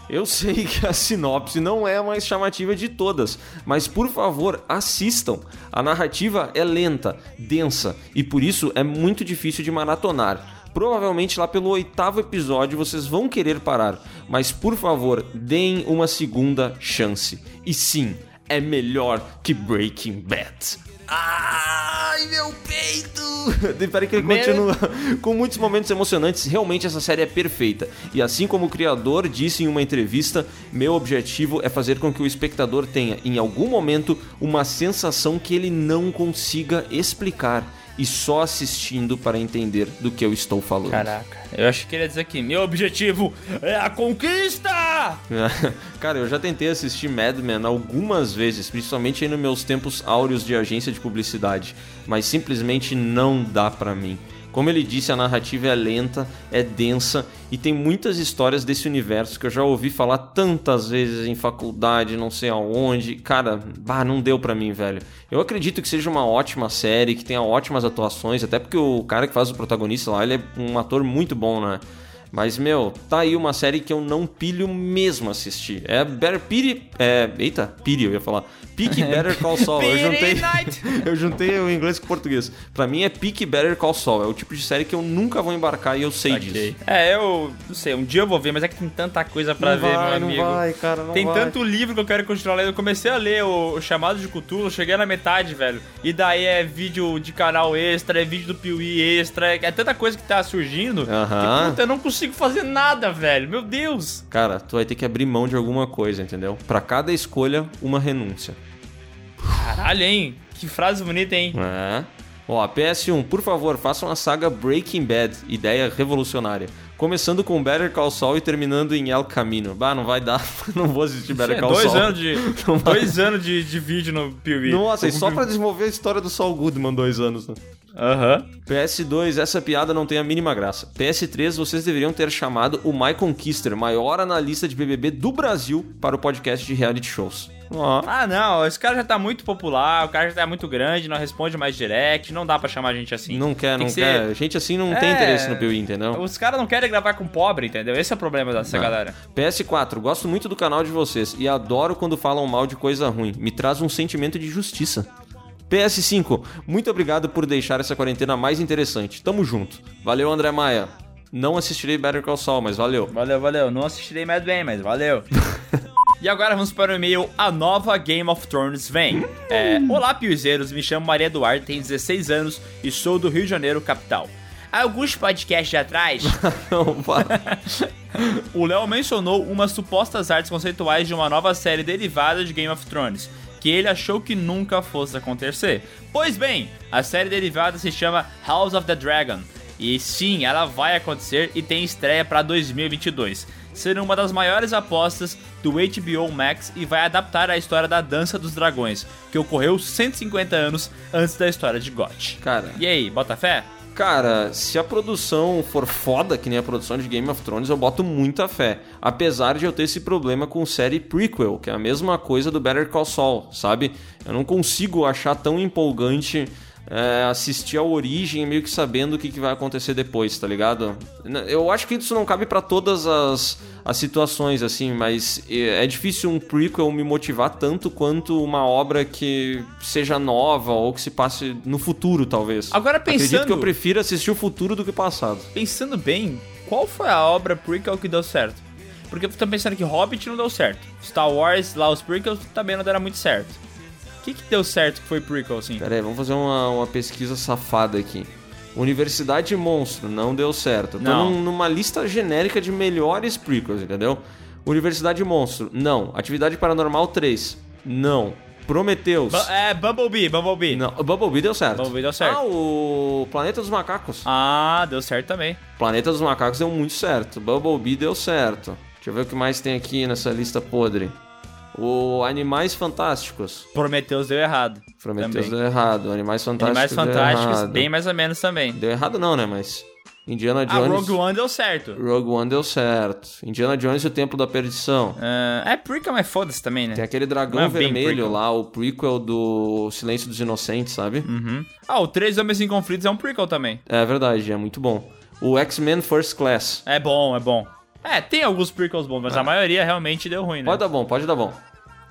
Eu sei que a sinopse não é a mais chamativa de todas, mas por favor, assistam. A narrativa é lenta, densa e por isso é muito difícil de maratonar. Provavelmente lá pelo oitavo episódio vocês vão querer parar, mas por favor, deem uma segunda chance. E sim, é melhor que Breaking Bad. Ai, meu peito! Peraí que ele continua. Com muitos momentos emocionantes, realmente essa série é perfeita. E assim como o criador disse em uma entrevista, meu objetivo é fazer com que o espectador tenha, em algum momento, uma sensação que ele não consiga explicar. E só assistindo para entender do que eu estou falando. Caraca, eu acho que queria dizer aqui, meu objetivo é a conquista! Cara, eu já tentei assistir Mad Men algumas vezes, principalmente aí nos meus tempos áureos de agência de publicidade, mas simplesmente não dá pra mim. Como ele disse, a narrativa é lenta, é densa e tem muitas histórias desse universo que eu já ouvi falar tantas vezes em faculdade, não sei aonde. Cara, bah, não deu pra mim, velho. Eu acredito que seja uma ótima série, que tenha ótimas atuações, até porque o cara que faz o protagonista lá, ele é um ator muito bom, né? Mas, meu, tá aí uma série que eu não pilho mesmo assistir. É Better Pity... É... Eita, Pity, eu ia falar. Peak Better Call Saul. Eu juntei, eu juntei o inglês com o português. Pra mim é Peak Better Call Saul. É o tipo de série que eu nunca vou embarcar e eu sei disso. É, eu não sei, um dia eu vou ver, mas é que tem tanta coisa pra Não ver, vai, meu não amigo. vai, cara, não tem vai. tanto livro que eu quero continuar lendo. Eu comecei a ler o, o Chamado de Cthulhu, cheguei na metade, velho. E daí é vídeo de canal extra, é vídeo do Piuí extra, é, é tanta coisa que tá surgindo Aham. que, puta, eu não consigo fazer nada, velho. Meu Deus. Cara, tu vai ter que abrir mão de alguma coisa, entendeu? Pra cada escolha, uma renúncia. Caralho, hein? Que frase bonita, hein? É. Ó, PS1, por favor, façam a saga Breaking Bad, ideia revolucionária. Começando com Better Call Saul e terminando em El Camino. Bah, não vai dar, não vou assistir Better Call dois Saul. anos de dois anos de, de vídeo no Piuí. Nossa, e só pra desenvolver a história do Saul Goodman, dois anos, né? Aham. PS2, essa piada não tem a mínima graça. PS3, vocês deveriam ter chamado o Michael Kister, maior analista de BBB do Brasil, para o podcast de reality shows. Ah, não, esse cara já tá muito popular, o cara já tá muito grande, não responde mais direct, não dá pra chamar gente assim. Não quer, Tem não que quer. ser- Gente assim não tem É. interesse no Piuí, entendeu? Os caras não querem gravar com pobre, entendeu? Esse é o problema dessa Não. galera. PS4, gosto muito do canal de vocês e adoro quando falam mal de coisa ruim. Me traz um sentimento de justiça. PS5, muito obrigado por deixar essa quarentena mais interessante. Tamo junto. Valeu, André Maia. Não assistirei Better Call Saul, mas valeu. Valeu, valeu. Não assistirei Mad Men, mas valeu. E agora vamos para o e-mail A Nova Game of Thrones Vem. É, Olá, piuzeiros. Me chamo Maria Eduardo, tenho 16 anos e sou do Rio de Janeiro, capital. Alguns podcasts atrás, Não, para. o Léo mencionou umas supostas artes conceituais de uma nova série derivada de Game of Thrones, que ele achou que nunca fosse acontecer. Pois bem, a série derivada se chama House of the Dragon, e sim, ela vai acontecer e tem estreia para 2022. Sendo uma das maiores apostas do HBO Max e vai adaptar a história da Dança dos Dragões, que ocorreu 150 anos antes da história de GOT. Cara, E aí, bota fé? Cara, se a produção for foda, que nem a produção de Game of Thrones, eu boto muita fé. Apesar de eu ter esse problema com série prequel, que é a mesma coisa do Better Call Saul, sabe? Eu não consigo achar tão empolgante é, assistir a origem meio que sabendo o que, que vai acontecer depois, tá ligado? Eu acho que isso não cabe pra todas as, as situações, assim, mas é difícil um prequel me motivar tanto quanto uma obra que seja nova ou que se passe no futuro, talvez. Agora Acredito pensando- que eu prefiro assistir o futuro do que o passado. Pensando bem, qual foi a obra prequel que deu certo? Porque eu tô pensando que Hobbit não deu certo. Star Wars, lá os prequels, também não deram muito certo. O que que deu certo que foi prequel, assim? Pera aí, vamos fazer uma, uma pesquisa safada aqui. Universidade Monstro, não deu certo. Eu Tô Não. num- numa lista genérica de melhores prequels, entendeu? Universidade Monstro, não. Atividade Paranormal 3, não. Prometheus, Bu- é, Bumblebee, Bumblebee. não. Bumblebee deu certo. Bumblebee deu certo. Ah, o Planeta dos Macacos. Ah, deu certo também. Planeta dos Macacos deu muito certo. Bumblebee deu certo. Deixa eu ver o que mais tem aqui nessa lista podre. O Animais Fantásticos. Prometheus deu errado. Prometheus também. deu errado. Animais Fantásticos Animais Fantásticos, bem mais ou menos também. Deu errado não, né? Mas Indiana Ah, Jones. Rogue One deu certo. Rogue One deu certo. Indiana Jones e o Templo da Perdição. Ah, é prequel, mas foda-se também, né? Tem aquele dragão é vermelho lá, o prequel do Silêncio dos Inocentes, sabe? Uhum. Ah, o Três Homens em Conflitos é um prequel também. É verdade, é muito bom. O X-Men First Class. É bom, é bom. É, tem alguns prequels bons, mas a maioria realmente deu ruim, né? Pode dar bom, pode dar bom.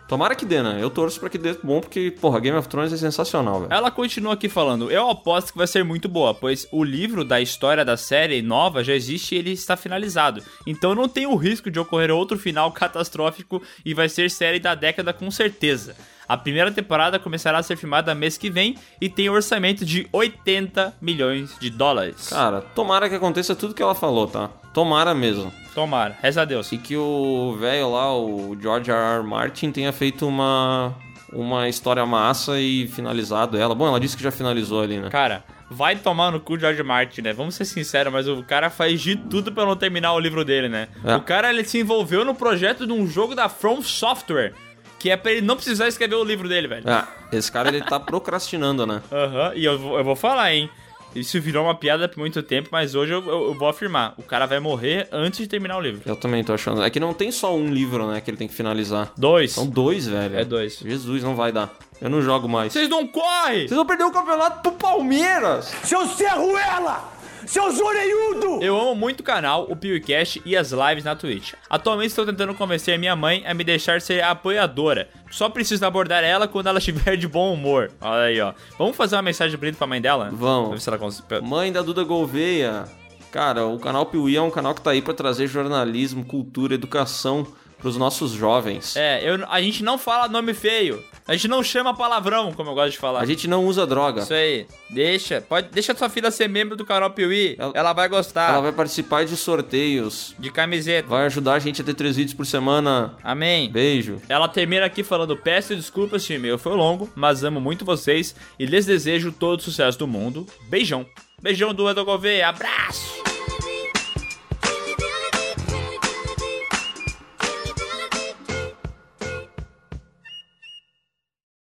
Tomara que dê, né? Eu torço pra que dê bom, porque, porra, Game of Thrones é sensacional, velho. Ela continua aqui falando, eu aposto que vai ser muito boa, pois o livro da história da série nova já existe e ele está finalizado. Então não tem o risco de ocorrer outro final catastrófico e vai ser série da década com certeza. A primeira temporada começará a ser filmada mês que vem e tem um orçamento de 80 milhões de dólares. Cara, tomara que aconteça tudo que ela falou, tá? Tomara mesmo. Tomara, reza a Deus. E que o velho lá, o George R. R. Martin, tenha feito uma, uma história massa e finalizado ela. Bom, ela disse que já finalizou ali, né? Cara, vai tomar no cu o George Martin, né? Vamos ser sinceros, mas o cara faz de tudo pra não terminar o livro dele, né? É. O cara, ele se envolveu no projeto de um jogo da From Software, que é pra ele não precisar escrever o livro dele, velho. Ah, esse cara ele tá procrastinando, né? Aham, e eu, eu vou falar, hein? Isso virou uma piada por muito tempo, mas hoje eu, eu- eu vou afirmar. O cara vai morrer antes de terminar o livro. Eu também tô achando. É que não tem só um livro, né, que ele tem que finalizar. Dois. São dois, velho. É dois. Jesus, não vai dar. Eu não jogo mais. Vocês não correm! Vocês vão perder o campeonato pro Palmeiras! Seu Serruela! Seu Zoreiudo! Eu amo muito o canal, o PewCast e as lives na Twitch. Atualmente estou tentando convencer minha mãe a me deixar ser apoiadora. Só preciso abordar ela quando ela estiver de bom humor. Olha aí, ó. Vamos fazer uma mensagem bonita pra mãe dela? Vamos. ver se ela consegue. Mãe da Duda Gouveia. Cara, o canal Piuí é um canal que tá aí pra trazer jornalismo, cultura, educação pros nossos jovens. É, eu, a gente não fala nome feio. A gente não chama palavrão, como eu gosto de falar. A gente não usa droga. Isso aí. Deixa. Pode, deixa sua filha ser membro do canal Piuí. Ela, vai gostar. Ela vai participar de sorteios. De camiseta. Vai ajudar a gente a ter três vídeos por semana. Amém. Beijo. Ela termina aqui falando: Peço desculpas se o e-mail foi longo, mas amo muito vocês e lhes desejo todo o sucesso do mundo. Beijão. Beijão do Edo Gouveia. Abraço!